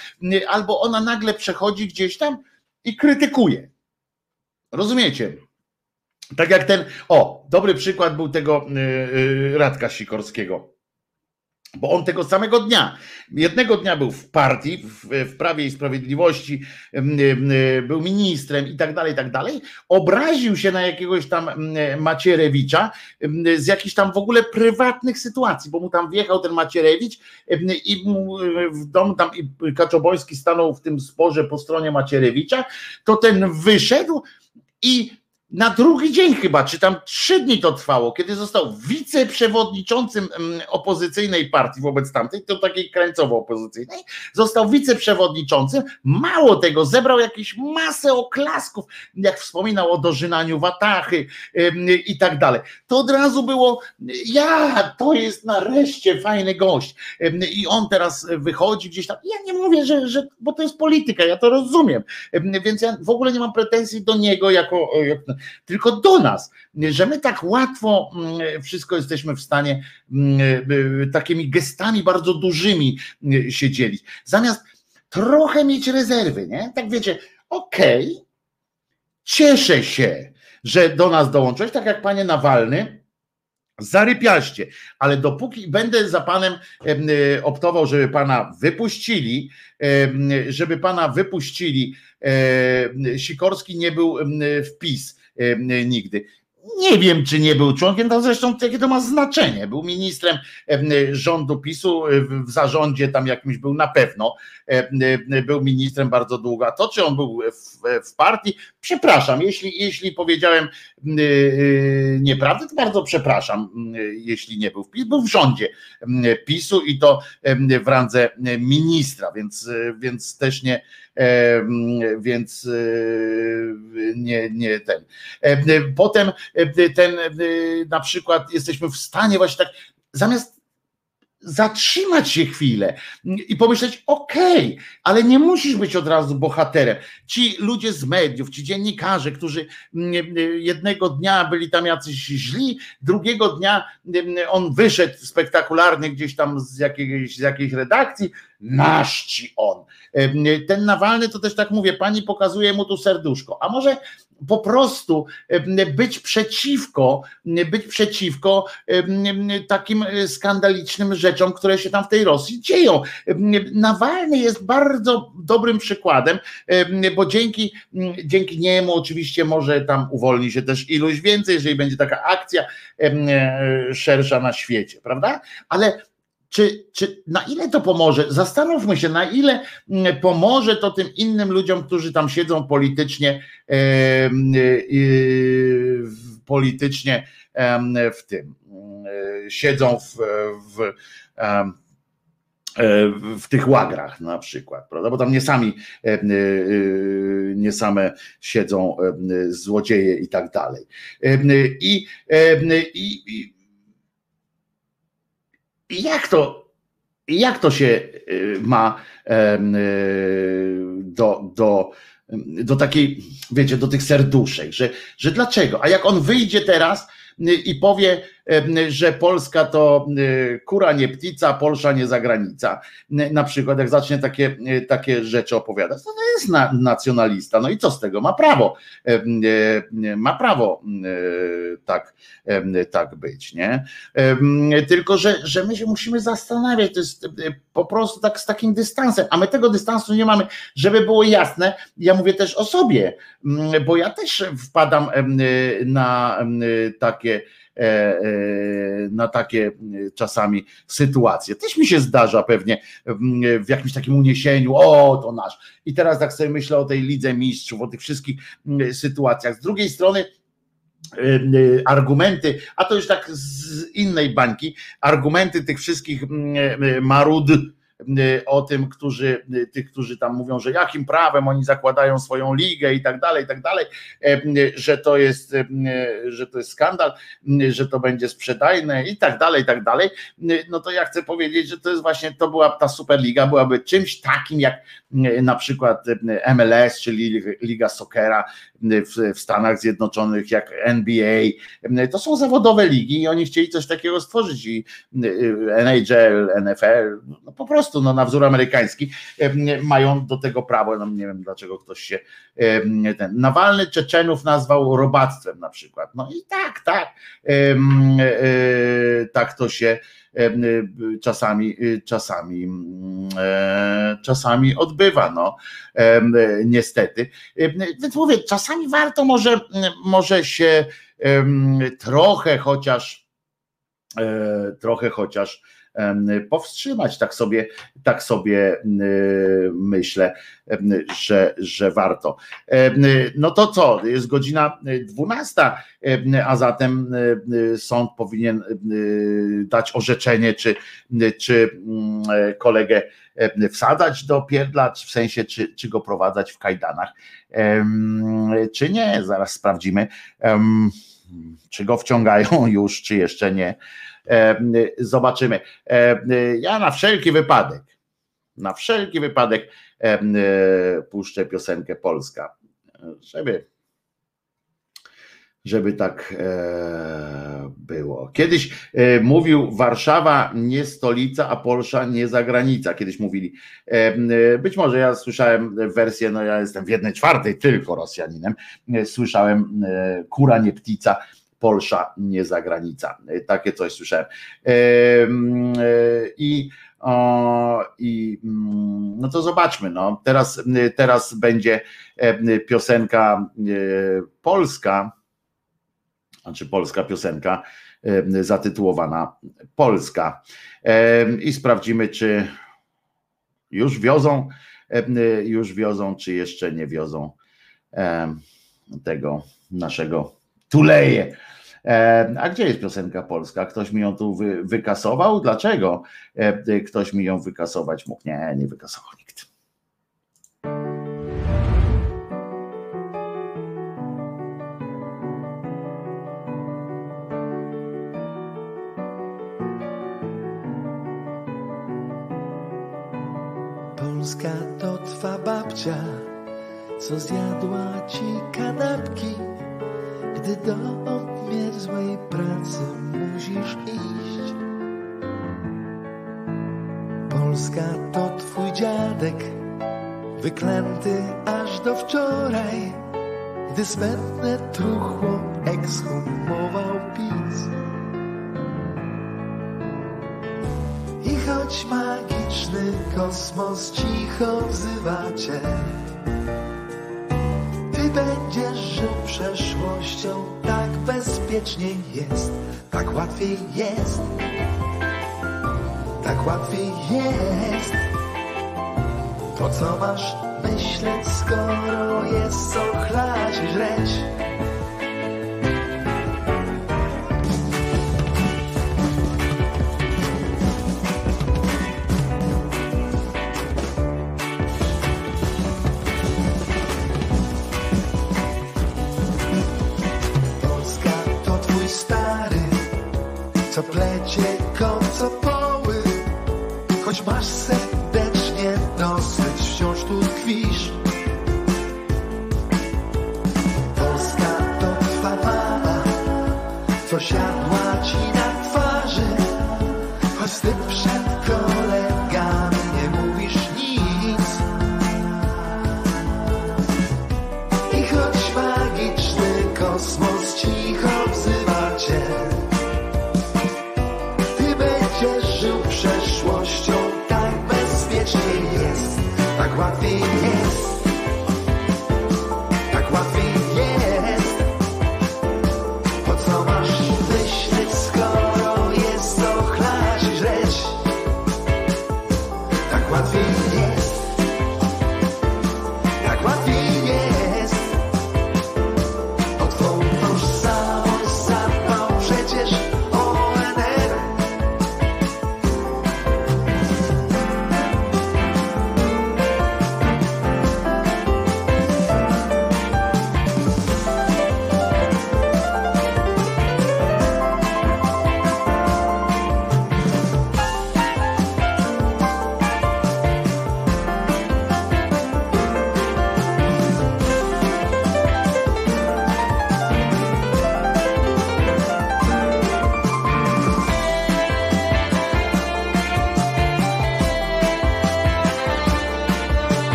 albo ona nagle przechodzi gdzieś tam i krytykuje. Rozumiecie? Tak jak ten, o, dobry przykład był tego yy, Radka Sikorskiego. Bo on tego samego dnia, jednego dnia był w partii, w, w Prawie i Sprawiedliwości, był ministrem i tak dalej, i tak dalej, obraził się na jakiegoś tam Macierewicza z jakichś tam w ogóle prywatnych sytuacji, bo mu tam wjechał ten Macierewicz i w domu tam i Kaczoboński stanął w tym sporze po stronie Macierewicza, to ten wyszedł i na drugi dzień chyba, czy tam trzy dni to trwało, kiedy został wiceprzewodniczącym mm, opozycyjnej partii wobec tamtej, to takiej krańcowo-opozycyjnej, został wiceprzewodniczącym, mało tego, zebrał jakieś masę oklasków, jak wspominał o dożynaniu watachy i tak dalej. To od razu było, ja, to jest nareszcie fajny gość. I on teraz wychodzi gdzieś tam, ja nie mówię, że, że bo to jest polityka, ja to rozumiem, więc ja w ogóle nie mam pretensji do niego jako, jako tylko do nas, że my tak łatwo mm, wszystko jesteśmy w stanie mm, y, takimi gestami bardzo dużymi y, się dzielić. Zamiast trochę mieć rezerwy, nie? Tak wiecie, okej, okay, cieszę się, że do nas dołączyłeś, tak jak panie Nawalny, zarypiaście, ale dopóki będę za panem y, optował, żeby pana wypuścili, żeby pana wypuścili, Sikorski nie był w PiS, nigdy. Nie wiem, czy nie był członkiem, to zresztą jakie to ma znaczenie. Był ministrem rządu PiSu, w zarządzie tam jakimś był na pewno, był ministrem bardzo długo. A to, czy on był w, w partii, przepraszam, jeśli, jeśli powiedziałem nieprawdę, to bardzo przepraszam, jeśli nie był w PiS, był w rządzie PiSu i to w randze ministra, więc, więc też nie, więc nie, nie ten. Potem ten na przykład jesteśmy w stanie właśnie tak zamiast zatrzymać się chwilę i pomyśleć, okej, okay, ale nie musisz być od razu bohaterem. Ci ludzie z mediów, ci dziennikarze, którzy jednego dnia byli tam jacyś źli, drugiego dnia on wyszedł spektakularny gdzieś tam z jakiejś, z jakiejś redakcji, nasz ci on. Ten Nawalny to też tak mówię, pani pokazuje mu tu serduszko, a może po prostu być przeciwko, być przeciwko takim skandalicznym rzeczom, które się tam w tej Rosji dzieją. Nawalny jest bardzo dobrym przykładem, bo dzięki, dzięki niemu oczywiście może tam uwolni się też iluś więcej, jeżeli będzie taka akcja szersza na świecie, prawda? Ale czy, czy na ile to pomoże? Zastanówmy się, na ile mm, pomoże to tym innym ludziom, którzy tam siedzą politycznie, e, e, politycznie e, w tym, e, siedzą w, w e, w tych łagrach na przykład, prawda? Bo tam nie sami, e, nie same siedzą złodzieje i tak dalej. I, jak to, jak to się y, ma y, do, do, do takiej, wiecie, do tych serduszek, że, że dlaczego? A jak on wyjdzie teraz y, i powie, że Polska to kura nie ptica, Polsza nie zagranica. Na przykład jak zacznie takie, takie rzeczy opowiadać, to jest na, nacjonalista. No i co z tego? Ma prawo. Ma prawo tak, tak być, nie? Tylko, że, że my się musimy zastanawiać, to jest po prostu tak z takim dystansem, a my tego dystansu nie mamy, żeby było jasne, ja mówię też o sobie, bo ja też wpadam na takie e, e, na takie czasami sytuacje. Też mi się zdarza pewnie w jakimś takim uniesieniu, o to nasz. I teraz tak sobie myślę o tej lidze mistrzów, o tych wszystkich sytuacjach. Z drugiej strony argumenty, a to już tak z innej bańki, argumenty tych wszystkich marud, Y, o tym, którzy, y, tych, którzy tam mówią, że jakim prawem oni zakładają swoją ligę i tak dalej, i tak dalej, e, y, że to jest, że to jest skandal, że to będzie sprzedajne i tak dalej, i tak dalej, no to ja chcę powiedzieć, że to jest właśnie, to była ta Superliga, byłaby czymś takim jak na przykład MLS, czyli Liga Sokera w, w Stanach Zjednoczonych, jak NBA. To są zawodowe ligi i oni chcieli coś takiego stworzyć i NHL, NFL, no po prostu prostu no, na wzór amerykański mają do tego prawo. No, nie wiem dlaczego ktoś się ten Nawalny Czeczenów nazwał robactwem na przykład. No i tak, tak, e, tak to się czasami, czasami, czasami odbywa, no niestety. Więc mówię, czasami warto może, może się trochę chociaż e, trochę chociaż powstrzymać. Tak sobie, tak sobie myślę, że, że warto. No to co? Jest godzina 12, a zatem sąd powinien dać orzeczenie, czy, czy kolegę wsadzać do pierdla, w sensie, czy, czy go prowadzać w kajdanach, czy nie. Zaraz sprawdzimy, czy go wciągają już, czy jeszcze nie. E, zobaczymy. E, ja na wszelki wypadek, na wszelki wypadek e, puszczę piosenkę Polska, żeby żeby tak było. Kiedyś mówił Warszawa nie stolica, a Polsza nie zagranica. Kiedyś mówili. być może ja słyszałem wersję, no ja jestem w jednej czwartej tylko Rosjaninem. Słyszałem kura nie ptica Polsza, nie zagranica. Takie coś słyszałem. I i no to zobaczmy, no teraz, teraz będzie piosenka polska, znaczy polska piosenka zatytułowana Polska i sprawdzimy, czy już wiozą, już wiozą, czy jeszcze nie wiozą tego naszego tuleje. E, a gdzie jest piosenka polska? Ktoś mi ją tu wy, wykasował? Dlaczego e, ktoś mi ją wykasować mógł? Nie, nie wykasował nikt. Gdy smętne truchło ekshumował PiS. I choć magiczny kosmos cicho wzywa cię, będziesz żył przeszłością, tak bezpieczniej jest, tak łatwiej jest, tak łatwiej jest. Po co masz myśleć, skoro jest co chlać i żreć? co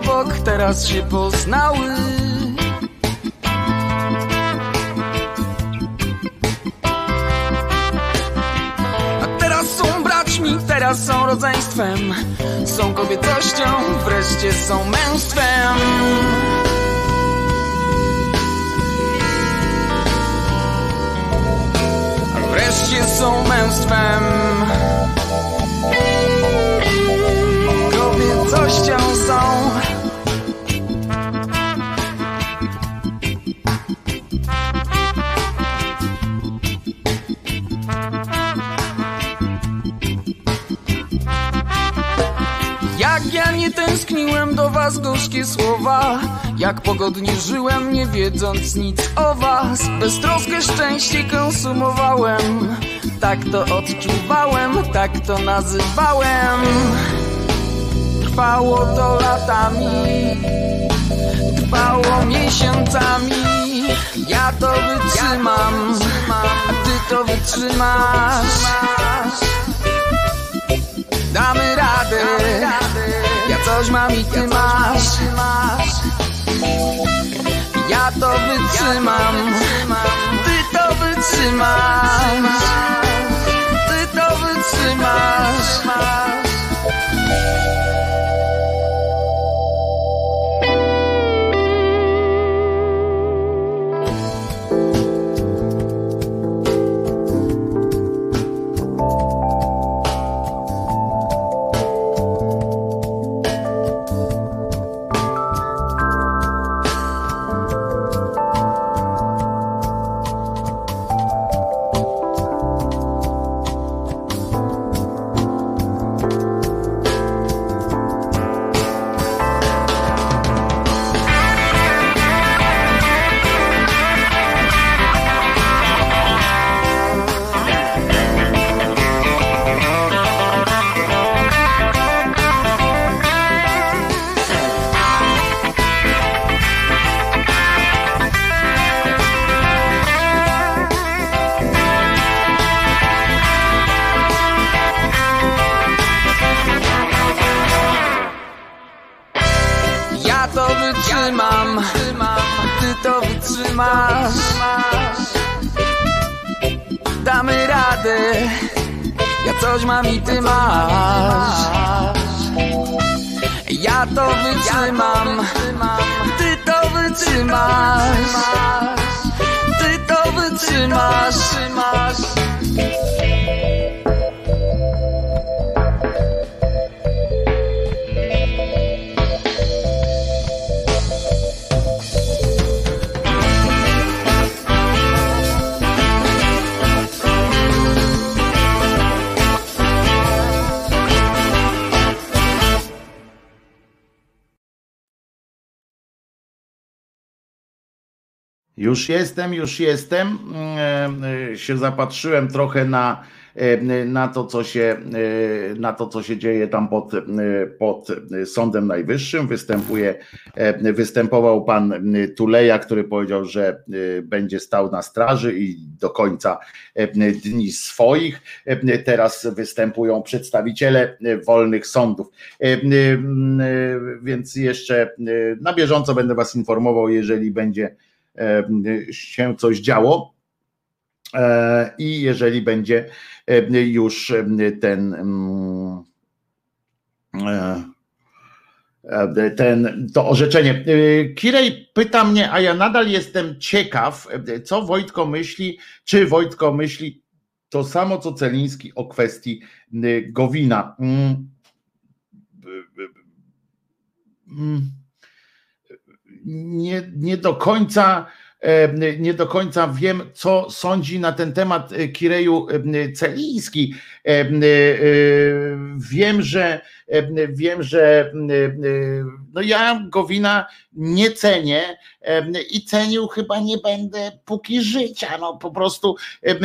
obok, teraz się poznały. A teraz są braćmi, teraz są rodzeństwem. Są kobiecością, wreszcie są męstwem. Wreszcie są męstwem. Kobiecością was gorzkie słowa. Jak pogodnie żyłem nie wiedząc nic o was. Beztroskie szczęście konsumowałem. Tak to odczuwałem, tak to nazywałem. Trwało to latami Trwało miesiącami. Ja to wytrzymam A ty to wytrzymasz. Damy radę coś mam i ty masz. Ja to wytrzymam. Ty to wytrzymasz. Ty to wytrzymasz jestem, już jestem. E, e, się zapatrzyłem trochę na, e, na, to, co się, na to, co się dzieje tam pod, pod Sądem Najwyższym. Występuje, występował pan Tuleja, który powiedział, że będzie stał na straży i do końca dni swoich. Teraz występują przedstawiciele wolnych sądów. Więc jeszcze na bieżąco będę was informował, jeżeli będzie się coś działo. E, I jeżeli będzie już ten mm, e, ten, to orzeczenie. E, Kirej pyta mnie, a ja nadal jestem ciekaw, co Wojtko myśli, czy Wojtko myśli to samo, co Celiński o kwestii Gowina. Mm. Nie, nie do końca nie do końca wiem, co sądzi na ten temat e, Kireju Celiński. E, wiem, że wiem, że no ja Gowina nie cenię i cenił chyba nie będę póki życia. No po prostu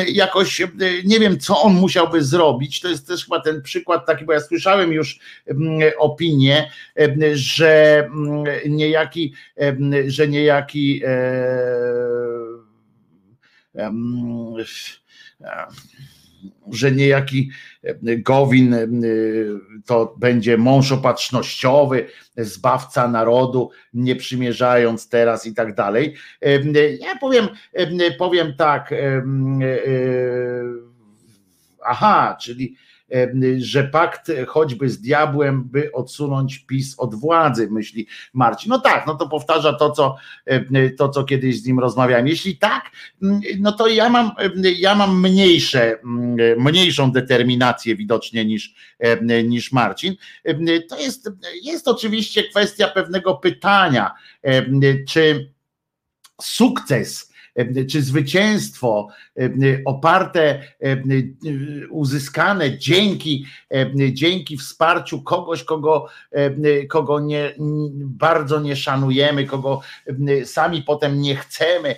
jakoś nie wiem, co on musiałby zrobić. To jest też chyba ten przykład taki, bo ja słyszałem już opinię, że niejaki, że niejaki że niejaki Gowin to będzie mąż opatrznościowy, zbawca narodu, nie przymierzając teraz i tak dalej. Ja powiem, powiem tak, aha, czyli że pakt choćby z diabłem, by odsunąć PiS od władzy, myśli Marcin. No tak, no to powtarza to, co, to, co kiedyś z nim rozmawiałem. Jeśli tak, no to ja mam, ja mam mniejsze, mniejszą determinację widocznie niż, niż Marcin. To jest, jest oczywiście kwestia pewnego pytania, czy sukces czy zwycięstwo oparte, uzyskane dzięki, dzięki wsparciu kogoś, kogo, kogo nie, bardzo nie szanujemy, kogo sami potem nie chcemy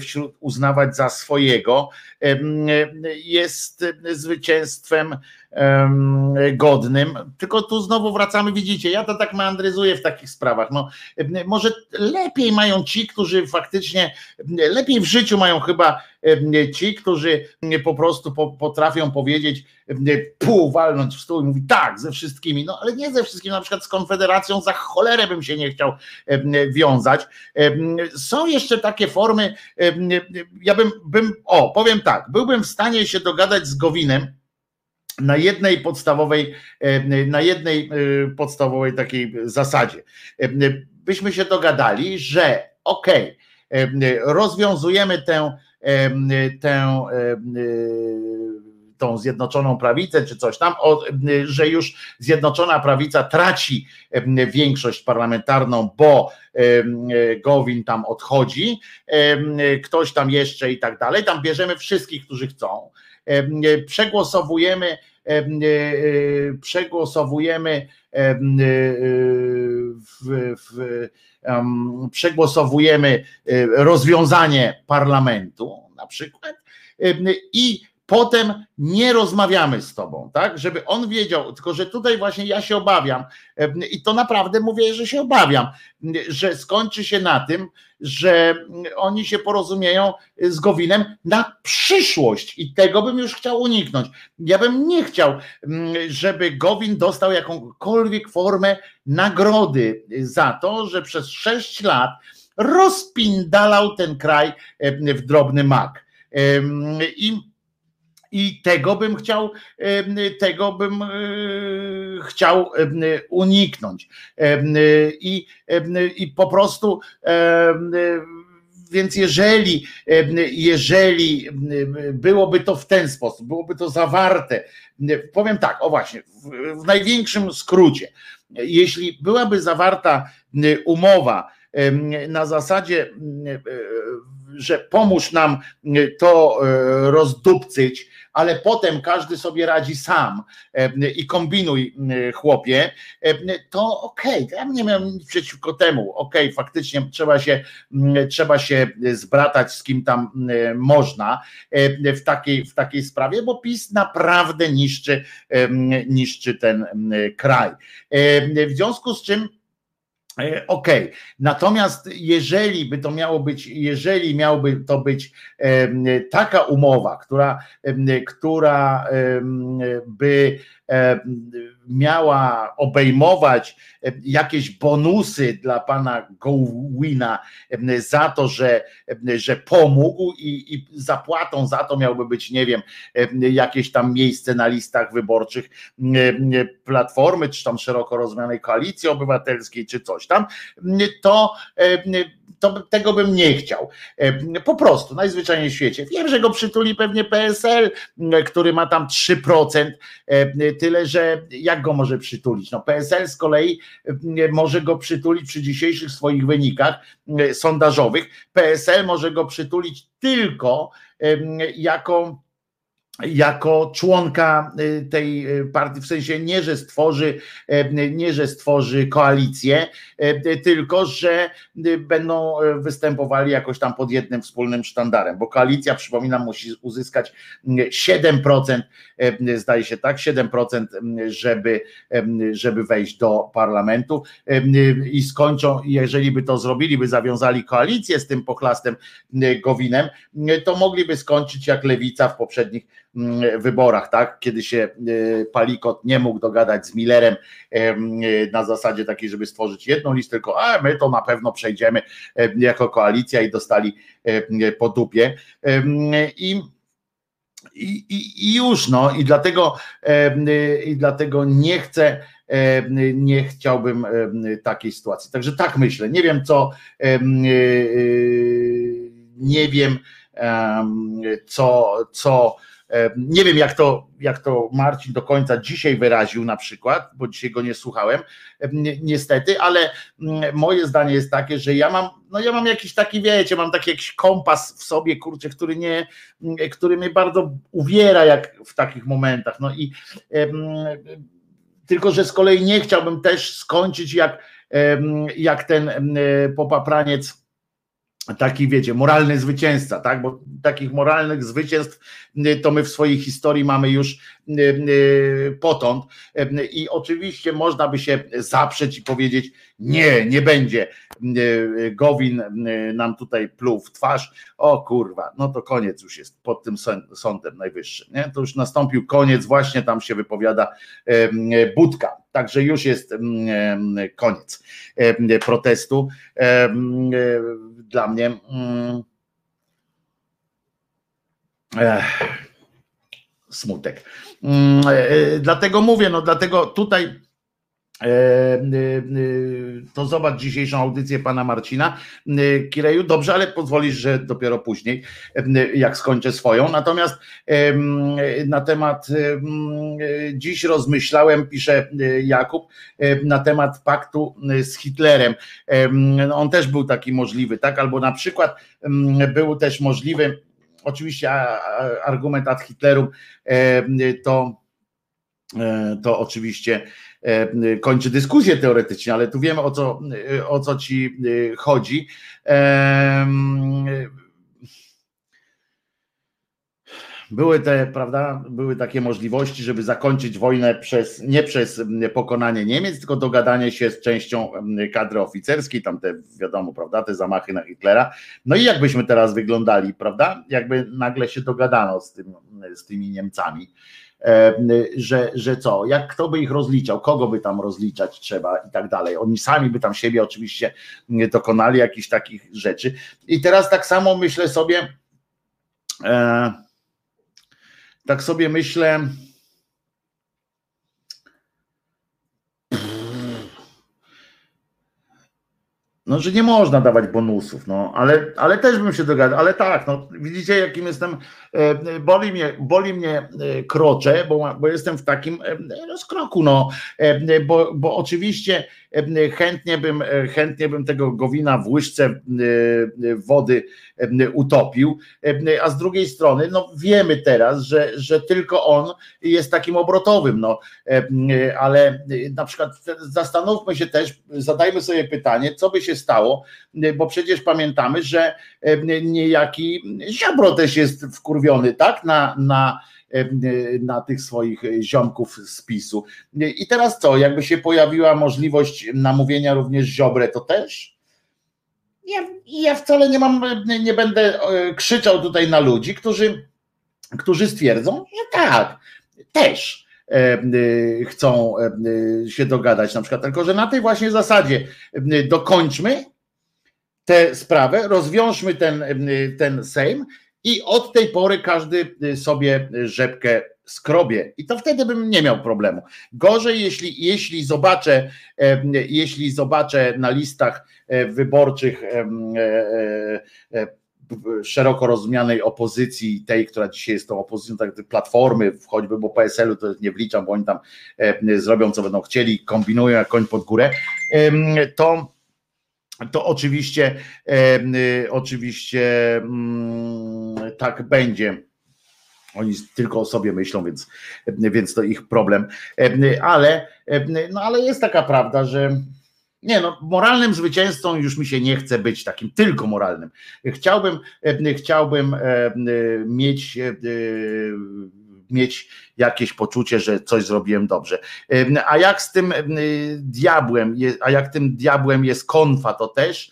wśród uznawać za swojego, jest zwycięstwem godnym. Tylko tu znowu wracamy, widzicie, ja to tak meandryzuję w takich sprawach. No, może lepiej mają ci, którzy faktycznie, lepiej w życiu mają chyba ci, którzy po prostu potrafią powiedzieć, pół walnąć w stół i mówi tak, ze wszystkimi, no ale nie ze wszystkimi, na przykład z Konfederacją za cholerę bym się nie chciał wiązać. Są jeszcze takie formy, ja bym, bym o, powiem tak, byłbym w stanie się dogadać z Gowinem, na jednej podstawowej, na jednej e, podstawowej takiej zasadzie. Byśmy się dogadali, że okej, okay, rozwiązujemy tę, tę tą zjednoczoną prawicę czy coś tam, że już zjednoczona prawica traci większość parlamentarną, bo Gowin tam odchodzi, ktoś tam jeszcze i tak dalej. Tam bierzemy wszystkich, którzy chcą przegłosowujemy przegłosowujemy w, w, przegłosowujemy rozwiązanie parlamentu na przykład i potem nie rozmawiamy z tobą, tak? Żeby on wiedział, tylko że tutaj właśnie ja się obawiam i to naprawdę mówię, że się obawiam, że skończy się na tym, że oni się porozumieją z Gowinem na przyszłość i tego bym już chciał uniknąć. Ja bym nie chciał, żeby Gowin dostał jakąkolwiek formę nagrody za to, że przez sześć lat rozpindalał ten kraj w drobny mak. I i tego bym chciał, tego bym e, chciał uniknąć. I, i po prostu więc jeżeli, jeżeli byłoby to w ten sposób, byłoby to zawarte, powiem tak, o właśnie, w, w największym skrócie, jeśli byłaby zawarta umowa na zasadzie, że pomóż nam to rozdupcyć, ale potem każdy sobie radzi sam i kombinuj chłopie, to okej, okay, ja nie miałem nic przeciwko temu, okej, okay, faktycznie trzeba się, trzeba się zbratać z kim tam można w takiej, w takiej sprawie, bo PiS naprawdę niszczy, niszczy ten kraj. W związku z czym E, okay. natomiast jeżeli by to miało być, jeżeli miałby to być taka umowa, która, która by miała obejmować jakieś bonusy dla pana Gowina za to, że, że pomógł i, i zapłatą za to miałby być, nie wiem, jakieś tam miejsce na listach wyborczych Platformy, czy tam szeroko rozumianej koalicji obywatelskiej, czy coś tam, to to tego bym nie chciał. E, po prostu, najzwyczajniej w świecie. Wiem, że go przytuli pewnie PSL, który ma tam 3%, e, tyle że jak go może przytulić? No PSL z kolei może go przytulić przy dzisiejszych swoich wynikach sondażowych. PSL może go przytulić tylko jako jako członka y, tej y, partii, w sensie nie, że stworzy, y, nie, że stworzy koalicję, tylko że będą występowali jakoś tam pod jednym wspólnym sztandarem, bo koalicja, przypominam, musi uzyskać 7%, zdaje się tak, 7%, żeby, żeby wejść do parlamentu i skończą, jeżeli by to zrobili, by zawiązali koalicję z tym pochlastem Gowinem, to mogliby skończyć jak lewica w poprzednich Mm, wyborach, tak? Kiedy się e, Palikot nie mógł dogadać z Millerem e, na zasadzie takiej, żeby stworzyć jedną listę, tylko a my to na pewno przejdziemy e, jako koalicja i dostali po dupie. I i, i, już no i dlatego i dlatego nie chcę nie chciałbym takiej sytuacji. Także tak myślę. Nie wiem co nie wiem co co E, nie wiem, jak to, jak to Marcin do końca dzisiaj wyraził, na przykład, bo dzisiaj go nie słuchałem, e, niestety, ale mm, moje zdanie jest takie, że ja mam, no ja mam jakiś taki, wiecie, mam taki jakiś kompas w sobie, kurczę, który nie, mm, który mnie bardzo uwiera, jak w takich momentach. No i tylko, że z kolei nie chciałbym też skończyć jak, jak ten popapraniec taki, wiecie, moralny zwycięzca, tak? Bo takich moralnych zwycięstw y, to my w swojej historii mamy już y, y, potąd. I oczywiście można by się zaprzeć i powiedzieć: Nie, nie będzie. Gowin nam tutaj pluł w twarz. O kurwa, no to koniec już jest pod tym sądem najwyższym. Nie? To już nastąpił koniec, właśnie tam się wypowiada Budka. Także już jest koniec protestu dla mnie. Mm, smutek. Mm, e, e, dlatego mówię, no dlatego tutaj to zobacz dzisiejszą audycję pana Marcina e, Kireju. Dobrze, ale pozwolisz, że dopiero później, jak skończę swoją. Natomiast na temat dziś rozmyślałem, pisze Jakub, na temat paktu z Hitlerem. On też był taki możliwy, tak? Albo na przykład był też możliwy, oczywiście argument ad Hitlerum to to oczywiście E, kończy dyskusję teoretycznie, ale tu wiemy o co, o co ci e, chodzi. Były te, prawda, były takie możliwości, żeby zakończyć wojnę przez, nie przez pokonanie Niemiec, tylko dogadanie się z częścią kadry oficerskiej, tam te, wiadomo, prawda, te zamachy na Hitlera. No i jakbyśmy teraz wyglądali, prawda, jakby nagle się dogadano z, tym, z tymi Niemcami E, że, że co, jak kto by ich rozliczał, kogo by tam rozliczać trzeba i tak dalej. Oni sami by tam siebie oczywiście dokonali jakichś takich rzeczy. I teraz tak samo myślę sobie, e, tak sobie myślę, no, że nie można dawać bonusów, no, ale, ale też bym się dogadał, ale tak, no, widzicie jakim jestem, e, boli mnie, boli mnie e, krocze, bo, bo jestem w takim e, rozkroku, no, bo, bo oczywiście chętnie bym, chętnie bym tego Gowina w łyżce wody utopił, a z drugiej strony, no wiemy teraz, że, że tylko on jest takim obrotowym, no, ale na przykład zastanówmy się też, zadajmy sobie pytanie, co by się stało, bo przecież pamiętamy, że niejaki Ziobro też jest wkurwiony, tak, na, na na tych swoich ziomków z PiSu. I teraz co, jakby się pojawiła możliwość namówienia również Ziobrę, to też? Ja, ja wcale nie mam, nie będę e, krzyczał tutaj na ludzi, którzy, którzy stwierdzą, że tak, też chcą e, się dogadać na przykład, tylko że na tej właśnie zasadzie dokończmy tę sprawę, rozwiążmy ten, ten Sejm i od tej pory każdy sobie rzepkę skrobie i to wtedy bym nie miał problemu. Gorzej, jeśli, jeśli zobaczę, jeśli zobaczę na listach e, wyborczych e, e, szeroko rozumianej opozycji, tej, która dzisiaj jest tą opozycją, tak platformy, choćby, bo PSL-u to nie wliczam, bo oni tam zrobią co będą chcieli, kombinują jak koń pod górę, to to oczywiście, e, oczywiście mm, tak będzie. Oni tylko o sobie myślą, więc, więc to ich problem. Ale, no ale jest taka prawda, że nie no, moralnym zwycięzcą już mi się nie chce być takim tylko moralnym. Chciałbym, chciałbym mieć mieć jakieś poczucie, że coś zrobiłem dobrze. A jak z tym diabłem, a jak tym diabłem jest konfa, to też,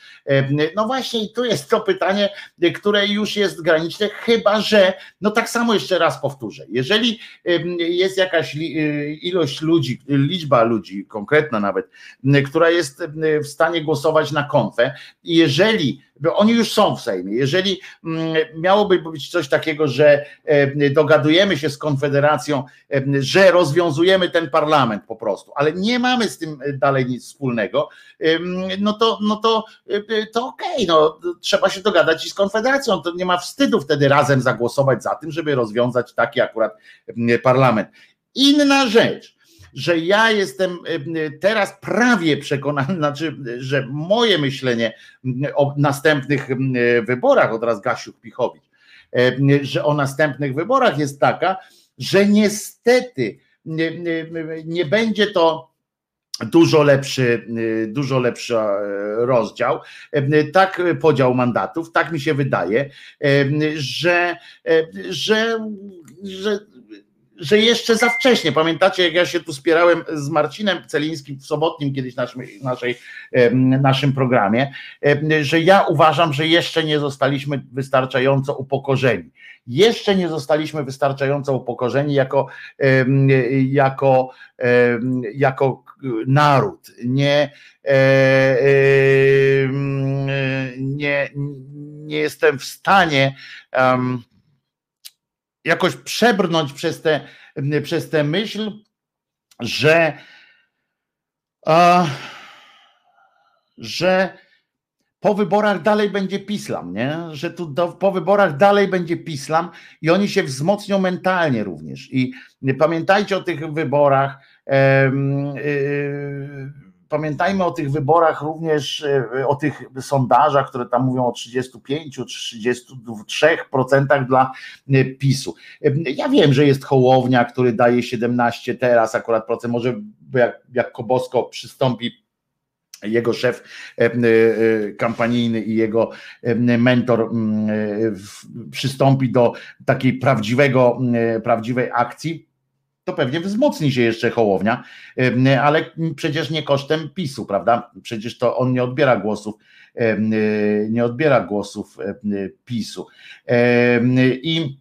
no właśnie tu jest to pytanie, które już jest graniczne, chyba że, no tak samo jeszcze raz powtórzę, jeżeli jest jakaś ilość ludzi, liczba ludzi, konkretna nawet, która jest w stanie głosować na konfę, jeżeli bo oni już są w Sejmie. Jeżeli miałoby być coś takiego, że dogadujemy się z Konfederacją, e, że rozwiązujemy ten parlament po prostu, ale nie mamy z tym dalej nic wspólnego, no to, no to, e, to okej, okay, no, trzeba się dogadać i z Konfederacją. To nie ma wstydu wtedy razem zagłosować za tym, żeby rozwiązać taki akurat parlament. Inna rzecz że ja jestem teraz prawie przekonany, znaczy, że moje myślenie o następnych wyborach, od razu Gasiuk Pichowicz, że o następnych wyborach jest taka, że niestety nie, będzie to dużo lepszy, dużo lepszy e, rozdział, tak podział mandatów, tak mi się wydaje, że, że, że że jeszcze za wcześnie. Pamiętacie, jak ja się tu spierałem z Marcinem Celińskim w sobotnim kiedyś naszym, naszej, naszym programie, że ja uważam, że jeszcze nie zostaliśmy wystarczająco upokorzeni. Jeszcze nie zostaliśmy wystarczająco upokorzeni jako, jako, jako naród. Nie, e, nie, nie jestem w stanie jakoś przebrnąć przez tę przez tę myśl, że a, że po wyborach dalej będzie pislam, nie? Że tu do, po wyborach dalej będzie pislam i oni się wzmocnią mentalnie również. I pamiętajcie o tych wyborach. Yy, pamiętajmy o tych wyborach również, e, o tych sondażach, które tam mówią o 35-33% dla e, PiSu. E, ja wiem, że jest Hołownia, który daje 17 teraz akurat procent, może jak, jak Kobosko przystąpi jego szef kampanijny i jego mentor przystąpi do takiej prawdziwego, prawdziwej akcji, to pewnie wzmocni się jeszcze Hołownia, ale przecież nie kosztem PiSu, prawda? Przecież to on nie odbiera głosów, nie odbiera głosów PiSu. I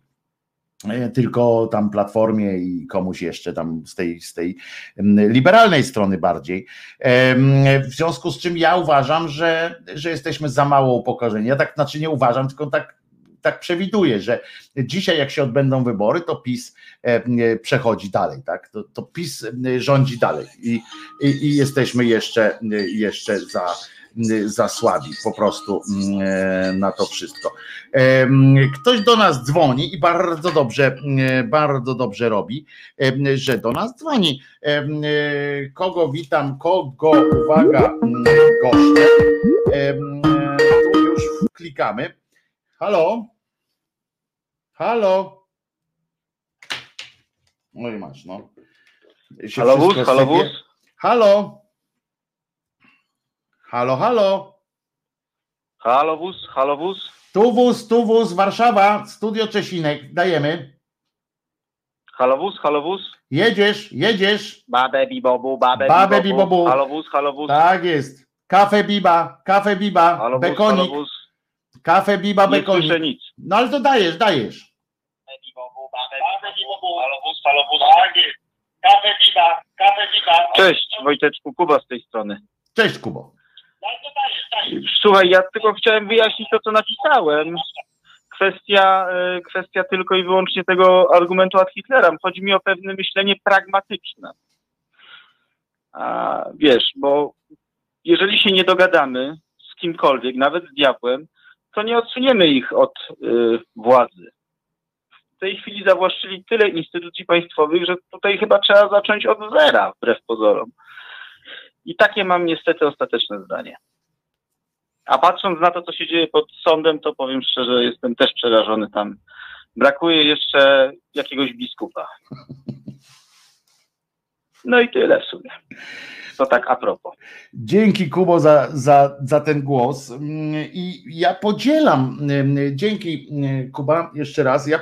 e, tylko tam platformie i komuś jeszcze tam z tej, z tej liberalnej strony bardziej. W związku z czym ja uważam, że, że jesteśmy za mało upokorzeni. Ja tak znaczy nie uważam, tylko tak tak przewiduję, że dzisiaj jak się odbędą wybory, to PiS przechodzi dalej, tak? To, to PiS rządzi dalej i, i, i jesteśmy jeszcze, jeszcze za za słabi po prostu na to wszystko. Ktoś do nas dzwoni i bardzo dobrze, bardzo dobrze robi, że do nas dzwoni. Kogo witam, kogo uwaga, goście. Tu już klikamy. Halo? Halo? No i masz, no. Halo wóz, halo wóz. Halo? Halo, halo? Halo wóz, halo wóz. Tu wóz, tu wóz, Warszawa, studio Czesinek, dajemy. Halo wóz, halo wóz. Jedziesz, jedziesz. Babę bibobu, babę, Babę bibobu. bibobu. Halo wóz, halo wóz. Tak jest. Kafe biba, kafe biba, Halo wóz, bekonik. halo wóz. Kafe biba, Nie bekonik. No ale to dajesz, dajesz. Cześć Wojteczku, Kuba z tej strony. Cześć Kubo. Słuchaj, ja tylko chciałem wyjaśnić to, co napisałem. Kwestia, e, kwestia tylko i wyłącznie tego argumentu ad Hitlerem. Chodzi mi o pewne myślenie pragmatyczne. A, wiesz, bo jeżeli się nie dogadamy z kimkolwiek, nawet z diabłem, to nie odsuniemy ich od y, władzy. Tej chwili zawłaszczyli tyle instytucji państwowych, że tutaj chyba trzeba zacząć od zera, wbrew pozorom. I takie mam niestety ostateczne zdanie. A patrząc na to, co się dzieje pod sądem, to powiem szczerze, jestem też przerażony tam. Brakuje jeszcze jakiegoś biskupa. No i tyle w sumie. To tak a propos. Dzięki Kubo za, za, za ten głos. I ja podzielam, dzięki Kuba jeszcze raz, ja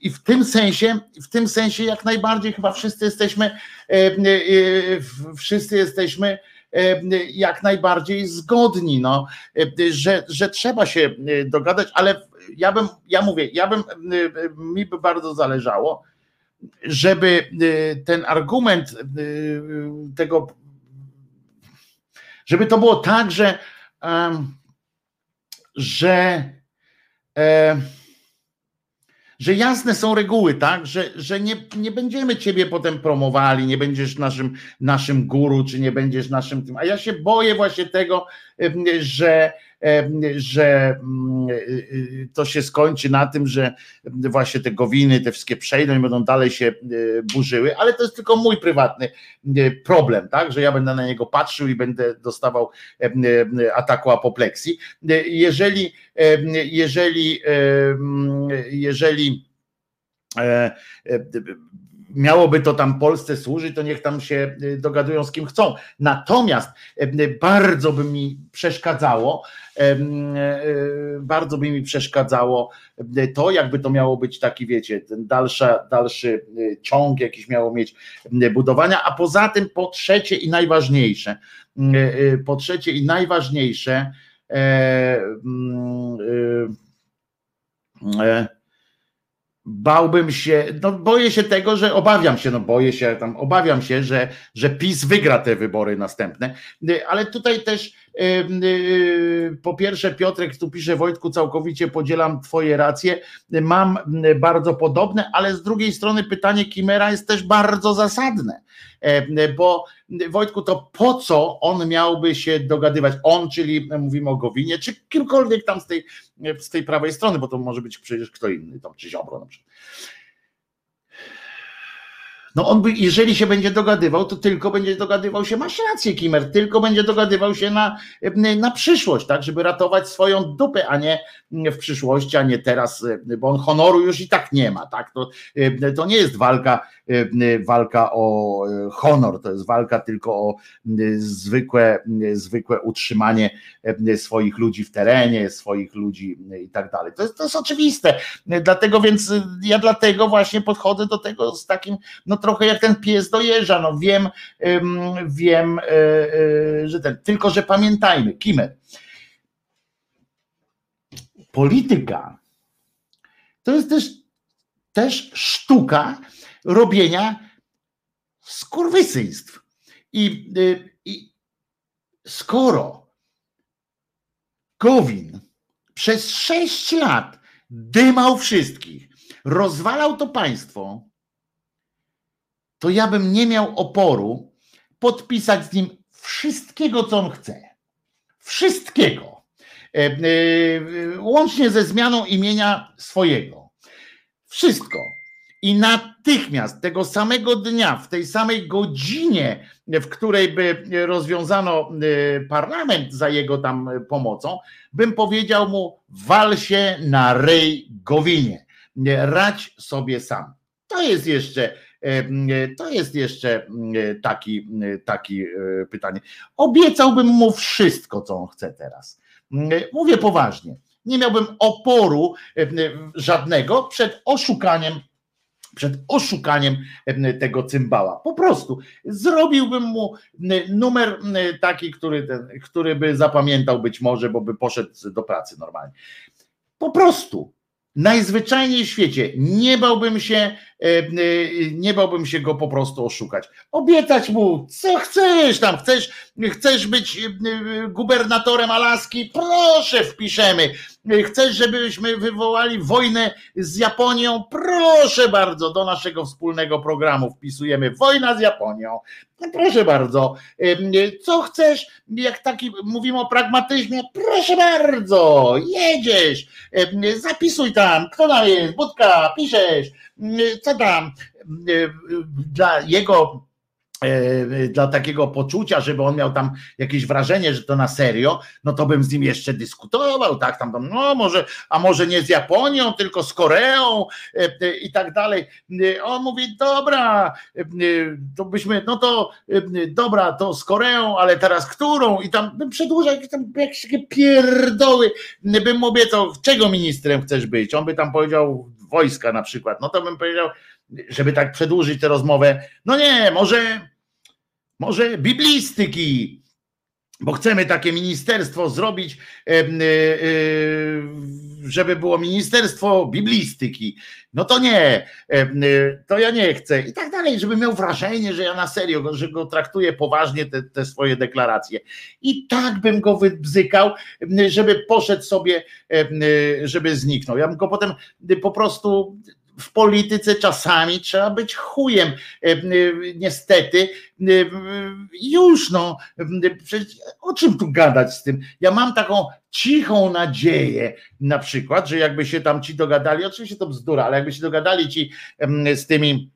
i w tym sensie, w tym sensie jak najbardziej chyba wszyscy jesteśmy, e, e, wszyscy jesteśmy e, jak najbardziej zgodni, no, że, że trzeba się dogadać, ale ja bym, ja mówię, ja bym, mi by bardzo zależało, żeby ten argument tego, żeby to było tak, że, że że jasne są reguły, tak? Że, że nie, nie będziemy ciebie potem promowali, nie będziesz naszym, naszym guru, czy nie będziesz naszym tym. A ja się boję właśnie tego, że, że mm, y, y, to się skończy na tym, że właśnie te gowiny, te wszystkie przejdą i będą dalej się burzyły, ale to jest tylko mój prywatny problem, tak? Że ja będę na niego patrzył i będę dostawał ataku apopleksji. Jeżeli, jeżeli, jeżeli e, e, miałoby to tam Polsce służyć, to niech tam się e, dogadują z kim chcą. Natomiast e, bardzo by mi przeszkadzało, e, bardzo by mi przeszkadzało e, to, jakby to miało być taki, wiecie, ten dalsza, dalszy e, ciąg jakiś miało mieć e, budowania, a poza tym po trzecie i najważniejsze, e, e, po trzecie i najważniejsze, e, e, e, bałbym się, no boję się tego, że obawiam się, no boję się tam, obawiam się, że, że PiS wygra te wybory następne, ale tutaj też po pierwsze Piotrek tu pisze Wojtku całkowicie podzielam twoje racje, Y, mam y, bardzo podobne, ale z drugiej strony pytanie Kimera jest też bardzo zasadne, bo y, Wojtku to po co on miałby się dogadywać, on, czyli mówimy o Gowinie, czy kimkolwiek tam z tej, z tej prawej strony, bo to może być przecież kto inny, tam, czy Ziobro na przykład. No on by, jeżeli się będzie dogadywał, to tylko będzie dogadywał się, masz rację Kimer, tylko będzie dogadywał się na, na przyszłość, tak, żeby ratować swoją dupę, a nie w przyszłości, a nie teraz, bo on honoru już i tak nie ma, tak, to, to nie jest walka, walka o honor, to jest walka tylko o zwykłe, zwykłe utrzymanie swoich ludzi w terenie, swoich ludzi i tak dalej. To jest, to jest oczywiste, dlatego więc ja dlatego właśnie podchodzę do tego z takim, no trochę jak ten pies dojeżdża, no wiem, wiem, y, y, że ten, tylko że pamiętajmy, Kimer, polityka to jest też, też sztuka robienia skurwysyństw. I, y, I skoro Gowin przez sześć lat dymał wszystkich, rozwalał to państwo, to ja bym nie miał oporu podpisać z nim wszystkiego, co on chce. Wszystkiego. E, e, łącznie ze zmianą imienia swojego. Wszystko. I natychmiast tego samego dnia, w tej samej godzinie, w której by rozwiązano e, parlament za jego tam pomocą, bym powiedział mu: wal się na rej Gowinie. Radź sobie sam. To jest jeszcze to jest jeszcze taki, taki pytanie. Obiecałbym mu wszystko, co on chce teraz. Mówię poważnie. Nie miałbym oporu żadnego przed oszukaniem przed oszukaniem tego cymbała. Po prostu zrobiłbym mu numer taki, który, który by zapamiętał być może, bo by poszedł do pracy normalnie. Po prostu najzwyczajniej w świecie nie bałbym się, nie bałbym się go po prostu oszukać. Obiecać mu, co chcesz tam, chcesz, chcesz być e, gubernatorem Alaski, proszę wpiszemy. Chcesz, żebyśmy wywołali wojnę z Japonią? Proszę bardzo, do naszego wspólnego programu wpisujemy wojna z Japonią. Proszę bardzo. Co chcesz? Jak taki mówimy o pragmatyzmie, proszę bardzo, jedziesz, zapisuj tam, kto tam jest, budka, piszesz, co tam. Dla jego E, dla takiego poczucia, żeby on miał tam jakieś wrażenie, że to na serio, no to bym z nim jeszcze dyskutował, tak, tam, no może, a może nie z Japonią, tylko z Koreą e, e, i tak dalej. On mówi, dobra, to byśmy, no to dobra, to z Koreą, ale teraz którą? I tam bym przedłużał jakieś tam jakieś takie pierdoły, bym mu obiecał, czego ministrem chcesz być? On by tam powiedział wojska na przykład, no to bym powiedział, żeby tak przedłużyć tę rozmowę, no nie, może, może biblistyki, bo chcemy takie ministerstwo zrobić, e, e, żeby było ministerstwo biblistyki. No to nie, e, to ja nie chcę. I tak dalej, żeby miał wrażenie, że ja na serio, że go traktuję poważnie te, te swoje deklaracje. I tak bym go wybzykał, żeby poszedł sobie, żeby zniknął. Ja bym go potem po prostu w polityce czasami trzeba być chujem. E, e, niestety, e, już no, o czym tu gadać z tym? Ja mam taką cichą nadzieję, na przykład, że jakby się tam ci dogadali, oczywiście to bzdura, ale jakby się dogadali ci z tymi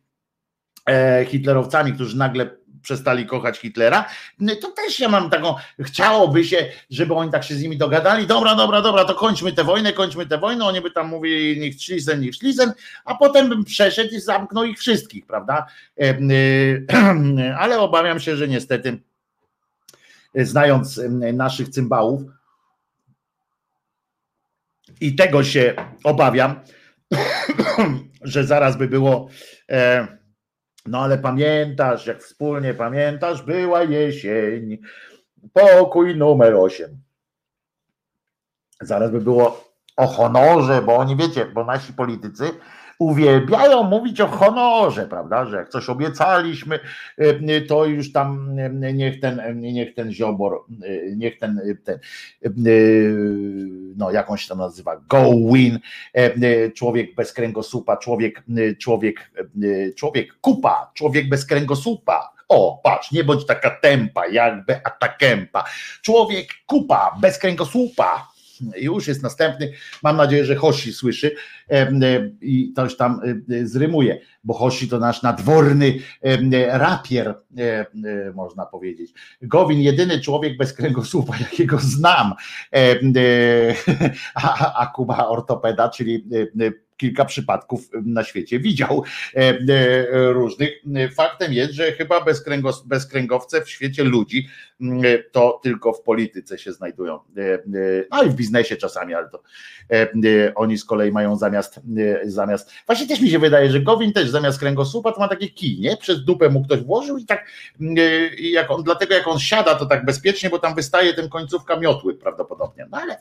hitlerowcami, którzy nagle przestali kochać Hitlera, to też ja mam taką, chciałoby się, żeby oni tak się z nimi dogadali, dobra, dobra, dobra, to kończmy tę wojnę, kończmy tę wojnę, oni by tam mówili niech szlizen, niech szlizen, a potem bym przeszedł i zamknął ich wszystkich, prawda? Ale obawiam się, że niestety znając naszych cymbałów i tego się obawiam, że zaraz by było e, no ale pamiętasz, jak wspólnie pamiętasz, była jesień, pokój numer 8. Zaraz by było o honorze, bo oni wiecie, bo nasi politycy uwielbiają mówić o honorze, prawda, że jak coś obiecaliśmy, e, to już tam e, niech ten, niech ten ziobor, e, niech ten, ten no jakąś tam nazywa, go win, człowiek bez kręgosłupa, człowiek, człowiek, człowiek kupa, człowiek bez kręgosłupa, o, patrz, nie bądź taka tempa, jakby atakempa. Człowiek kupa, bez kręgosłupa, już jest następny. Mam nadzieję, że Hoshi słyszy i coś tam zrymuje, bo Hoshi to nasz nadworny rapier, można powiedzieć. Gowin, jedyny człowiek bez kręgosłupa, jakiego znam, a, a Kuba ortopeda, czyli kilka przypadków na świecie widział e, e, różnych. Faktem jest, że chyba bezkręgowce w świecie ludzi to tylko w polityce się znajdują. E, no i w biznesie czasami, ale to oni z kolei mają zamiast, zamiast właśnie też mi się wydaje, że Gowin też zamiast kręgosłupa to ma takie kij, nie? Przez dupę mu ktoś włożył i tak jak on, dlatego jak on siada to tak bezpiecznie, bo tam wystaje ten końcówka miotły prawdopodobnie. No ale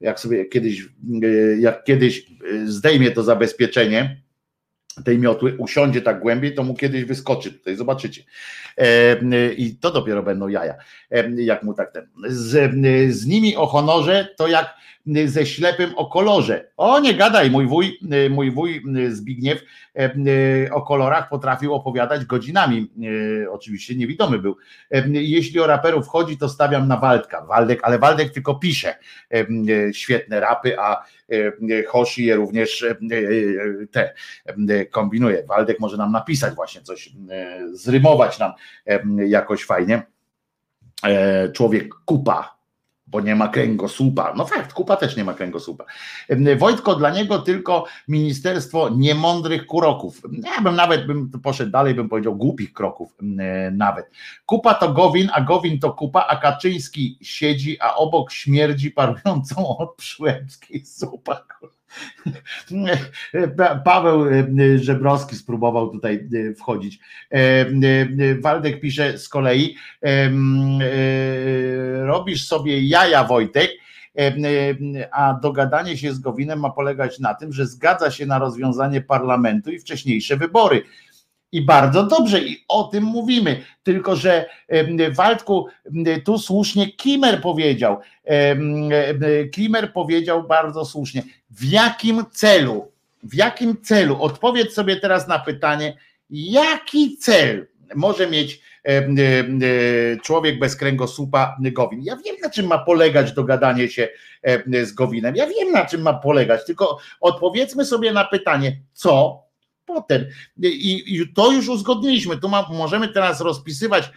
jak sobie kiedyś, e, jak kiedyś e, zdejmie to zabezpieczenie tej miotły, usiądzie tak głębiej, to mu kiedyś wyskoczy tutaj, zobaczycie. E, I to dopiero będą jaja, jak mu tak ten. Z, z nimi o honorze, to jak ze ślepym o kolorze. O, nie gadaj, mój wuj, mój wuj Zbigniew o kolorach potrafił opowiadać godzinami. Oczywiście niewidomy był. Jeśli o raperów chodzi, to stawiam na Waldka. Waldek, ale Waldek tylko pisze świetne rapy, a Hoshi je również te kombinuje. Waldek może nam napisać właśnie coś, zrymować nam jakoś fajnie. Człowiek kupa, bo nie ma kręgosłupa. No fakt, kupa też nie ma kręgosłupa. Wojtko, dla niego tylko ministerstwo niemądrych kuroków. Ja bym nawet bym poszedł dalej, bym powiedział głupich kroków nawet. Kupa to Gowin, a Gowin to kupa, a Kaczyński siedzi, a obok śmierdzi parującą od przyłębskiej zupa. Paweł Żebrowski spróbował tutaj wchodzić. Waldek pisze z kolei, robisz sobie jaja Wojtek, a dogadanie się z Gowinem ma polegać na tym, że zgadza się na rozwiązanie parlamentu i wcześniejsze wybory. I bardzo dobrze, i o tym mówimy. Tylko, że Waldku, tu słusznie Kimer powiedział, Kimer powiedział bardzo słusznie, w jakim celu, w jakim celu, odpowiedz sobie teraz na pytanie, jaki cel może mieć człowiek bez kręgosłupa Gowin. Ja wiem, na czym ma polegać dogadanie się z Gowinem. Ja wiem, na czym ma polegać, tylko odpowiedzmy sobie na pytanie, co potem. I, I, to już uzgodniliśmy. Tu ma, możemy teraz rozpisywać,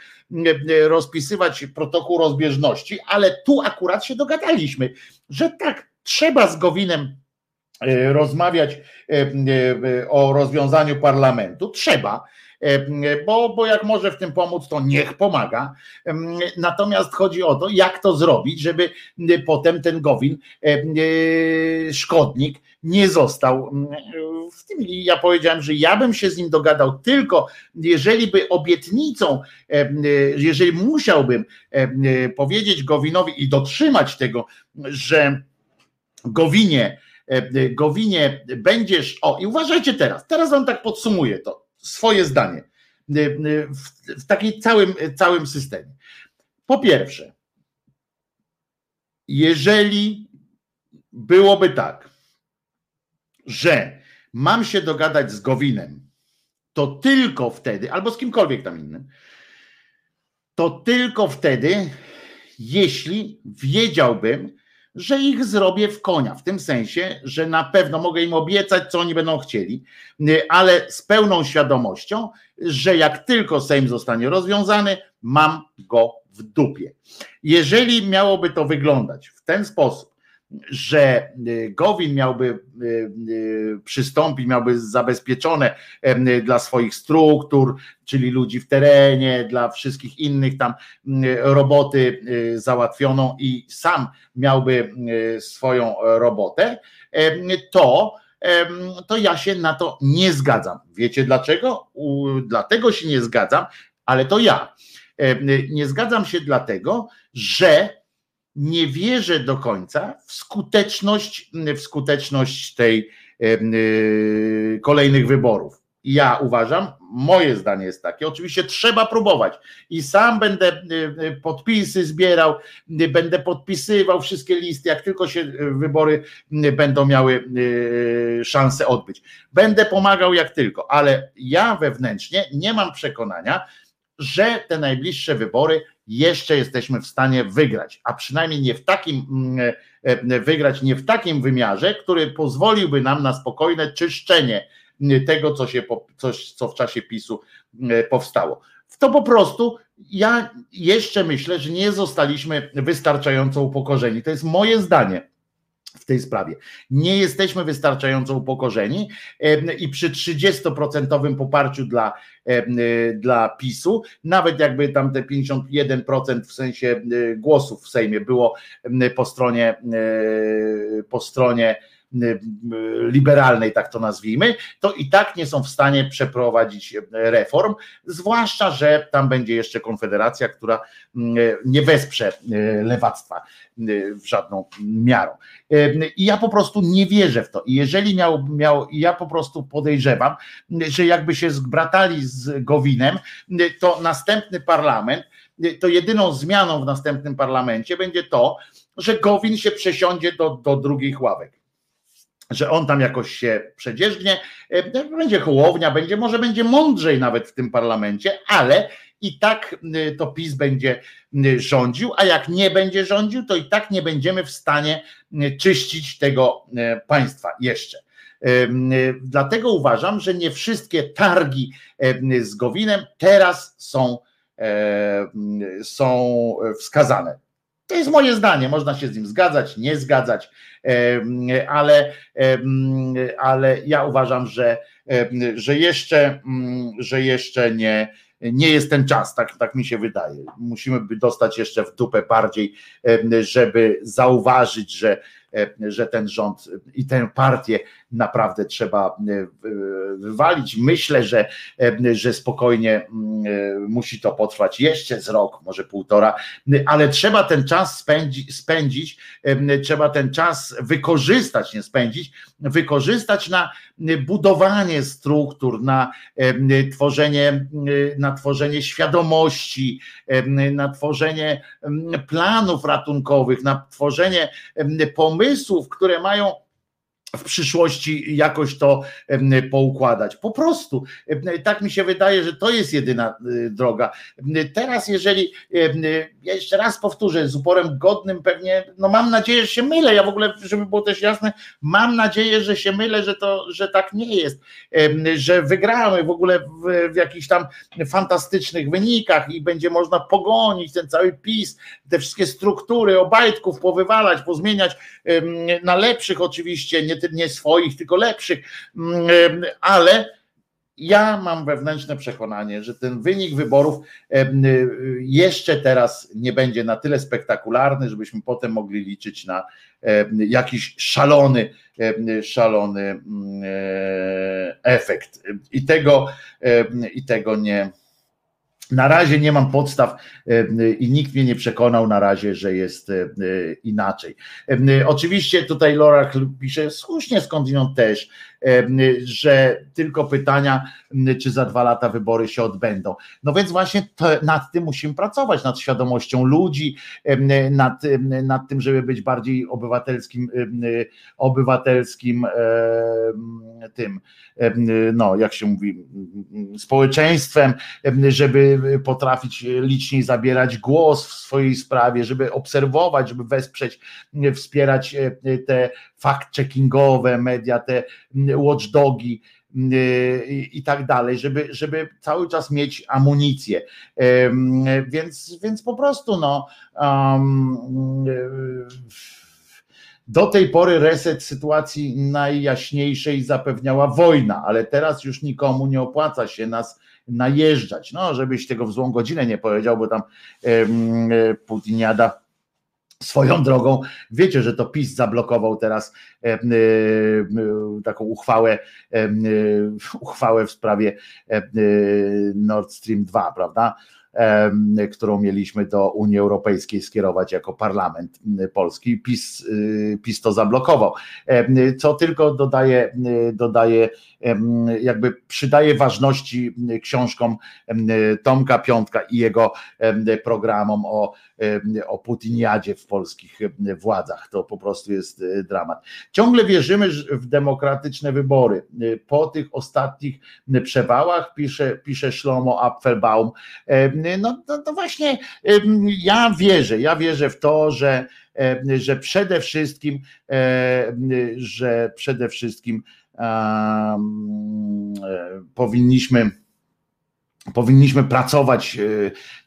rozpisywać protokół rozbieżności, ale tu akurat się dogadaliśmy, że tak, trzeba z Gowinem e, rozmawiać e, e, o rozwiązaniu parlamentu. Trzeba bo, bo jak może w tym pomóc, to niech pomaga. Natomiast chodzi o to, jak to zrobić, żeby potem ten Gowin, szkodnik, nie został w tym. Ja powiedziałem, że ja bym się z nim dogadał tylko, jeżeli by obietnicą, jeżeli musiałbym powiedzieć Gowinowi i dotrzymać tego, że Gowinie, Gowinie będziesz, o i uważajcie teraz, teraz wam tak podsumuję to, swoje zdanie w, w takim całym, całym systemie. Po pierwsze, jeżeli byłoby tak, że mam się dogadać z Gowinem, to tylko wtedy, albo z kimkolwiek tam innym, to tylko wtedy, jeśli wiedziałbym, że ich zrobię w konia, w tym sensie, że na pewno mogę im obiecać, co oni będą chcieli, ale z pełną świadomością, że jak tylko Sejm zostanie rozwiązany, mam go w dupie. Jeżeli miałoby to wyglądać w ten sposób, że y, Gowin miałby y, y, przystąpić, miałby zabezpieczone dla swoich struktur, czyli ludzi w terenie, dla wszystkich innych tam roboty załatwioną i sam miałby swoją robotę, to to ja się na to nie zgadzam. Wiecie dlaczego? Dlatego się nie zgadzam, ale to ja. Nie zgadzam się dlatego, że nie wierzę do końca w skuteczność, w skuteczność tej yy, kolejnych wyborów. Ja uważam, moje zdanie jest takie, oczywiście trzeba próbować i sam będę yy, podpisy zbierał, będę podpisywał wszystkie listy, jak tylko się wybory będą miały szansę odbyć. Będę pomagał jak tylko, ale ja wewnętrznie nie mam przekonania, że te najbliższe wybory jeszcze jesteśmy w stanie wygrać, a przynajmniej nie w takim mm, e, wygrać, nie w takim wymiarze, który pozwoliłby nam na spokojne czyszczenie mm, tego, co, się, co w czasie PiSu mm, powstało. To po prostu ja jeszcze myślę, że nie zostaliśmy wystarczająco upokorzeni. To jest moje zdanie w tej sprawie. Nie jesteśmy wystarczająco upokorzeni i przy 30% poparciu dla, dla PiSu, nawet jakby tam te 51% w sensie głosów w Sejmie było po stronie po stronie liberalnej, tak to nazwijmy, to i tak nie są w stanie przeprowadzić reform, zwłaszcza, że tam będzie jeszcze Konfederacja, która nie wesprze lewactwa w żadną miarą. I ja po prostu nie wierzę w to. I jeżeli miał, miał ja po prostu podejrzewam, że jakby się zbratali z Gowinem, to następny parlament, to jedyną zmianą w następnym parlamencie będzie to, że Gowin się przesiądzie do, do drugich ławek że on tam jakoś się przedzierzgnie, będzie hołownia, będzie, może będzie mądrzej nawet w tym parlamencie, ale i tak to PiS będzie rządził, a jak nie będzie rządził, to i tak nie będziemy w stanie czyścić tego państwa jeszcze. Dlatego uważam, że nie wszystkie targi z Gowinem teraz są, są wskazane. To jest moje zdanie, można się z nim zgadzać, nie zgadzać, ale, ale ja uważam, że, że, jeszcze, że jeszcze nie, nie jest ten czas, tak, tak mi się wydaje. Musimy dostać jeszcze w dupę bardziej, żeby zauważyć, że że ten rząd i tę partię naprawdę trzeba e, wywalić. Myślę, że, e, że spokojnie mm, musi to potrwać jeszcze z rok, może półtora, ale trzeba ten czas spędzić, spędzić trzeba ten czas wykorzystać, nie spędzić, wykorzystać na budowanie struktur, na tworzenie, na tworzenie świadomości, na tworzenie planów ratunkowych, na tworzenie pomysłów, które mają w przyszłości jakoś to poukładać. Po prostu tak mi się wydaje, że to jest jedyna y, droga. Teraz, jeżeli ja jeszcze raz powtórzę, z uporem godnym pewnie, no mam nadzieję, że się mylę. Ja w ogóle, żeby było też jasne, mam nadzieję, że się mylę, że to, że tak nie jest, że wygramy w ogóle w, w jakichś tam fantastycznych wynikach i będzie można pogonić ten cały PiS, te wszystkie struktury, obajtków powywalać, pozmieniać na lepszych oczywiście, nie nie swoich, tylko lepszych, mm, ale ja mam wewnętrzne przekonanie, że ten wynik wyborów jeszcze teraz nie będzie na tyle spektakularny, żebyśmy potem mogli liczyć na jakiś szalony, szalony mm, e, efekt. I tego, i tego nie, na razie nie mam podstaw e, i nikt mnie nie przekonał na razie, że jest e, inaczej. E, oczywiście tutaj Laura pisze słusznie skądinąd też, że tylko pytania, czy za dwa lata wybory się odbędą. No więc właśnie nad tym musimy pracować, nad świadomością ludzi, nad, nad tym, żeby być bardziej obywatelskim, obywatelskim tym, no jak się mówi, społeczeństwem, żeby potrafić liczniej zabierać głos w swojej sprawie, żeby obserwować, żeby wesprzeć, wspierać te fact-checkingowe media, te watchdogi i tak dalej, żeby, żeby cały czas mieć amunicję. Więc, więc po prostu no. Um, do tej pory reset sytuacji najjaśniejszej zapewniała wojna, ale teraz już nikomu nie opłaca się nas najeżdżać. No, żebyś tego w złą godzinę nie powiedział, bo tam Putin jada Swoją drogą, wiecie, że to PiS zablokował teraz e, e, taką uchwałę, e, uchwałę w sprawie Nord Stream 2, prawda? Którą mieliśmy do Unii Europejskiej skierować jako parlament polski. PiS, PiS to zablokował, co tylko dodaje, dodaje jakby przydaje ważności książkom Tomka Piątka i jego programom o, o Putiniadzie w polskich władzach. To po prostu jest e, dramat. Ciągle wierzymy w demokratyczne wybory. Po tych ostatnich przewałach, pisze, pisze Szlomo Apfelbaum, no to, to właśnie ja wierzę, ja wierzę w to, że że przede wszystkim, że przede wszystkim E, powinniśmy powinniśmy pracować.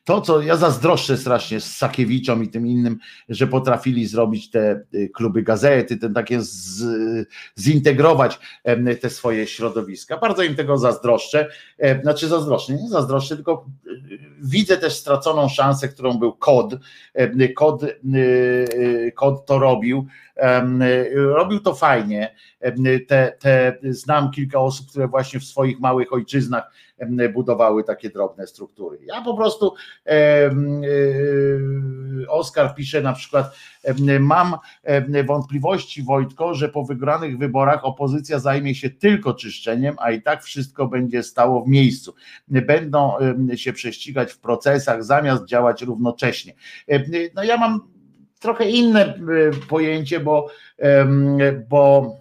E, to, co ja zazdroszczę strasznie z Sakiewiczom i tym innym, że potrafili zrobić te e, kluby gazety, ten takie z, zintegrować te swoje środowiska. Bardzo im tego zazdroszczę. Znaczy zazdroszczę, nie zazdroszczę, tylko widzę też straconą szansę, którą był kod. Kod, kod to robił. Robił to fajnie. Te, te, znam kilka osób, które właśnie w swoich małych ojczyznach budowały takie drobne struktury. Ja po prostu e, Oskar pisze na przykład, mam wątpliwości Wojtko, że po wygranych wyborach opozycja zajmie się tylko czyszczeniem, a i tak wszystko będzie stało w miejscu. Będą się prześcigać w procesach zamiast działać równocześnie. No ja mam trochę inne pojęcie, bo, bo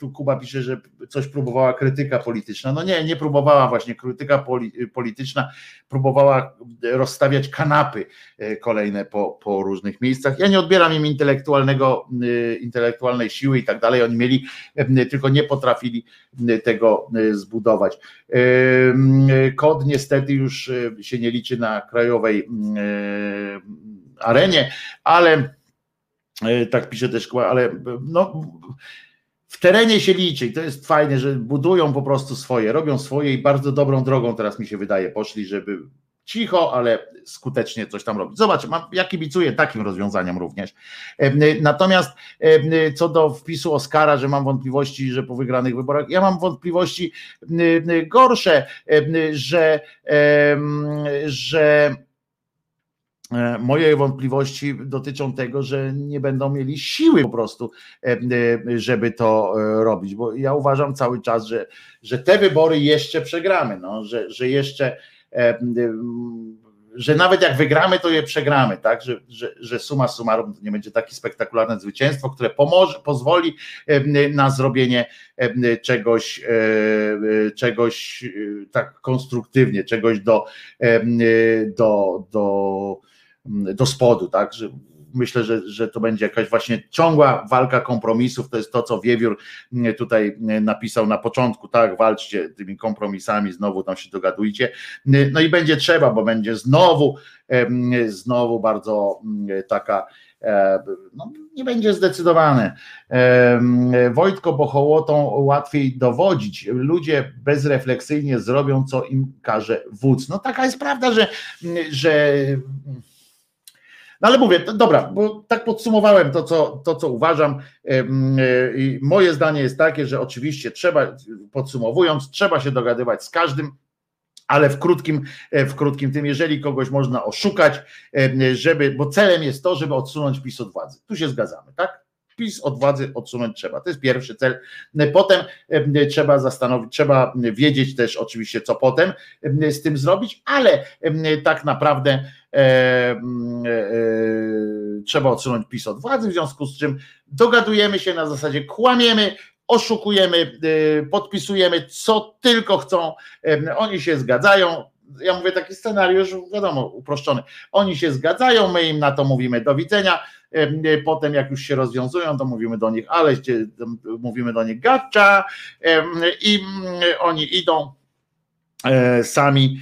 tu Kuba pisze, że coś próbowała krytyka polityczna. No nie, nie próbowała właśnie krytyka polityczna, próbowała rozstawiać kanapy y, kolejne po, po różnych miejscach. Ja nie odbieram im intelektualnego, y, intelektualnej siły i tak dalej. Oni mieli, tylko nie potrafili tego zbudować. Kod niestety już się nie liczy na krajowej arenie, ale tak pisze też, ale no w terenie się liczy i to jest fajne, że budują po prostu swoje, robią swoje i bardzo dobrą drogą teraz mi się wydaje poszli, żeby cicho, ale skutecznie coś tam robić. Zobacz, mam, ja kibicuję takim rozwiązaniom również. Natomiast co do wpisu Oskara, że mam wątpliwości, że po wygranych wyborach, ja mam wątpliwości gorsze, że, że moje wątpliwości dotyczą tego, że nie będą mieli siły po prostu, e, e, żeby to robić, bo ja uważam cały czas, że, że te wybory jeszcze przegramy, no, że, że jeszcze że nawet jak wygramy, to je przegramy, tak? Że, że, że suma summarum to nie będzie takie spektakularne zwycięstwo, które pomoże, pozwoli na zrobienie czegoś, czegoś tak konstruktywnie, czegoś do, do, do do spodu, tak? Że myślę, że, że to będzie jakaś właśnie ciągła walka kompromisów. To jest to, co Wiewiór mm, tutaj mm, napisał na początku, tak? Walczcie tymi kompromisami, znowu tam się dogadujcie. No i będzie trzeba, bo będzie znowu, znowu bardzo mm, taka. E, no, nie będzie zdecydowane. Wojtko, bo hołotą łatwiej dowodzić. Ludzie bezrefleksyjnie zrobią, co im każe wódz. No taka jest prawda, że, że no ale mówię, dobra, bo tak podsumowałem to, co, to, co uważam. I moje zdanie jest takie, że oczywiście trzeba, podsumowując, trzeba się dogadywać z każdym, ale w krótkim, e, w krótkim tym, jeżeli kogoś można oszukać, żeby, bo celem jest to, żeby odsunąć PiS od władzy. Tu się zgadzamy, tak? PiS od władzy odsunąć trzeba. To jest pierwszy cel. Potem trzeba zastanowić, trzeba wiedzieć też oczywiście, co potem z tym zrobić, ale tak naprawdę E, e, trzeba odsunąć PiS od władzy, w związku z czym dogadujemy się na zasadzie kłamiemy, oszukujemy, e, podpisujemy co tylko chcą, oni się zgadzają, ja mówię taki scenariusz, wiadomo, uproszczony. Oni się zgadzają, my im na to mówimy do widzenia. Potem, jak już się rozwiązują, to mówimy do nich, ale mówimy do nich gacza i oni idą sami,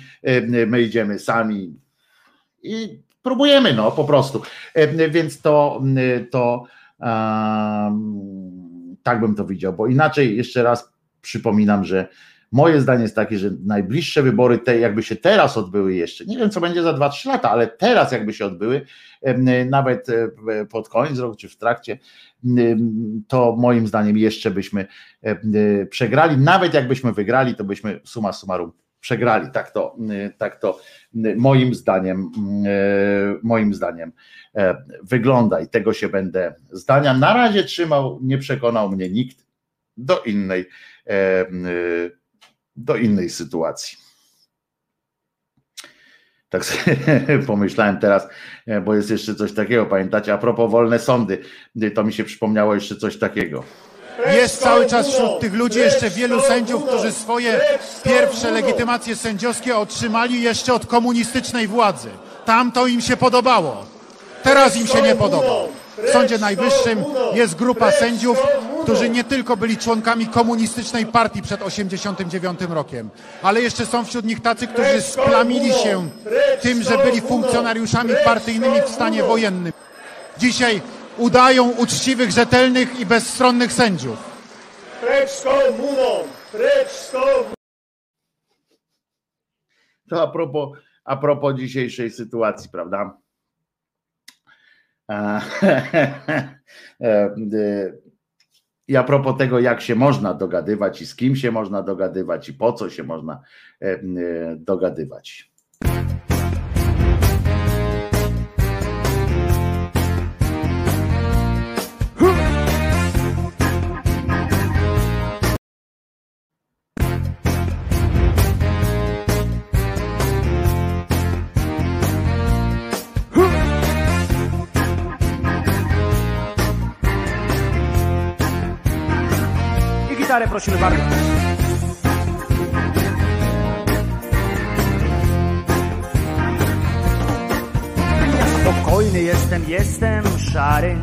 my idziemy sami i próbujemy, no po prostu. E, więc to, to um, tak bym to widział, bo inaczej jeszcze raz przypominam, że moje zdanie jest takie, że najbliższe wybory, te jakby się teraz odbyły jeszcze, nie wiem co będzie za 2-3 lata, ale teraz jakby się odbyły, nawet e, pod koniec roku czy w trakcie, to moim zdaniem jeszcze byśmy przegrali. Nawet jakbyśmy wygrali, to byśmy suma summarum przegrali. Tak to, tak to moim zdaniem, moim zdaniem e, wygląda i tego się będę zdania. Na razie trzymał, nie przekonał mnie nikt do innej, e, do innej sytuacji. Tak sobie pomyślałem teraz, e, bo jest jeszcze coś takiego, pamiętacie, a propos wolne sądy, to mi się przypomniało jeszcze coś takiego. Jest cały czas wśród tych ludzi jeszcze wielu sędziów, którzy swoje pierwsze legitymacje sędziowskie otrzymali jeszcze od komunistycznej władzy. Tam to im się podobało. Teraz im się nie podoba. W Sądzie Najwyższym jest grupa sędziów, którzy nie tylko byli członkami komunistycznej partii przed 89 rokiem, ale jeszcze są wśród nich tacy, którzy splamili się tym, że byli funkcjonariuszami partyjnymi w stanie wojennym. Dzisiaj udają uczciwych, rzetelnych i bezstronnych sędziów. To a propos, a propos dzisiejszej sytuacji, prawda? I a propos tego, jak się można dogadywać i z kim się można dogadywać i po co się można dogadywać. Gitarę prosimy bardzo. Spokojny jestem, jestem szary.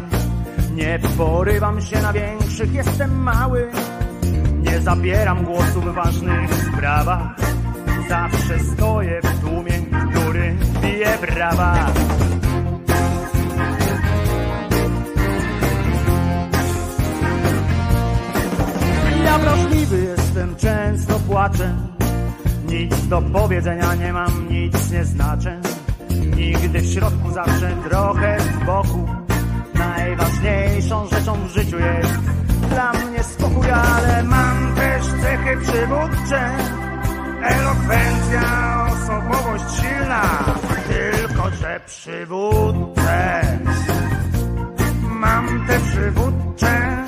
Nie porywam się na większych, jestem mały. Nie zabieram głosu w ważnych sprawach. Zawsze stoję w tłumie, który bije brawa. Ja wrażliwy jestem, często płaczę. Nic do powiedzenia nie mam, nic nie znaczę. Nigdy w środku, zawsze trochę z boku. Najważniejszą rzeczą w życiu jest dla mnie spokój, ale mam też cechy przywódcze. Elokwencja, osobowość silna, tylko że przywódcę. Mam te przywódcze,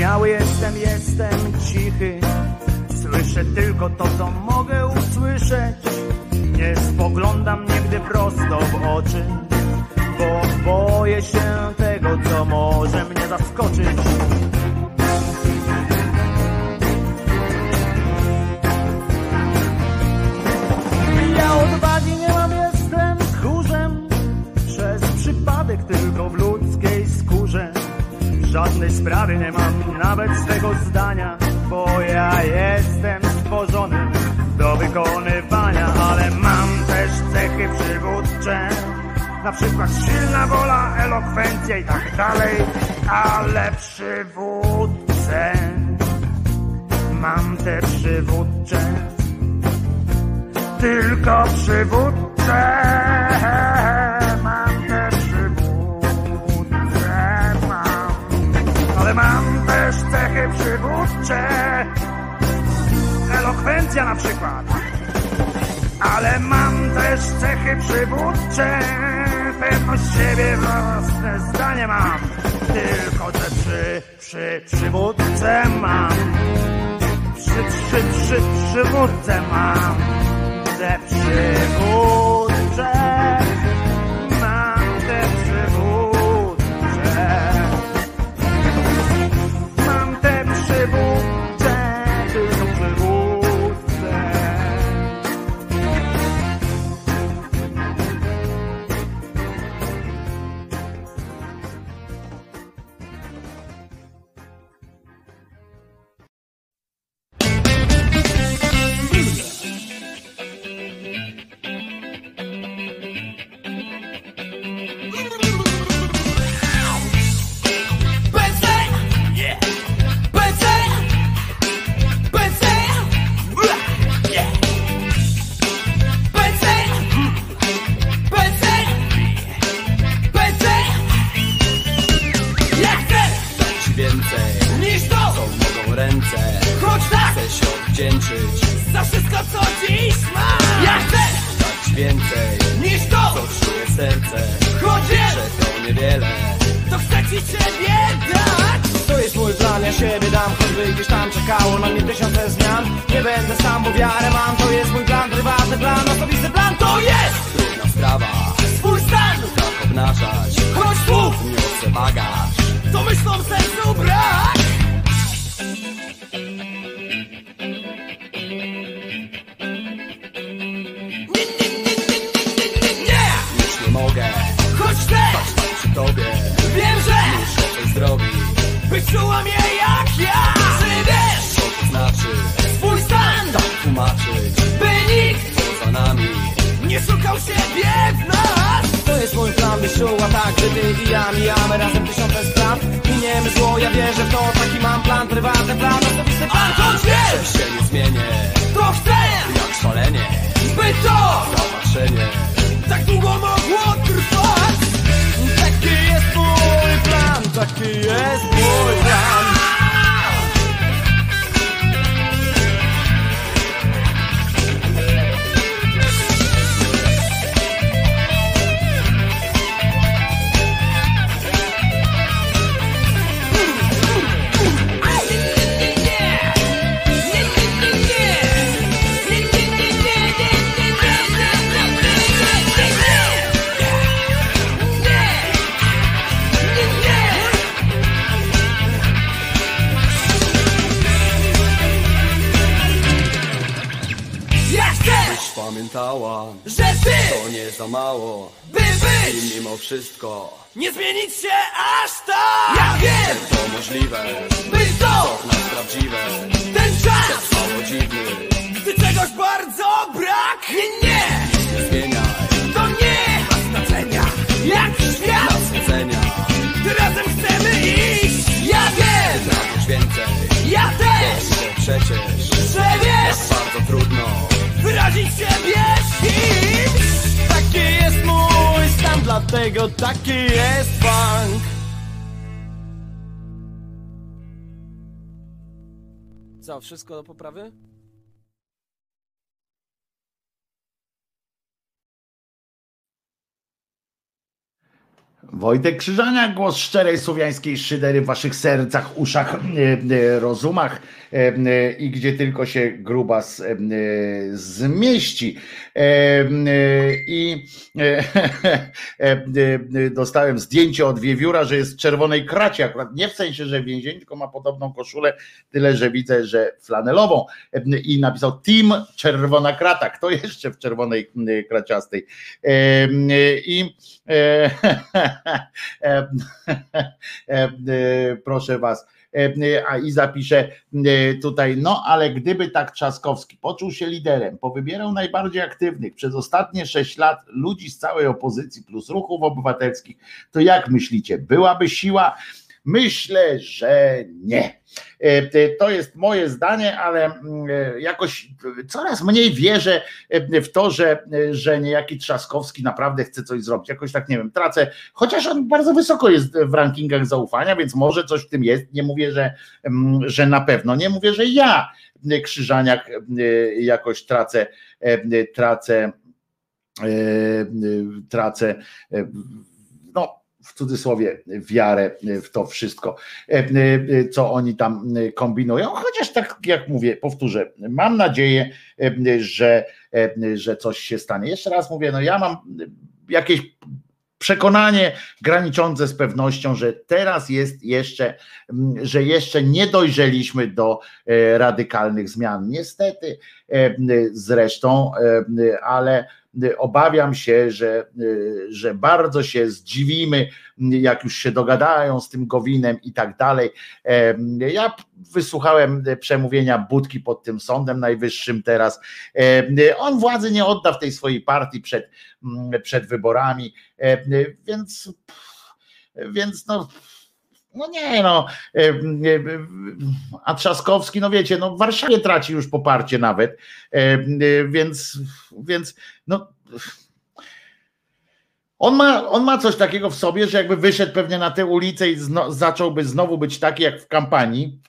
nieśmiały jestem, jestem cichy. Słyszę tylko to, co mogę usłyszeć. Nie spoglądam nigdy prosto w oczy, bo boję się tego, co może mnie zaskoczyć. Ja odwagi nie mam, jestem tchórzem. Przez przypadek tylko w ludzkiej skórze. Żadnej sprawy nie mam, nawet swego zdania, bo ja jestem stworzony do wykonywania, ale mam też cechy przywódcze. Na przykład silna wola, elokwencja i tak dalej, ale przywódcę. Mam te przywódcze, tylko przywódcze. Mam te przywódcze, mam. Ale mam też cechy przywódcze. Elokwencja na przykład. Ale mam też cechy przywódcze. Pewność siebie, własne zdanie mam. Tylko że przy, przy przywódce mam. Przy, przy, przy przywódce mam. Mam Co, wszystko do poprawy? Wojtek Krzyżaniak, głos szczerej słowiańskiej szydery w waszych sercach, uszach, e, e, rozumach e, i gdzie tylko się grubas zmieści. I dostałem zdjęcie od wiewióra, że jest w czerwonej kracie, akurat nie w sensie, że w więzieniu, tylko ma podobną koszulę, tyle, że widzę, że flanelową i napisał Team Czerwona Krata. Kto jeszcze w czerwonej kraciastej? I proszę was. E, A i zapiszę e, tutaj, no ale gdyby tak Trzaskowski poczuł się liderem, powybierał najbardziej aktywnych przez ostatnie sześć lat ludzi z całej opozycji plus ruchów obywatelskich, to jak myślicie, byłaby siła? Myślę, że nie. E, To jest moje zdanie, ale mm, e, jakoś coraz mniej wierzę e, w to, że, że niejaki Trzaskowski naprawdę chce coś zrobić. Jakoś tak nie wiem, tracę, chociaż on bardzo wysoko jest w rankingach zaufania, więc może coś w tym jest. Nie mówię, że, mm, że na pewno. Nie mówię, że ja, Krzyżaniak, jakoś tracę, tracę, tracę no w cudzysłowie wiarę w to wszystko, co oni tam kombinują. Chociaż tak jak mówię, powtórzę, mam nadzieję, że, że coś się stanie. Jeszcze raz mówię, no ja mam jakieś przekonanie graniczące z pewnością, że teraz jest jeszcze, że jeszcze nie dojrzeliśmy do e, radykalnych zmian. Niestety, e, zresztą, e, ale obawiam się, że, że bardzo się zdziwimy, jak już się dogadają z tym Gowinem i tak dalej. Ja wysłuchałem przemówienia Budki pod tym Sądem Najwyższym teraz. On władzy nie odda w tej swojej partii przed, przed wyborami, więc, więc no no nie no, a Trzaskowski, no wiecie, no w Warszawie traci już poparcie nawet, więc, więc no on ma, on ma coś takiego w sobie, że jakby wyszedł pewnie na tę ulicę i zno, zacząłby znowu być taki jak w kampanii,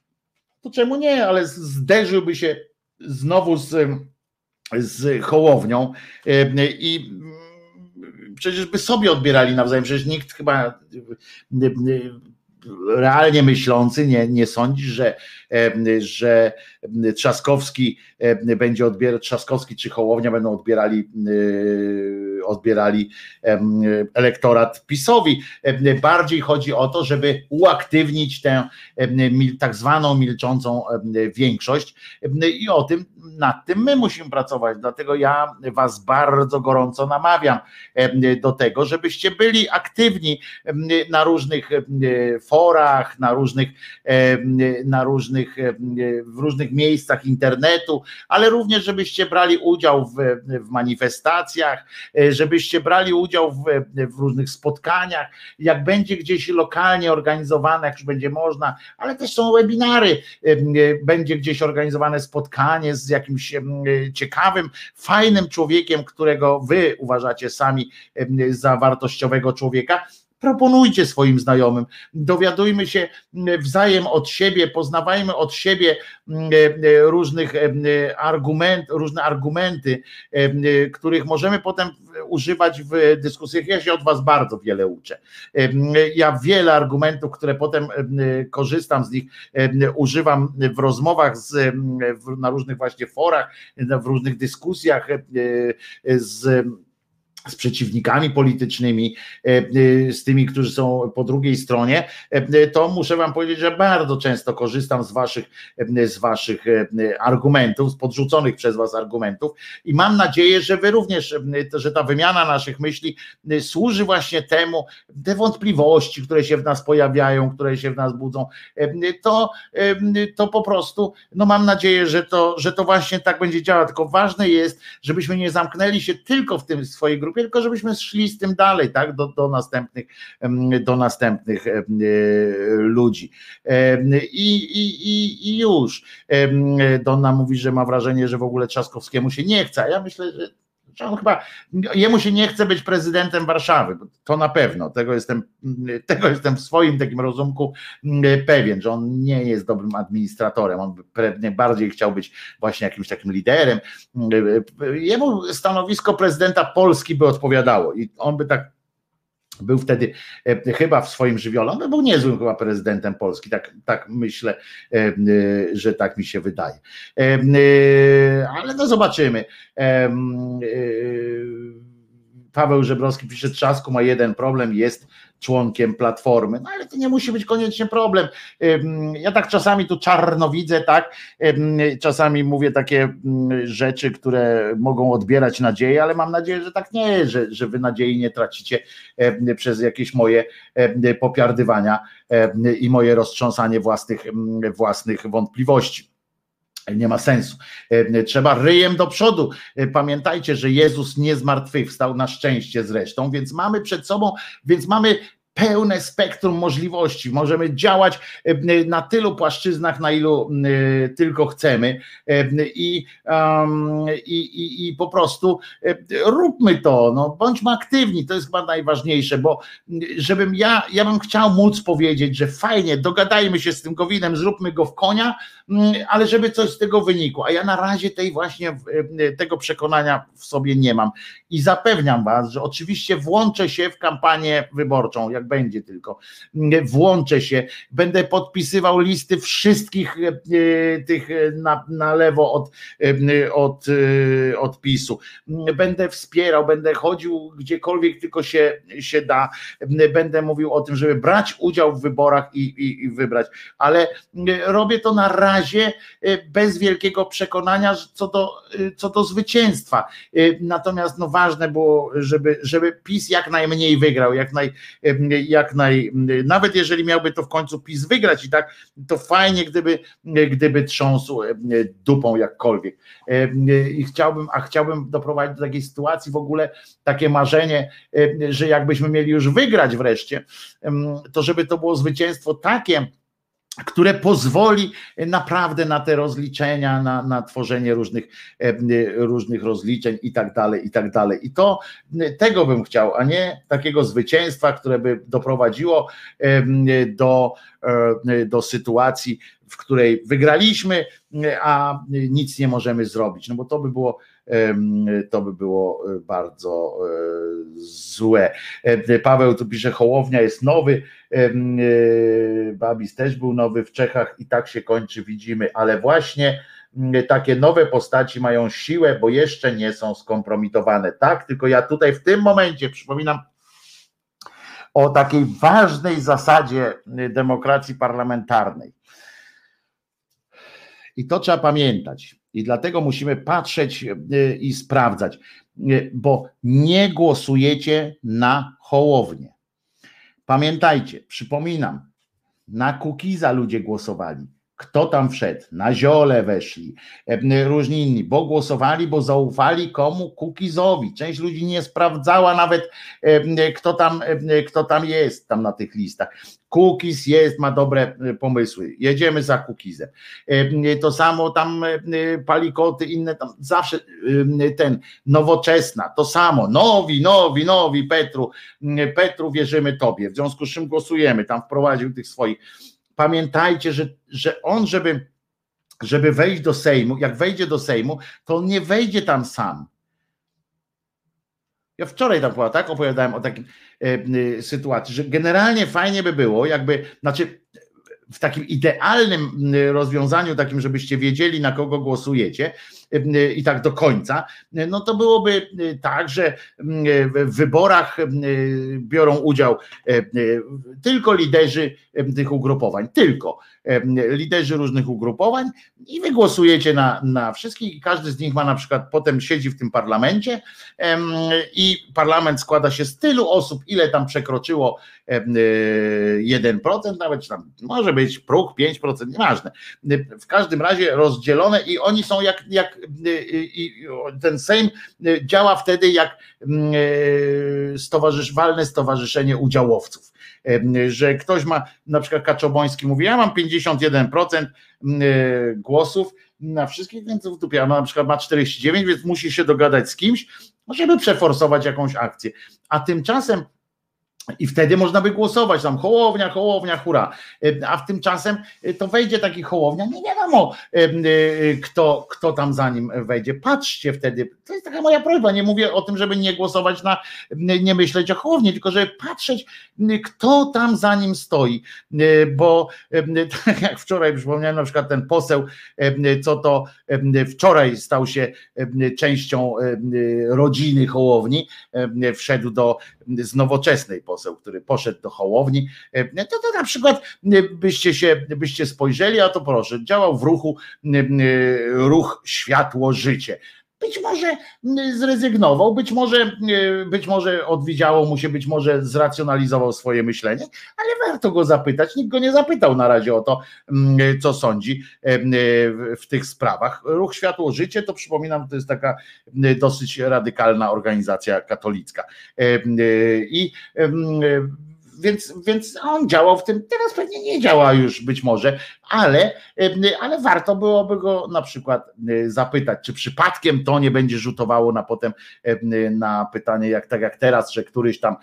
to czemu nie, ale zderzyłby się znowu z, z Hołownią i przecież by sobie odbierali nawzajem, przecież nikt chyba realnie myślący nie, nie sądzi, że, że Trzaskowski będzie odbierać, Trzaskowski czy Hołownia będą odbierali, odbierali elektorat PiSowi. Bardziej chodzi o to, żeby uaktywnić tę tak zwaną milczącą większość i o tym, nad tym my musimy pracować. Dlatego ja Was bardzo gorąco namawiam do tego, żebyście byli aktywni na różnych forach, na różnych, na różnych, w różnych miejscach internetu, ale również żebyście brali udział w, w manifestacjach, żebyście brali udział w, w różnych spotkaniach, jak będzie gdzieś lokalnie organizowane, jak już będzie można, ale też są webinary, będzie gdzieś organizowane spotkanie z jakimś ciekawym, fajnym człowiekiem, którego wy uważacie sami za wartościowego człowieka, proponujcie swoim znajomym, dowiadujmy się wzajem od siebie, poznawajmy od siebie różnych argumentów, różne argumenty, których możemy potem używać w dyskusjach. Ja się od Was bardzo wiele uczę. Ja wiele argumentów, które potem korzystam z nich, używam w rozmowach z, na różnych właśnie forach, w różnych dyskusjach z z przeciwnikami politycznymi, z tymi, którzy są po drugiej stronie, to muszę wam powiedzieć, że bardzo często korzystam z waszych, z waszych argumentów, z podrzuconych przez was argumentów i mam nadzieję, że wy również, że ta wymiana naszych myśli służy właśnie temu, te wątpliwości, które się w nas pojawiają, które się w nas budzą, to, to po prostu, no mam nadzieję, że to, że to właśnie tak będzie działać, tylko ważne jest, żebyśmy nie zamknęli się tylko w tym swojej grupie, tylko żebyśmy szli z tym dalej, tak, do, do następnych, do następnych ludzi. I, i, I już. Donna mówi, że ma wrażenie, że w ogóle Trzaskowskiemu się nie chce. Ja myślę, że że on chyba, jemu się nie chce być prezydentem Warszawy, to na pewno, tego jestem, tego jestem w swoim takim rozumku pewien, że on nie jest dobrym administratorem, on pewnie bardziej chciał być właśnie jakimś takim liderem. Jemu stanowisko prezydenta Polski by odpowiadało i on by tak był wtedy e, chyba w swoim żywiole, on był niezłym chyba prezydentem Polski, tak, tak myślę, e, e, że tak mi się wydaje. Ale no zobaczymy. Paweł Żebrowski pisze, Trzasku ma jeden problem, jest członkiem Platformy. No ale to nie musi być koniecznie problem. Ja tak czasami tu czarno widzę, tak? Czasami mówię takie rzeczy, które mogą odbierać nadzieję, ale mam nadzieję, że tak nie jest, że, że wy nadziei nie tracicie przez jakieś moje popiardywania i moje roztrząsanie własnych, własnych wątpliwości nie ma sensu. Trzeba ryjem do przodu. Pamiętajcie, że Jezus nie zmartwychwstał na szczęście zresztą, więc mamy przed sobą, więc mamy pełne spektrum możliwości. Możemy działać e, na tylu płaszczyznach, na ilu e, tylko chcemy. E, i, i, i, i po prostu róbmy to, no, bądźmy aktywni, to jest chyba najważniejsze, bo żebym ja, ja bym chciał móc powiedzieć, że fajnie, dogadajmy się z tym Gowinem, zróbmy go w konia, ale żeby coś z tego wynikło, a ja na razie tej właśnie tego przekonania w sobie nie mam. I zapewniam was, że oczywiście włączę się w kampanię wyborczą, jak będzie tylko. Włączę się, będę podpisywał listy wszystkich e, tych e, na, na lewo od, e, od, od PiSu. Będę wspierał, będę chodził gdziekolwiek tylko się, się da. Będę mówił o tym, żeby brać udział w wyborach i, i, i wybrać, ale robię to na razie bez wielkiego przekonania co do, co do zwycięstwa. Natomiast no ważne było, żeby, żeby PiS jak najmniej wygrał, jak, naj, jak naj, nawet jeżeli miałby to w końcu PiS wygrać i tak, to fajnie, gdyby, gdyby trząsł dupą jakkolwiek. I chciałbym, a chciałbym doprowadzić do takiej sytuacji w ogóle, takie marzenie, że jakbyśmy mieli już wygrać wreszcie, to żeby to było zwycięstwo takie, które pozwoli naprawdę na te rozliczenia, na, na tworzenie różnych, e, różnych rozliczeń i tak dalej, i tak dalej. I to tego bym chciał, a nie takiego zwycięstwa, które by doprowadziło do, e, do sytuacji, w której wygraliśmy, a nic nie możemy zrobić. No bo to by było to by było e, bardzo e, złe. Paweł tu pisze, Hołownia jest nowy, e, Babis też był nowy w Czechach i tak się kończy, widzimy, ale właśnie takie nowe postaci mają siłę, bo jeszcze nie są skompromitowane. Tak, tylko ja tutaj w tym momencie przypominam o takiej ważnej zasadzie demokracji parlamentarnej. I to trzeba pamiętać. I dlatego musimy patrzeć e, i sprawdzać, e, bo nie głosujecie na Hołownię. Pamiętajcie, przypominam, na Kukiza ludzie głosowali. Kto tam wszedł? Na ziole weszli, e, różni inni, bo głosowali, bo zaufali komu? Kukizowi. Część ludzi nie sprawdzała nawet, kto tam, kto tam jest tam na tych listach. Kukiz jest, ma dobre e, pomysły. Jedziemy za Kukizem. E, to samo tam e, palikoty, inne tam zawsze ten nowoczesna, to samo. Nowi, nowi, nowi, Petru. Petru wierzymy tobie. W związku z czym głosujemy. Tam wprowadził tych swoich. Pamiętajcie, że, że on, żeby, żeby wejść do Sejmu, jak wejdzie do Sejmu, to on nie wejdzie tam sam. Ja wczoraj tak, tak opowiadałem o takiej e, sytuacji, że generalnie fajnie by było, jakby, znaczy w takim idealnym rozwiązaniu, takim, żebyście wiedzieli, na kogo głosujecie, i tak do końca, no to byłoby tak, że w wyborach biorą udział tylko liderzy tych ugrupowań, tylko liderzy różnych ugrupowań i wy głosujecie na, na wszystkich i każdy z nich ma na przykład, potem siedzi w tym parlamencie i parlament składa się z tylu osób, ile tam przekroczyło 1%, nawet tam może być próg 5%, nieważne. W każdym razie rozdzielone i oni są jak, jak i ten Sejm działa wtedy jak stowarzysz, walne stowarzyszenie udziałowców że ktoś ma, na przykład Kaczoboński mówi, ja mam 51% głosów na wszystkich, więc w dupie, a na przykład ma 49, więc musi się dogadać z kimś, żeby przeforsować jakąś akcję. A tymczasem i wtedy można by głosować tam hołownia, hołownia, hura. A w tymczasem y, to wejdzie taki hołownia, nie wiadomo y, kto, kto tam za nim wejdzie. Patrzcie wtedy, to jest taka moja prośba, nie mówię o tym, żeby nie głosować na, nie myśleć o hołowni, tylko żeby patrzeć, kto tam za nim stoi. Bo tak jak wczoraj przypomniałem, na przykład ten poseł, co to wczoraj stał się częścią rodziny hołowni, wszedł do z nowoczesnej poseł, który poszedł do Hołowni, e, to, to na przykład e, byście się, byście spojrzeli, a to proszę, działał w ruchu e, ruch światło życie. Być może zrezygnował, być może, być może odwiedziało mu się, być może zracjonalizował swoje myślenie, ale warto go zapytać. Nikt go nie zapytał na razie o to, co sądzi w tych sprawach. Ruch Światło Życie, to przypominam, to jest taka dosyć radykalna organizacja katolicka. I więc, więc on działał w tym, teraz pewnie nie działa już być może, ale, ale warto byłoby go na przykład zapytać, czy przypadkiem to nie będzie rzutowało na potem na pytanie, jak tak jak teraz, że któryś tam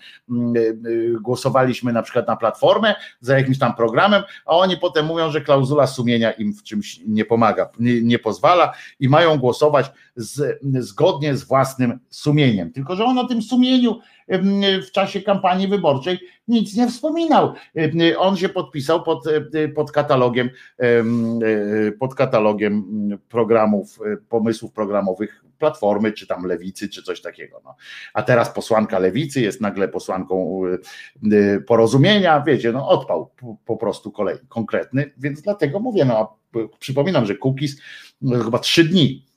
głosowaliśmy na przykład na platformę za jakimś tam programem, a oni potem mówią, że klauzula sumienia im w czymś nie pomaga, nie, nie pozwala i mają głosować z, zgodnie z własnym sumieniem. Tylko, że on o tym sumieniu w czasie kampanii wyborczej nic nie wspominał. On się podpisał pod, pod katalogiem, pod katalogiem programów, pomysłów programowych Platformy, czy tam Lewicy, czy coś takiego. No. A teraz posłanka Lewicy jest nagle posłanką porozumienia, wiecie, no odpał po prostu kolej konkretny, więc dlatego mówię, no przypominam, że Kukiz no, chyba trzy dni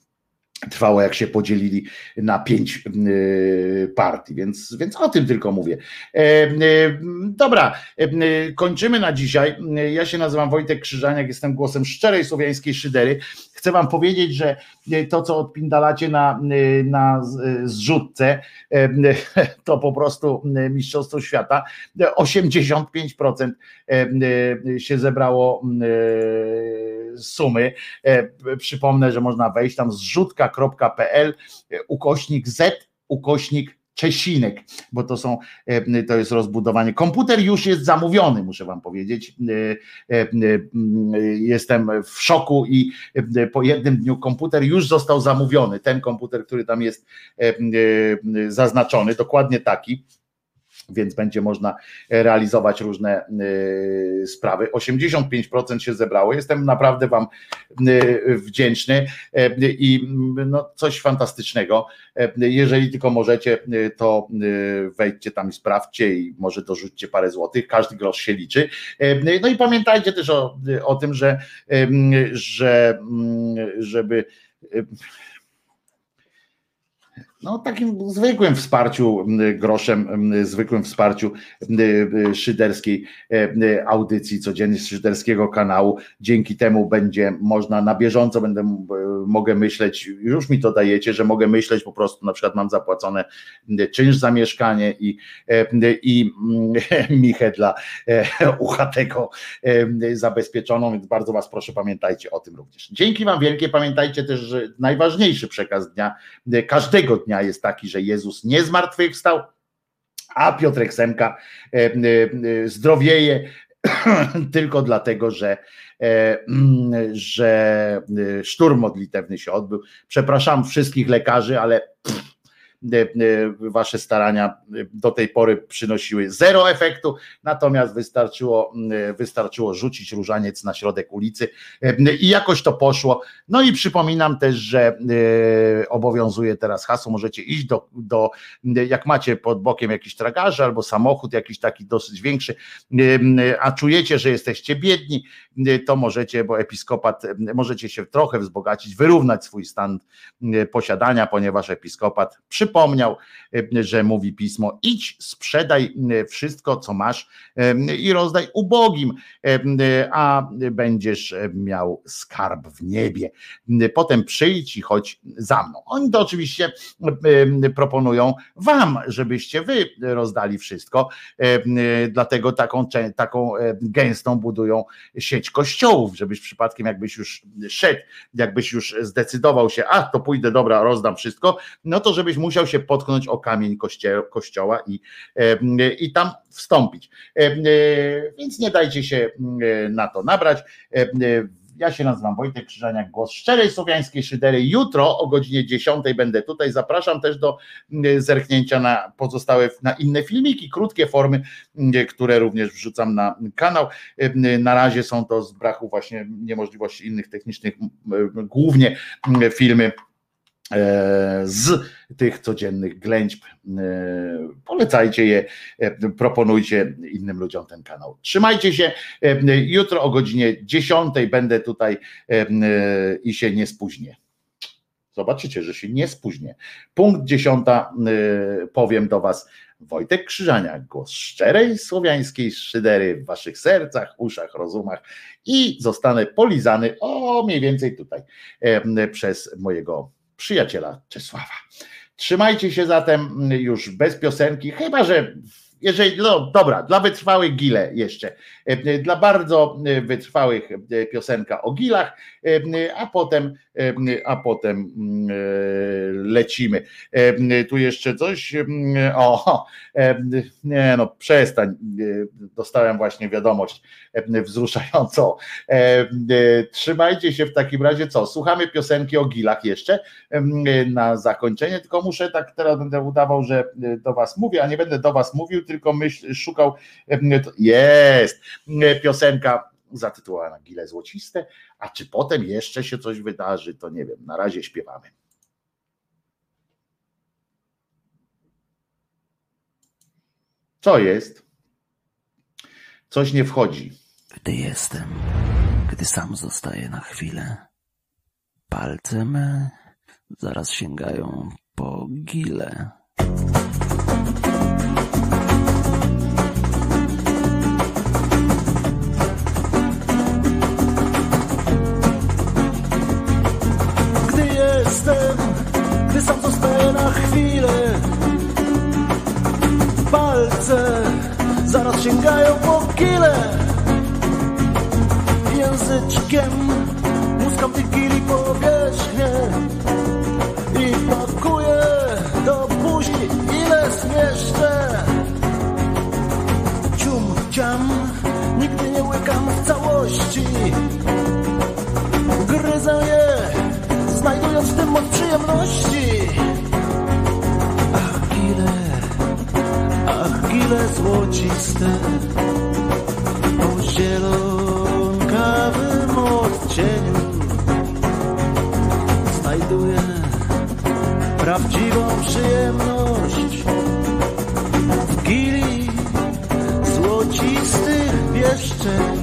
trwało, jak się podzielili na pięć y, partii, więc, więc o tym tylko mówię. E, y, dobra, e, kończymy na dzisiaj. Ja się nazywam Wojtek Krzyżaniak, jestem głosem szczerej słowiańskiej szydery. Chcę wam powiedzieć, że to, co odpindalacie na, na zrzutce, e, to po prostu Mistrzostwo Świata. 85% się zebrało sumy. Przypomnę, że można wejść tam zrzutka.pl ukośnik Z ukośnik Czesinek, bo to są, to jest rozbudowanie. Komputer już jest zamówiony, muszę wam powiedzieć. Jestem w szoku i po jednym dniu komputer już został zamówiony. Ten komputer, który tam jest zaznaczony, dokładnie taki więc będzie można realizować różne y, sprawy. 85% się zebrało. Jestem naprawdę Wam y, wdzięczny y, i no, coś fantastycznego. Jeżeli tylko możecie, to wejdźcie tam i sprawdźcie i może dorzućcie parę złotych. Każdy grosz się liczy. No i pamiętajcie też o, o tym, że, że żeby no, takim zwykłym wsparciu groszem, zwykłym wsparciu szyderskiej e, audycji codziennie z szyderskiego kanału. Dzięki temu będzie można na bieżąco będę mogę myśleć, już mi to dajecie, że mogę myśleć po prostu, na przykład mam zapłacone czynsz za mieszkanie i, e, i michę dla e, uchatego zabezpieczoną, więc bardzo Was proszę, pamiętajcie o tym również. Dzięki Wam wielkie, pamiętajcie też, że najważniejszy przekaz dnia, każdego dnia jest taki, że Jezus nie zmartwychwstał, a Piotrek Semka e, e, zdrowieje tylko dlatego, że, e, że szturm modlitewny się odbył. Przepraszam wszystkich lekarzy, ale wasze starania do tej pory przynosiły zero efektu, natomiast wystarczyło, wystarczyło rzucić różaniec na środek ulicy i jakoś to poszło. No i przypominam też, że obowiązuje teraz hasło, możecie iść do, do jak macie pod bokiem jakiś tragarze albo samochód jakiś taki dosyć większy, a czujecie, że jesteście biedni, to możecie, bo episkopat, możecie się trochę wzbogacić, wyrównać swój stan posiadania, ponieważ episkopat przypomniał, że mówi pismo: idź, sprzedaj wszystko, co masz i rozdaj ubogim, a będziesz miał skarb w niebie. Potem przyjdź i chodź za mną. Oni to oczywiście proponują wam, żebyście wy rozdali wszystko, dlatego taką, taką gęstą budują sieć kościołów, żebyś przypadkiem jakbyś już szedł, jakbyś już zdecydował się, a to pójdę, dobra, rozdam wszystko, no to żebyś musiał się potknąć o kamień kościoła i, i tam wstąpić. Więc nie dajcie się na to nabrać. Ja się nazywam Wojtek Krzyżaniak, głos szczerej słowiańskiej szydery. Jutro o godzinie 10 będę tutaj. Zapraszam też do zerknięcia na pozostałe, na inne filmiki, krótkie formy, które również wrzucam na kanał. Na razie są to z braku właśnie niemożliwości innych technicznych, głównie filmy E, z tych codziennych ględźb. E, polecajcie je, e, proponujcie innym ludziom ten kanał. Trzymajcie się. Jutro o godzinie 10 będę tutaj i się nie spóźnię. Zobaczycie, że się nie spóźnię. Punkt 10 powiem do Was Wojtek Krzyżania, głos szczerej słowiańskiej szydery w Waszych sercach, uszach, rozumach i zostanę polizany o mniej więcej tutaj przez mojego przyjaciela Czesława. Trzymajcie się zatem już bez piosenki, chyba że jeżeli, no dobra, dla wytrwałych gile jeszcze, dla bardzo wytrwałych piosenka o gilach, a potem, a potem lecimy. Tu jeszcze coś, o, nie no, przestań, dostałem właśnie wiadomość wzruszającą. Trzymajcie się w takim razie, co, słuchamy piosenki o gilach jeszcze na zakończenie, tylko muszę tak, teraz będę udawał, że do was mówię, a nie będę do was mówił, tylko myśl, szukał, jest piosenka zatytułowana Gile Złociste, a czy potem jeszcze się coś wydarzy, to nie wiem, na razie śpiewamy. Co jest? Coś nie wchodzi. Gdy jestem, gdy sam zostaję na chwilę, palce me zaraz sięgają po gile. Sięgają po kile. Języczkiem muskam kili powierzchnię i pakuję do buzi ile zmieszczę. Cium, ciam, nigdy nie łykam w całości. Gryzę je znajdując w tym moc przyjemności. Ach, gile złociste, o zielonkawym odcieniu znajduję prawdziwą przyjemność w gili złocistych wieszczeń.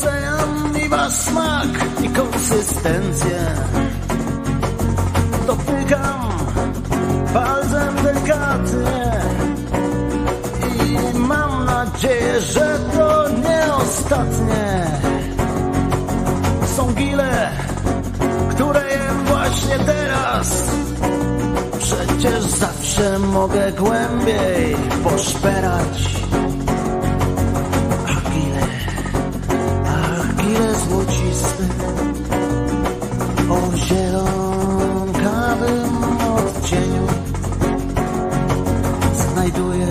Doceniam i wasz smak i konsystencję. Dotykam palcem delikatnie i mam nadzieję, że to nie ostatnie. Są gile, które jem właśnie teraz Przecież zawsze mogę głębiej poszperać. chwile złociste. O zielonkawym odcieniu znajduję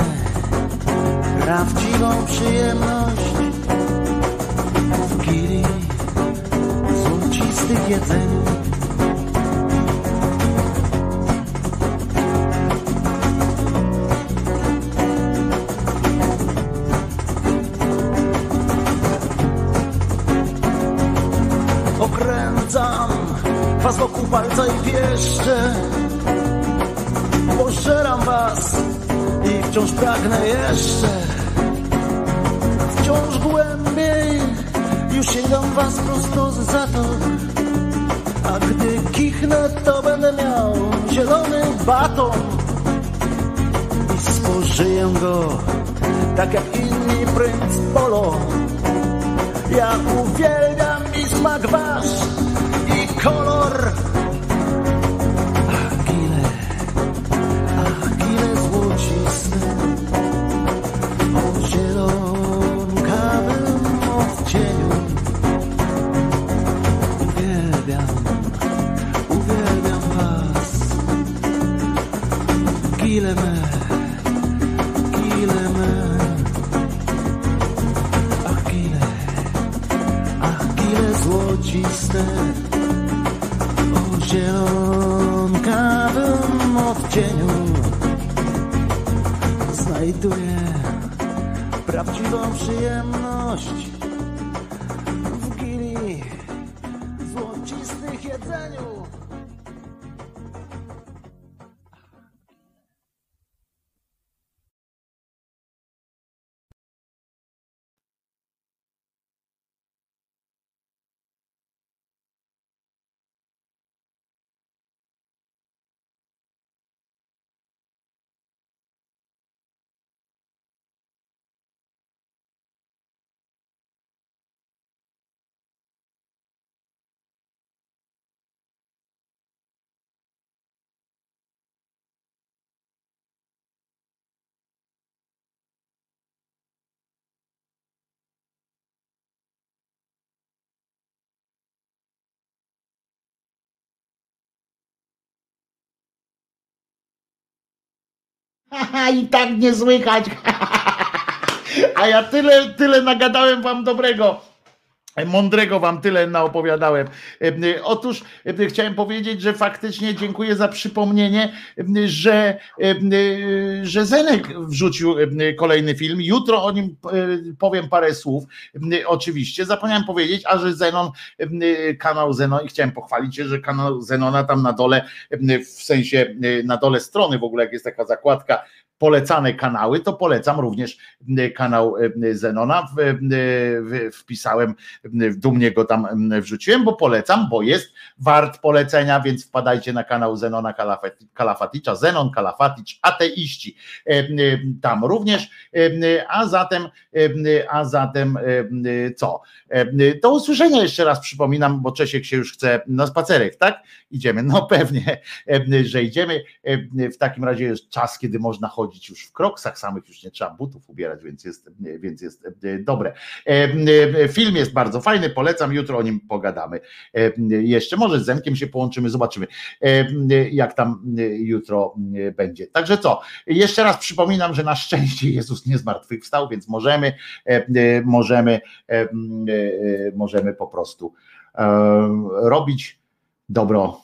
prawdziwą przyjemność w gili złocistych jedzeniu pieszcze Pożeram was i wciąż pragnę jeszcze. Wciąż głębiej już sięgam was prosto z zatok A gdy kichnę to będę miał zielony baton. I spożyję go tak jak inni princ polo. Ja uwielbiam i smak wasz I tak nie słychać. A ja tyle, tyle nagadałem wam dobrego. Mądrego wam tyle naopowiadałem. E, Otóż e, chciałem powiedzieć, że faktycznie dziękuję za przypomnienie, e, że, że Zenek wrzucił kolejny film. Jutro o nim powiem parę słów. Oczywiście zapomniałem powiedzieć, a że Zenon, kanał Zenon, i chciałem pochwalić się, że kanał Zenona tam na dole, w sensie na dole strony w ogóle, jak jest taka zakładka polecane kanały, to polecam również kanał Zenona. Wpisałem, dumnie go tam wrzuciłem, bo polecam, bo jest wart polecenia, więc wpadajcie na kanał Zenona Kalafaticza, Zenon Kalafaticz, ateiści tam również, a zatem, a zatem co? Do usłyszenia jeszcze raz przypominam, bo Czesiek się już chce na spacerek, tak? Idziemy, no pewnie, że idziemy. W takim razie jest czas, kiedy można chodzić już w kroksach samych, już nie trzeba butów ubierać, więc jest, więc jest dobre. Film jest bardzo fajny, polecam, jutro o nim pogadamy. Jeszcze może z Zenkiem się połączymy, zobaczymy, jak tam jutro będzie. Także co, jeszcze raz przypominam, że na szczęście Jezus nie zmartwychwstał, więc możemy, możemy, możemy po prostu robić dobro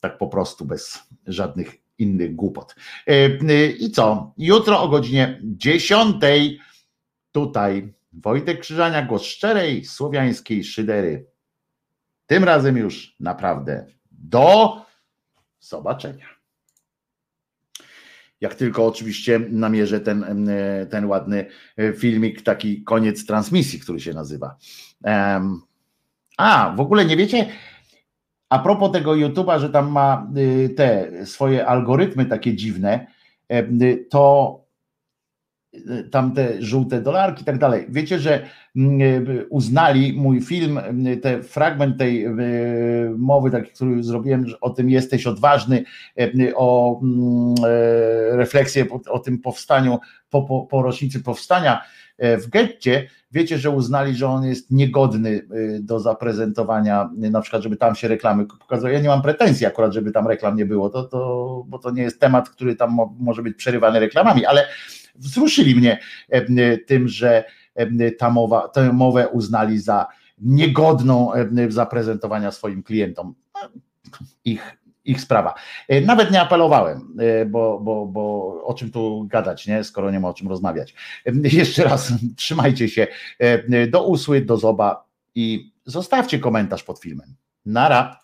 tak po prostu, bez żadnych innych głupot. I co? Jutro o godzinie 10 tutaj Wojtek Krzyżania, głos szczerej słowiańskiej szydery. Tym razem już naprawdę do zobaczenia. Jak tylko oczywiście namierzę ten, ten ładny filmik, taki koniec transmisji, który się nazywa. A, w ogóle nie wiecie, a propos tego YouTube'a, że tam ma te swoje algorytmy takie dziwne, to tam te żółte dolarki i tak dalej. Wiecie, że uznali mój film, te fragment tej mowy, taki, który zrobiłem o tym jesteś odważny, o refleksję o tym powstaniu, po, po, po rocznicy powstania w getcie, wiecie, że uznali, że on jest niegodny do zaprezentowania, na przykład, żeby tam się reklamy pokazały. Ja nie mam pretensji akurat, żeby tam reklam nie było, to, to, bo to nie jest temat, który tam może być przerywany reklamami, ale wzruszyli mnie tym, że ta mowa, tę mowę uznali za niegodną zaprezentowania swoim klientom. No, ich, ich sprawa. Nawet nie apelowałem, bo, bo, bo o czym tu gadać, nie? skoro nie ma o czym rozmawiać. Jeszcze raz trzymajcie się. Do usły, do zoba i zostawcie komentarz pod filmem. Nara.